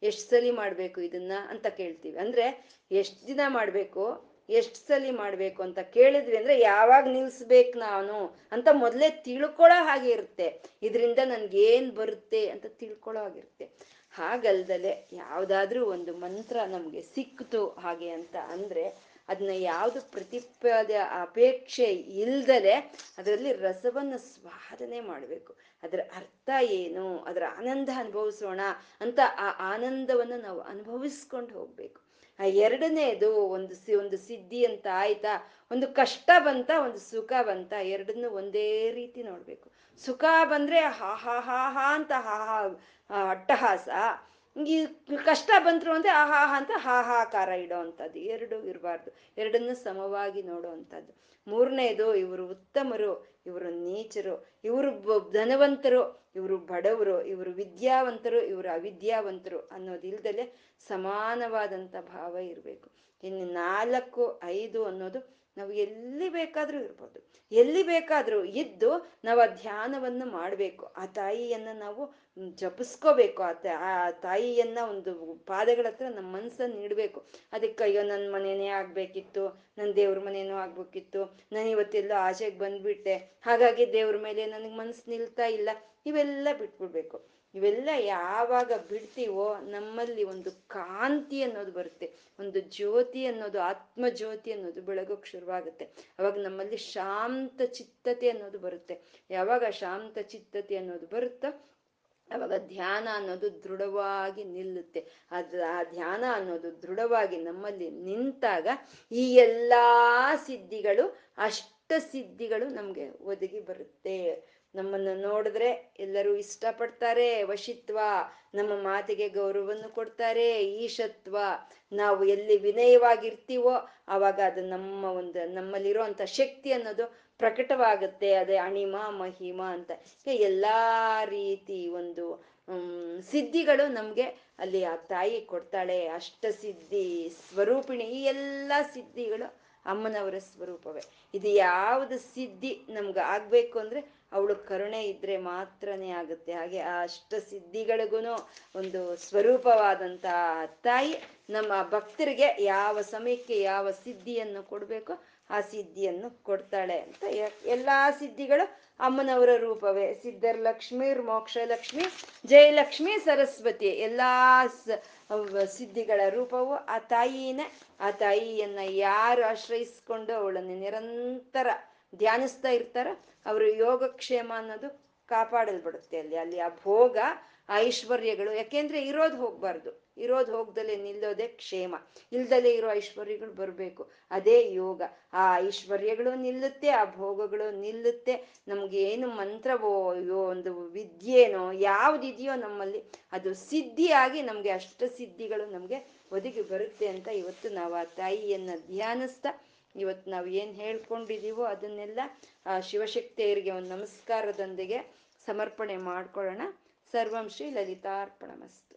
ಎಷ್ಟು ಸಲಿ ಮಾಡ್ಬೇಕು ಇದನ್ನ ಅಂತ ಕೇಳ್ತೀವಿ. ಅಂದ್ರೆ ಎಷ್ಟು ದಿನ ಮಾಡ್ಬೇಕು? ಎಷ್ಟು ಸಲಿ ಮಾಡಬೇಕು ಅಂತ ಕೇಳಿದ್ವಿ ಅಂದ್ರೆ ಯಾವಾಗ ನಿಲ್ಸ್ಬೇಕು ನಾನು ಅಂತ ಮೊದಲೇ ತಿಳ್ಕೊಳ್ಳೋ ಹಾಗೆ ಇರುತ್ತೆ. ಇದರಿಂದ ನನ್ಗೇನ್ ಬರುತ್ತೆ ಅಂತ ತಿಳ್ಕೊಳ್ಳೋ ಹಾಗಿರುತ್ತೆ ಹಾಗಲ್ದಲೆ ಯಾವುದಾದ್ರೂ ಒಂದು ಮಂತ್ರ ನಮಗೆ ಸಿಕ್ತು ಹಾಗೆ ಅಂತ ಅಂದ್ರೆ ಅದನ್ನ ಯಾವುದು ಪ್ರತಿಪಾದ ಅಪೇಕ್ಷೆ ಇಲ್ದಲೆ ಅದರಲ್ಲಿ ರಸವನ್ನು ಸ್ವಾದನೆ ಮಾಡಬೇಕು. ಅದರ ಅರ್ಥ ಏನು? ಅದರ ಆನಂದ ಅನುಭವಿಸೋಣ ಅಂತ ಆ ಆನಂದವನ್ನು ನಾವು ಅನುಭವಿಸ್ಕೊಂಡು ಹೋಗ್ಬೇಕು. ಆ ಎರಡನೇದು ಒಂದು ಒಂದು ಸಿದ್ಧಿ ಅಂತ ಆಯ್ತಾ? ಒಂದು ಕಷ್ಟ ಬಂತ, ಒಂದು ಸುಖ ಬಂತ? ಎರಡನ್ನು ಒಂದೇ ರೀತಿ ನೋಡ್ಬೇಕು. ಸುಖ ಬಂದ್ರೆ ಹಾ ಹಾ ಹಾ ಹಾ ಅಂತ ಹಾ ಹಾ, ಅಟ್ಟಹಾಸ. ಈ ಕಷ್ಟ ಬಂದ್ರು ಅಂದ್ರೆ ಆಹಾ ಅಂತ ಹಾಹಾಕಾರ ಇಡೋ ಅಂಥದ್ದು ಎರಡು ಇರಬಾರ್ದು. ಎರಡನ್ನು ಸಮವಾಗಿ ನೋಡೋ ಅಂಥದ್ದು ಮೂರನೇದು ಇವರು ಉತ್ತಮರು, ಇವರು ನೀಚರು, ಇವರು ಧನವಂತರು, ಇವರು ಬಡವರು, ಇವರು ವಿದ್ಯಾವಂತರು, ಇವರು ಅವಿದ್ಯಾವಂತರು ಅನ್ನೋದಿಲ್ದಲೆ ಸಮಾನವಾದಂಥ ಭಾವ ಇರಬೇಕು. ಇನ್ನು ನಾಲ್ಕು, ಐದು ಅನ್ನೋದು ನಾವು ಎಲ್ಲಿ ಬೇಕಾದರೂ ಇರ್ಬೋದು. ಎಲ್ಲಿ ಬೇಕಾದರೂ ಇದ್ದು ನಾವು ಆ ಧ್ಯಾನವನ್ನು ಮಾಡಬೇಕು. ಆ ತಾಯಿಯನ್ನು ನಾವು ಜಪಿಸ್ಕೋಬೇಕು. ಆ ತಾಯಿಯನ್ನ ಒಂದು ಪಾದಗಳ ಹತ್ರ ನಮ್ಮ ಮನಸ್ಸನ್ನು ಇಡಬೇಕು. ಅದಕ್ಕೆ ಅಯ್ಯೋ ನನ್ನ ಮನೇನೇ ಆಗ್ಬೇಕಿತ್ತು ನನ್ನ ದೇವ್ರ ಮನೇನೂ ಆಗ್ಬೇಕಿತ್ತು, ನಾನು ಇವತ್ತೆಲ್ಲೋ ಆಚೆಗೆ ಬಂದ್ಬಿಟ್ಟೆ, ಹಾಗಾಗಿ ದೇವ್ರ ಮೇಲೆ ನನಗೆ ಮನಸ್ಸು ನಿಲ್ತಾ ಇಲ್ಲ, ಇವೆಲ್ಲ ಬಿಟ್ಬಿಡ್ಬೇಕು. ಇವೆಲ್ಲ ಯಾವಾಗ ಬಿಡ್ತೀವೋ ನಮ್ಮಲ್ಲಿ ಒಂದು ಕಾಂತಿ ಅನ್ನೋದು ಬರುತ್ತೆ. ಒಂದು ಜ್ಯೋತಿ ಅನ್ನೋದು ಆತ್ಮ ಜ್ಯೋತಿ ಅನ್ನೋದು ಬೆಳಗೋಕ್ ಶುರುವಾಗುತ್ತೆ. ಅವಾಗ ನಮ್ಮಲ್ಲಿ ಶಾಂತ ಚಿತ್ತತೆ ಅನ್ನೋದು ಬರುತ್ತೆ. ಯಾವಾಗ ಶಾಂತ ಚಿತ್ತತೆ ಅನ್ನೋದು ಬರುತ್ತೋ ಅವಾಗ ಧ್ಯಾನ ಅನ್ನೋದು ದೃಢವಾಗಿ ನಿಲ್ಲುತ್ತೆ. ಅದು ಆ ಧ್ಯಾನ ಅನ್ನೋದು ದೃಢವಾಗಿ ನಮ್ಮಲ್ಲಿ ನಿಂತಾಗ ಈ ಎಲ್ಲಾ ಸಿದ್ಧಿಗಳು, ಅಷ್ಟ ಸಿದ್ಧಿಗಳು ನಮ್ಗೆ ಒದಗಿ ಬರುತ್ತೆ. ನಮ್ಮನ್ನು ನೋಡಿದ್ರೆ ಎಲ್ಲರೂ ಇಷ್ಟಪಡ್ತಾರೆ. ವಶಿತ್ವ ನಮ್ಮ ಮಾತಿಗೆ ಗೌರವವನ್ನು ಕೊಡ್ತಾರೆ. ಈಶತ್ವ ನಾವು ಎಲ್ಲಿ ವಿನಯವಾಗಿರ್ತೀವೋ ಆವಾಗ ಅದು ನಮ್ಮ ಒಂದು ನಮ್ಮಲ್ಲಿರೋ ಅಂತ ಶಕ್ತಿ ಅನ್ನೋದು ಪ್ರಕಟವಾಗುತ್ತೆ. ಅದೇ ಅಣಿಮ, ಮಹಿಮ ಅಂತ. ಎಲ್ಲ ರೀತಿ ಒಂದು ಸಿದ್ಧಿಗಳು ನಮ್ಗೆ ಅಲ್ಲಿ ಆ ತಾಯಿ ಕೊಡ್ತಾಳೆ. ಅಷ್ಟ ಸಿದ್ಧಿ ಸ್ವರೂಪಿಣಿ. ಈ ಎಲ್ಲಾ ಸಿದ್ಧಿಗಳು ಅಮ್ಮನವರ ಸ್ವರೂಪವೇ. ಇದು ಯಾವ್ದು ಸಿದ್ಧಿ ನಮ್ಗೆ ಆಗ್ಬೇಕು ಅಂದ್ರೆ ಅವಳು ಕರುಣೆ ಇದ್ರೆ ಮಾತ್ರನೇ ಆಗುತ್ತೆ. ಹಾಗೆ ಆ ಅಷ್ಟ ಸಿದ್ಧಿಗಳಿಗೂ ಒಂದು ಸ್ವರೂಪವಾದಂತ ತಾಯಿ ನಮ್ಮ ಭಕ್ತರಿಗೆ ಯಾವ ಸಮಯಕ್ಕೆ ಯಾವ ಸಿದ್ಧಿಯನ್ನು ಕೊಡ್ಬೇಕೋ ಆ ಸಿದ್ಧಿಯನ್ನು ಕೊಡ್ತಾಳೆ ಅಂತ ಎಲ್ಲಾ ಸಿದ್ಧಿಗಳು ಅಮ್ಮನವರ ರೂಪವೇ. ಸಿದ್ಧರ್ ಲಕ್ಷ್ಮಿ ಮೋಕ್ಷ ಲಕ್ಷ್ಮಿ ಜಯಲಕ್ಷ್ಮಿ, ಸರಸ್ವತಿ ಎಲ್ಲಾ ಸಿದ್ಧಿಗಳ ರೂಪವು ಆ ತಾಯಿನೇ. ಆ ತಾಯಿಯನ್ನ ಯಾರು ಆಶ್ರಯಿಸ್ಕೊಂಡು ಅವಳನ್ನು ನಿರಂತರ ಧ್ಯಾನಿಸ್ತಾ ಇರ್ತಾರ, ಅವರು ಯೋಗಕ್ಷೇಮ ಅನ್ನೋದು ಕಾಪಾಡಲ್ಬಿಡುತ್ತೆ ಅಲ್ಲಿ. ಅಲ್ಲಿ ಆ ಭೋಗ ಐಶ್ವರ್ಯಗಳು, ಯಾಕೆಂದ್ರೆ ಇರೋದು ಹೋಗ್ಬಾರ್ದು. ಇರೋದು ಹೋಗ್ದಲೆ ನಿಲ್ಲೋದೆ ಕ್ಷೇಮ. ಇಲ್ದಲೆ ಇರೋ ಐಶ್ವರ್ಯಗಳು ಬರಬೇಕು. ಅದೇ ಯೋಗ. ಆ ಐಶ್ವರ್ಯಗಳು ನಿಲ್ಲುತ್ತೆ, ಆ ಭೋಗಗಳು ನಿಲ್ಲುತ್ತೆ. ನಮ್ಗೆ ಏನು ಮಂತ್ರವೋ ಒಂದು ವಿದ್ಯೆನೋ, ಯಾವ್ದಿದೆಯೋ ನಮ್ಮಲ್ಲಿ, ಅದು ಸಿದ್ಧಿಯಾಗಿ ನಮ್ಗೆ ಅಷ್ಟ ಸಿದ್ಧಿಗಳು ನಮ್ಗೆ ಒದಗಿ ಬರುತ್ತೆ ಅಂತ ಇವತ್ತು ನಾವು ಆ ತಾಯಿಯನ್ನ ಧ್ಯಾನಿಸ್ತಾ ಇವತ್ತು ನಾವು ಏನು ಹೇಳ್ಕೊಂಡಿದೀವೋ ಅದನ್ನೆಲ್ಲ ಆ ಶಿವಶಕ್ತಿಯರಿಗೆ ಒಂದು ನಮಸ್ಕಾರದೊಂದಿಗೆ ಸಮರ್ಪಣೆ ಮಾಡ್ಕೊಳ್ಳೋಣ. ಸರ್ವಂ ಶ್ರೀ ಲಲಿತಾರ್ಪಣಮಸ್ತು